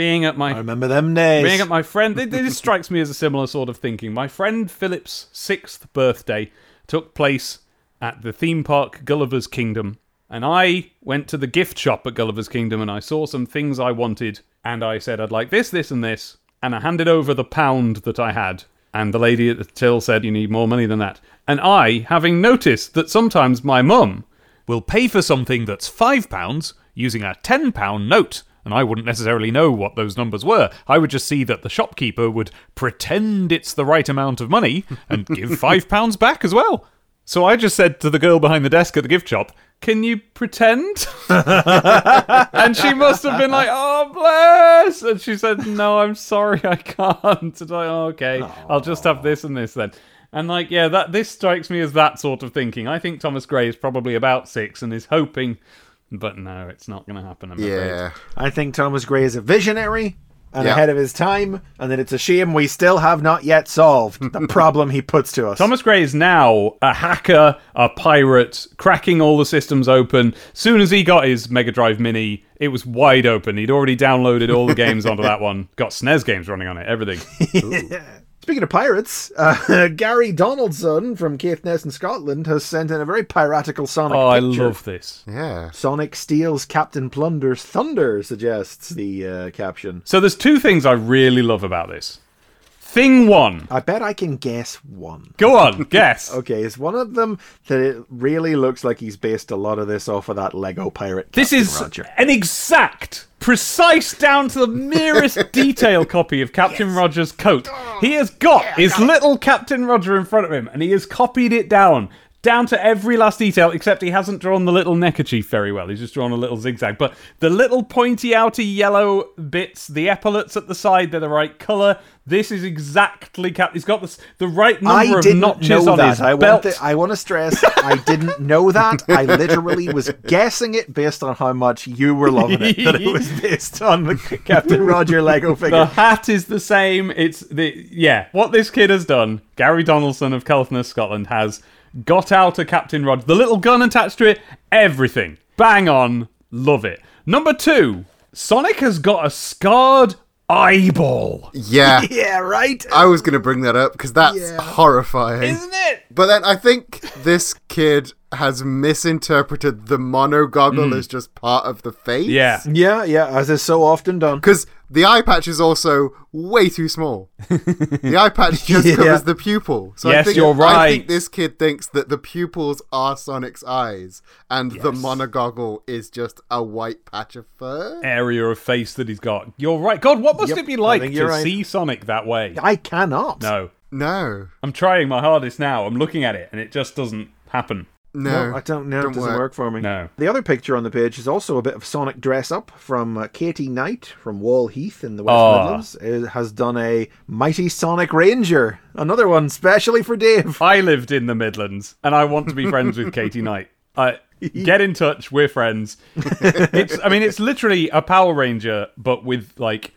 being at my I remember them days. being at my friend, it, it strikes me as a similar sort of thinking. My friend Philip's sixth birthday took place at the theme park Gulliver's Kingdom, and I went to the gift shop at Gulliver's Kingdom and I saw some things I wanted, and I said I'd like this, this, and this, and I handed over the pound that I had. And the lady at the till said, You need more money than that. And I, having noticed that sometimes my mum will pay for something that's £5 using a £10 note. And I wouldn't necessarily know what those numbers were. I would just see that the shopkeeper would pretend it's the right amount of money and give £5 back as well. So I just said to the girl behind the desk at the gift shop, Can you pretend? and she must have been like, Oh, bless. And she said, No, I'm sorry, I can't. And I, oh, okay, I'll just have this and this then. And like, yeah, that this strikes me as that sort of thinking. I think Thomas Gray is probably about six and is hoping, but no, it's not going to happen. I'm afraid. Yeah. I think Thomas Gray is a visionary and Yeah. ahead of his time, and that it's a shame we still have not yet solved the problem he puts to us. Thomas Gray is now a hacker, a pirate, cracking all the systems open. Soon as he got his Mega Drive Mini, it was wide open. He'd already downloaded all the games onto that one. Got SNES games running on it, everything. Speaking of pirates, uh, Gary Donaldson from Caithness in Scotland has sent in a very piratical Sonic Oh, I love this. Yeah. Sonic steals Captain Plunder's thunder, suggests the uh, caption. So there's two things I really love about this. Thing one. I bet I can guess one. Go on, guess. Okay, is one of them that it really looks like he's based a lot of this off of that Lego pirate. This Captain is Roger. an exact, precise down to the merest detail copy of Captain Roger's coat. He has got his little Captain Roger in front of him, and he has copied it down. Down to every last detail, except he hasn't drawn the little neckerchief very well. He's just drawn a little zigzag. But the little pointy outy yellow bits, the epaulets at the side, they're the right colour. This is exactly Cap. He's got the, the right number I of notches know on that. his I belt. want to, I want to stress I didn't know that. I literally was guessing it based on how much you were loving it. That it was based on the Captain Roger Lego figure. The hat is the same. It's the yeah. What this kid has done, Gary Donaldson of Caithness, Scotland, has got out a Captain Rod, the little gun attached to it, everything. Bang on, love it. Number two, Sonic has got a scarred eyeball. Yeah. yeah, right. I was going to bring that up because that's horrifying. Isn't it? But then I think this kid has misinterpreted the mono goggle as just part of the face. Mm. Yeah. Yeah, yeah, as is so often done. Because the eye patch is also way too small. the eye patch just Yeah. covers the pupil. So I Yes, think, you're right. I think this kid thinks that the pupils are Sonic's eyes and the monogoggle is just a white patch of fur. Area of face that he's got. You're right. God, what must Yep, it be like to right. see Sonic that way? I cannot. No. No. I'm trying my hardest now. I'm looking at it and it just doesn't happen. No. No, I don't know. Don't it doesn't work. work. for me. No. The other picture on the page is also a bit of Sonic dress up from uh, Katie Knight from Wall Heath in the West Ah. Midlands. It has done a Mighty Sonic Ranger. Another one specially for Dave. I lived in the Midlands and I want to be friends with Katie Knight. Uh, get in touch. We're friends. It's. I mean, it's literally a Power Ranger, but with like.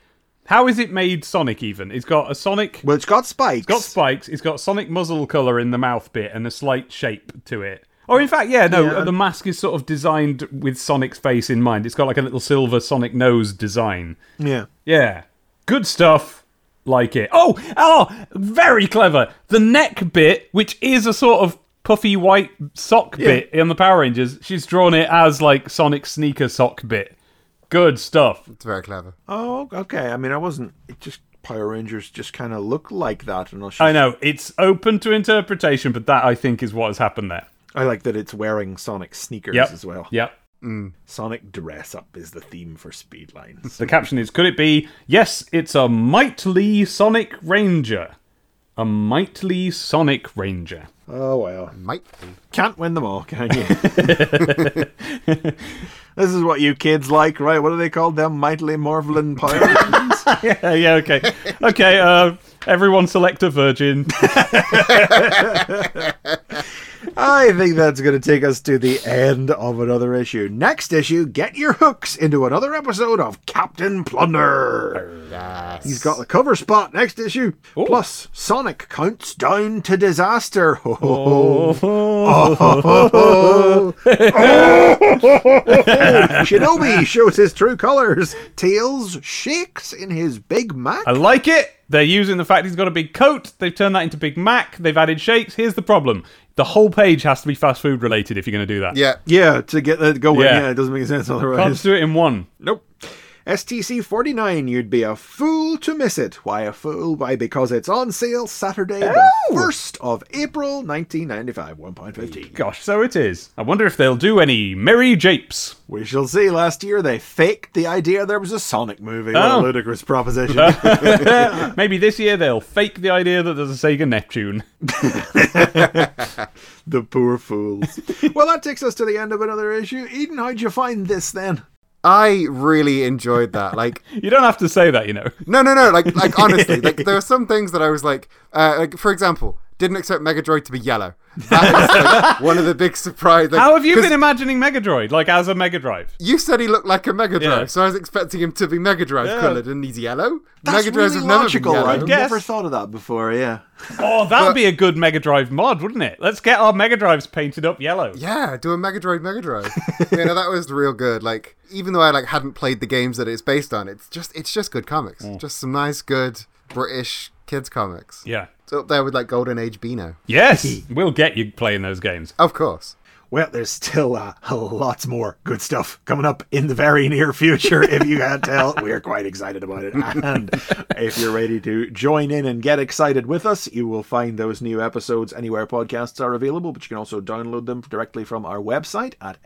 How is it made Sonic even? It's got a Sonic. Well, it's got spikes. It's got spikes. It's got Sonic muzzle color in the mouth bit and a slight shape to it. Or in fact, yeah, no, Yeah. the mask is sort of designed with Sonic's face in mind. It's got like a little silver Sonic nose design. Yeah. Yeah. Good stuff. Like it. Oh, oh, very clever. The neck bit, which is a sort of puffy white sock Yeah. bit in the Power Rangers, she's drawn it as like Sonic sneaker sock bit. Good stuff. It's very clever. Oh, okay. I mean, I wasn't. It just Power Rangers just kind of look like that. Unless I know, it's open to interpretation, but that I think is what has happened there. I like that it's wearing Sonic sneakers Yep. as well. Yep. Mm. Sonic dress up is the theme for Speedlines. The caption is Could it be, yes, it's a Mightly Sonic Ranger? A Mightly Sonic Ranger. oh well. Might be. Can't win them all, can you? this is what you kids like, right? What are they called? Them mightily marveling pirates? yeah, yeah, okay. Okay, uh, everyone select a virgin. I think that's going to take us to the end of another issue. Next issue, get your hooks into another episode of Captain Plunder. Yes. He's got the cover spot next issue. Plus, Sonic counts down to disaster. Ho, ho, ho. Oh. oh. Shinobi shows his true colors. Tails shakes in his Big Mac. I like it. They're using the fact he's got a big coat. They've turned that into Big Mac. They've added shakes. Here's the problem. The whole page has to be fast food related if you're going to do that. Yeah. Yeah, to get that going. Yeah. Yeah, it doesn't make sense Can't otherwise. just do it in one. Nope. STC 49, you'd be a fool to miss it. Why a fool? Why, because it's on sale Saturday, the 1st of April 1995, 1.15. Gosh, so it is. I wonder if they'll do any merry japes. We shall see. Last year they faked the idea there was a Sonic movie. What Oh. a ludicrous proposition. Maybe this year they'll fake the idea that there's a Sega Neptune. the poor fools. well, that takes us to the end of another issue. Eden, how'd you find this then? I really enjoyed that. Like, You don't have to say that, you know. no, no, no. Like, like honestly, like there are some things that I was like, uh, like for example, didn't expect Megadroid to be yellow. That is like, one of the big surprises. Like, How have you been imagining Megadroid? Like as a Mega Drive? You said he looked like a Mega Drive, Yeah. so I was expecting him to be Mega Drive Yeah. coloured, and he's yellow. That's Mega Drives really have never logical. been yellow. I've never thought of that before. Yeah. Oh, that'd be a good Mega Drive mod, wouldn't it? Let's get our Mega Drives painted up yellow. Yeah, do a Mega Drive Mega Drive. you know, that was real good. Like, even though I like hadn't played the games that it's based on, it's just it's just good comics. Mm. Just some nice, good British kids comics. Yeah. It's up there with like Golden Age Beano. Yes, we'll get you playing those games. Of course. Well, there's still uh, lots more good stuff coming up in the very near future. If you can't tell, we are quite excited about it. And if you're ready to join in and get excited with us, you will find those new episodes anywhere podcasts are available, but you can also download them directly from our website at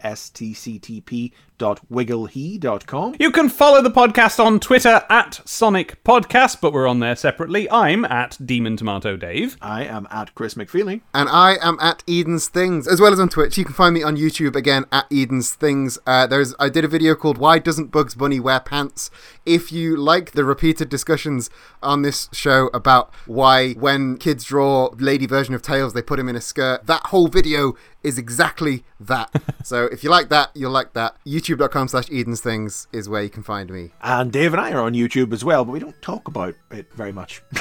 stctp.wigglehe.com. You can follow the podcast on Twitter at Sonic Podcast, but we're on there separately. I'm at Demon Tomato Dave. I am at Chris McFeely. And I am at Eden's Things, as well as on Twitch. You can find me on YouTube again at Eden's Things. Uh, there's I did a video called "Why Doesn't Bugs Bunny Wear Pants?" If you like the repeated discussions on this show about why when kids draw lady version of Tails, they put him in a skirt, that whole video is exactly that. so if you like that, you'll like that. YouTube.com slash Eden's Things is where you can find me. And Dave and I are on YouTube as well, but we don't talk about it very much.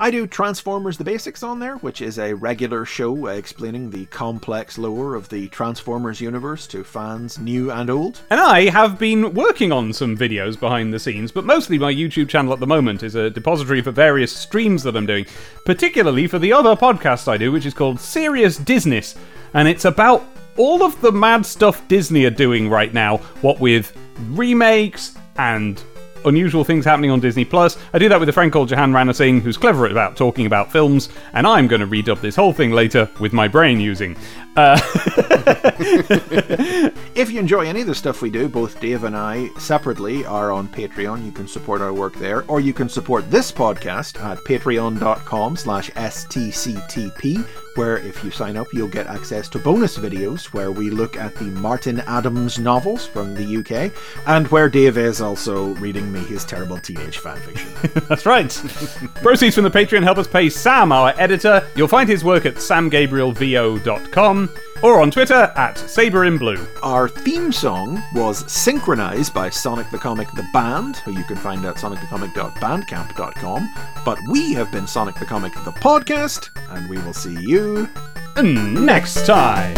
I do Transformers the Basics on there, which is a regular show explaining the complex lore of the Transformers universe to fans new and old. And I have been working on some videos behind the scenes, but mostly my YouTube channel at the moment is a depository for various streams that I'm doing, particularly for the other podcast I do, which is called Serious Disney. And it's about all of the mad stuff Disney are doing right now, what with remakes and unusual things happening on Disney Plus. I do that with a friend called Jahan Rana Singh, who's clever about talking about films, and I'm going to read up this whole thing later with my brain using. Uh, If you enjoy any of the stuff we do, both Dave and I separately are on Patreon. You can support our work there, or you can support this podcast at patreon.com slash stctp, where if you sign up, you'll get access to bonus videos where we look at the Martin Adams novels from the UK, and where Dave is also reading me his terrible teenage fanfiction. That's right. Proceeds from the Patreon help us pay Sam, our editor. You'll find his work at samgabrielvo.com or on Twitter at SaberInBlue. Our theme song was synchronized by Sonic the Comic the Band, who you can find at sonicthecomic.bandcamp.com. But we have been Sonic the Comic the podcast, and we will see next time.